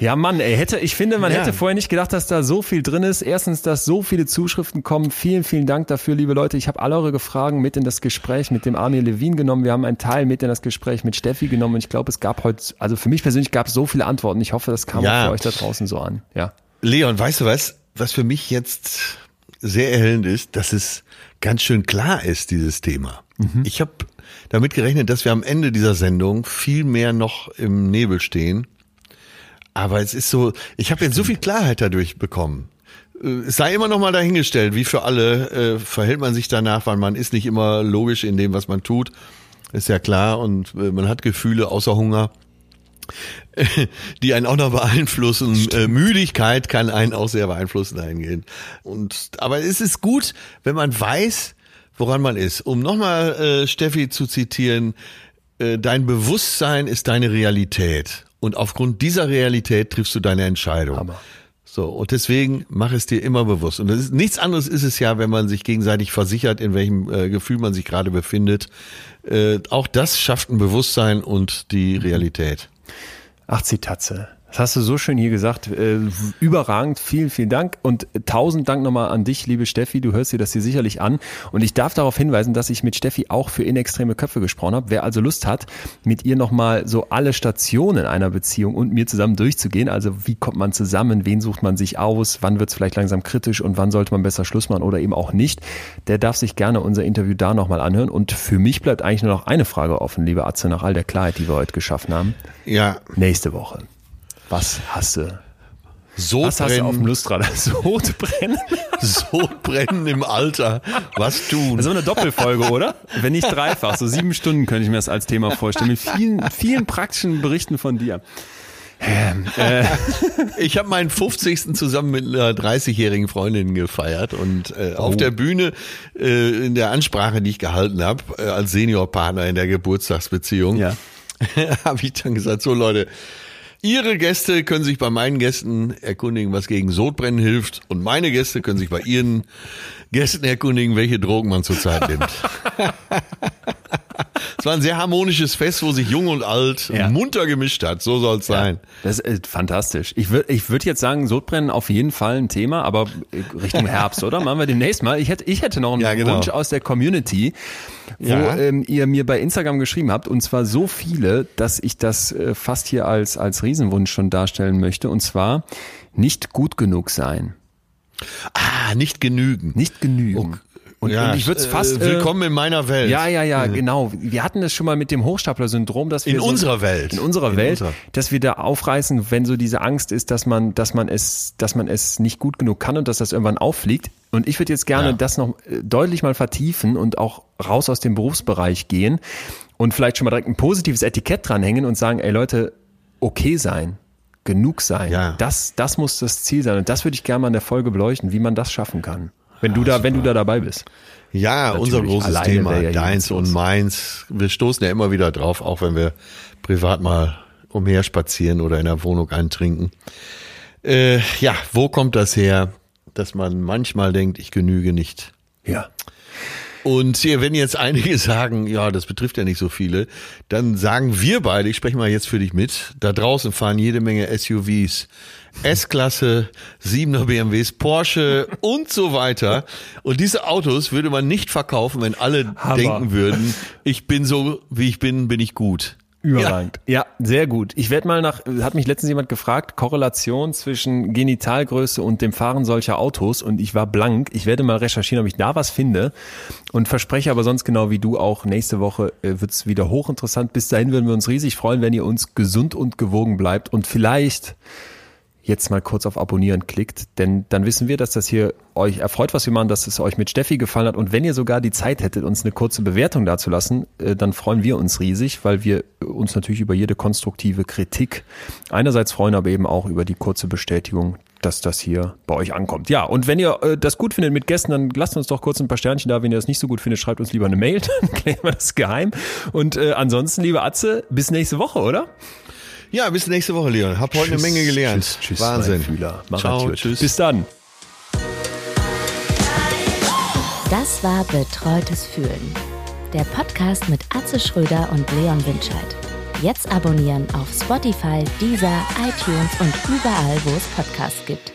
Ja, Mann, ey, hätte, ich finde, man Ja. hätte vorher nicht gedacht, dass da so viel drin ist. Erstens, dass so viele Zuschriften kommen. Vielen, vielen Dank dafür, liebe Leute. Ich habe alle eure Fragen mit in das Gespräch mit dem Amir Levin genommen. Wir haben einen Teil mit in das Gespräch mit Steffi genommen. Und ich glaube, es gab heute, also für mich persönlich gab es so viele Antworten. Ich hoffe, das kam Ja. auch für euch da draußen so an. Ja. Leon, weißt du was? Was für mich jetzt sehr erhellend ist, dass es ganz schön klar ist, dieses Thema. Ich habe damit gerechnet, dass wir am Ende dieser Sendung viel mehr noch im Nebel stehen. Aber es ist so, ich habe jetzt so viel Klarheit dadurch bekommen. Äh, Es sei immer noch mal dahingestellt, wie für alle äh, verhält man sich danach, weil man ist nicht immer logisch in dem, was man tut. Ist ja klar und äh, man hat Gefühle außer Hunger <laughs> die einen auch noch beeinflussen. Äh, Müdigkeit kann einen auch sehr beeinflussen eingehen. Und aber es ist gut, wenn man weiß, woran man ist. Um nochmal äh, Steffi zu zitieren, äh, dein Bewusstsein ist deine Realität. Und aufgrund dieser Realität triffst du deine Entscheidung. Hammer. So, und deswegen mach es dir immer bewusst. Und ist, nichts anderes ist es ja, wenn man sich gegenseitig versichert, in welchem äh, Gefühl man sich gerade befindet. Äh, auch das schafft ein Bewusstsein und die Realität. Ach, Zitatze. Das hast du so schön hier gesagt. Äh, überragend. Vielen, vielen Dank. Und tausend Dank nochmal an dich, liebe Steffi. Du hörst dir das hier sicherlich an. Und ich darf darauf hinweisen, dass ich mit Steffi auch für inextreme Köpfe gesprochen habe. Wer also Lust hat, mit ihr nochmal so alle Stationen einer Beziehung und mir zusammen durchzugehen. Also wie kommt man zusammen? Wen sucht man sich aus? Wann wird es vielleicht langsam kritisch? Und wann sollte man besser Schluss machen oder eben auch nicht? Der darf sich gerne unser Interview da nochmal anhören. Und für mich bleibt eigentlich nur noch eine Frage offen, liebe Atze, nach all der Klarheit, die wir heute geschaffen haben. Ja. Nächste Woche. Was hast du? Sodbrennen, Was hast du auf dem Lustradar? <laughs> Sodbrennen? Sodbrennen im Alter. Was tun? Das ist aber eine Doppelfolge, oder? Wenn nicht dreifach. So sieben Stunden könnte ich mir das als Thema vorstellen. Mit vielen, vielen praktischen Berichten von dir. Ähm, äh, Ich habe meinen 50. zusammen mit einer 30-jährigen Freundin gefeiert und äh, auf der Bühne äh, in der Ansprache, die ich gehalten habe, äh, als Seniorpartner in der Geburtstagsbeziehung, Ja. <laughs> habe ich dann gesagt, so Leute, Ihre Gäste können sich bei meinen Gästen erkundigen, was gegen Sodbrennen hilft und meine Gäste können sich bei Ihren Gästen erkundigen, welche Drogen man zurzeit nimmt. <laughs> Es war ein sehr harmonisches Fest, wo sich jung und alt Ja. munter gemischt hat. So soll es sein. das ist fantastisch. Ich würde ich würd jetzt sagen, Sodbrennen auf jeden Fall ein Thema, aber Richtung <laughs> Herbst, oder? Machen wir demnächst mal. Ich hätte, ich hätte noch einen Ja, genau. Wunsch aus der Community, wo Ja. ähm, ihr mir bei Instagram geschrieben habt, und zwar so viele, dass ich das äh, fast hier als, als Riesenwunsch schon darstellen möchte, und zwar nicht gut genug sein. Ah, nicht genügen. Nicht genügen. Und, ja, und ich würde es fast. Äh, willkommen in meiner Welt. Ja, ja, ja, genau. Wir hatten das schon mal mit dem Hochstapler-Syndrom, dass wir In so, unserer Welt. in unserer In Welt, unserer. dass wir da aufreißen, wenn so diese Angst ist, dass man, dass man es, dass man es nicht gut genug kann und dass das irgendwann auffliegt. Und ich würde jetzt gerne Ja. das noch äh, deutlich mal vertiefen und auch raus aus dem Berufsbereich gehen und vielleicht schon mal direkt ein positives Etikett dranhängen und sagen, ey Leute, okay sein. Genug sein. Ja. Das, das muss das Ziel sein. Und das würde ich gerne mal in der Folge beleuchten, wie man das schaffen kann. Wenn du da, wenn du da dabei bist. Ja, Natürlich, unser großes Thema, ja deins und meins. Wir stoßen ja immer wieder drauf, auch wenn wir privat mal umherspazieren oder in der Wohnung eintrinken. Äh, ja, wo kommt das her, dass man manchmal denkt, ich genüge nicht? Ja. Und hier, wenn jetzt einige <laughs> sagen, ja, das betrifft ja nicht so viele, dann sagen wir beide, ich spreche mal jetzt für dich mit, da draußen fahren jede Menge SUVs, S-Klasse, 7er BMWs, Porsche <laughs> und so weiter. Und diese Autos würde man nicht verkaufen, wenn alle Hammer. denken würden, ich bin so, wie ich bin, bin ich gut. Überragend. Ja. sehr gut. Ich werde mal nach, hat mich letztens jemand gefragt, Korrelation zwischen Genitalgröße und dem Fahren solcher Autos und ich war blank. Ich werde mal recherchieren, ob ich da was finde und verspreche aber sonst genau wie du auch, nächste Woche äh, wird's wieder hochinteressant. Bis dahin würden wir uns riesig freuen, wenn ihr uns gesund und gewogen bleibt und vielleicht jetzt mal kurz auf Abonnieren klickt, denn dann wissen wir, dass das hier euch erfreut, was wir machen, dass es euch mit Steffi gefallen hat und wenn ihr sogar die Zeit hättet, uns eine kurze Bewertung dazulassen, äh, dann freuen wir uns riesig, weil wir uns natürlich über jede konstruktive Kritik einerseits freuen, aber eben auch über die kurze Bestätigung, dass das hier bei euch ankommt. Ja, und wenn ihr äh, das gut findet mit Gästen, dann lasst uns doch kurz ein paar Sternchen da. Wenn ihr das nicht so gut findet, schreibt uns lieber eine Mail, <laughs> dann klären wir das geheim. Und äh, ansonsten, liebe Atze, bis nächste Woche, oder? Ja, bis nächste Woche, Leon. Hab heute eine Menge gelernt. Tschüss, tschüss, Wahnsinn. Fühler. Mach Ciao, gut. tschüss. Bis dann. Das war Betreutes Fühlen. Der Podcast mit Atze Schröder und Leon Winscheid. Jetzt abonnieren auf Spotify, Deezer, iTunes und überall, wo es Podcasts gibt.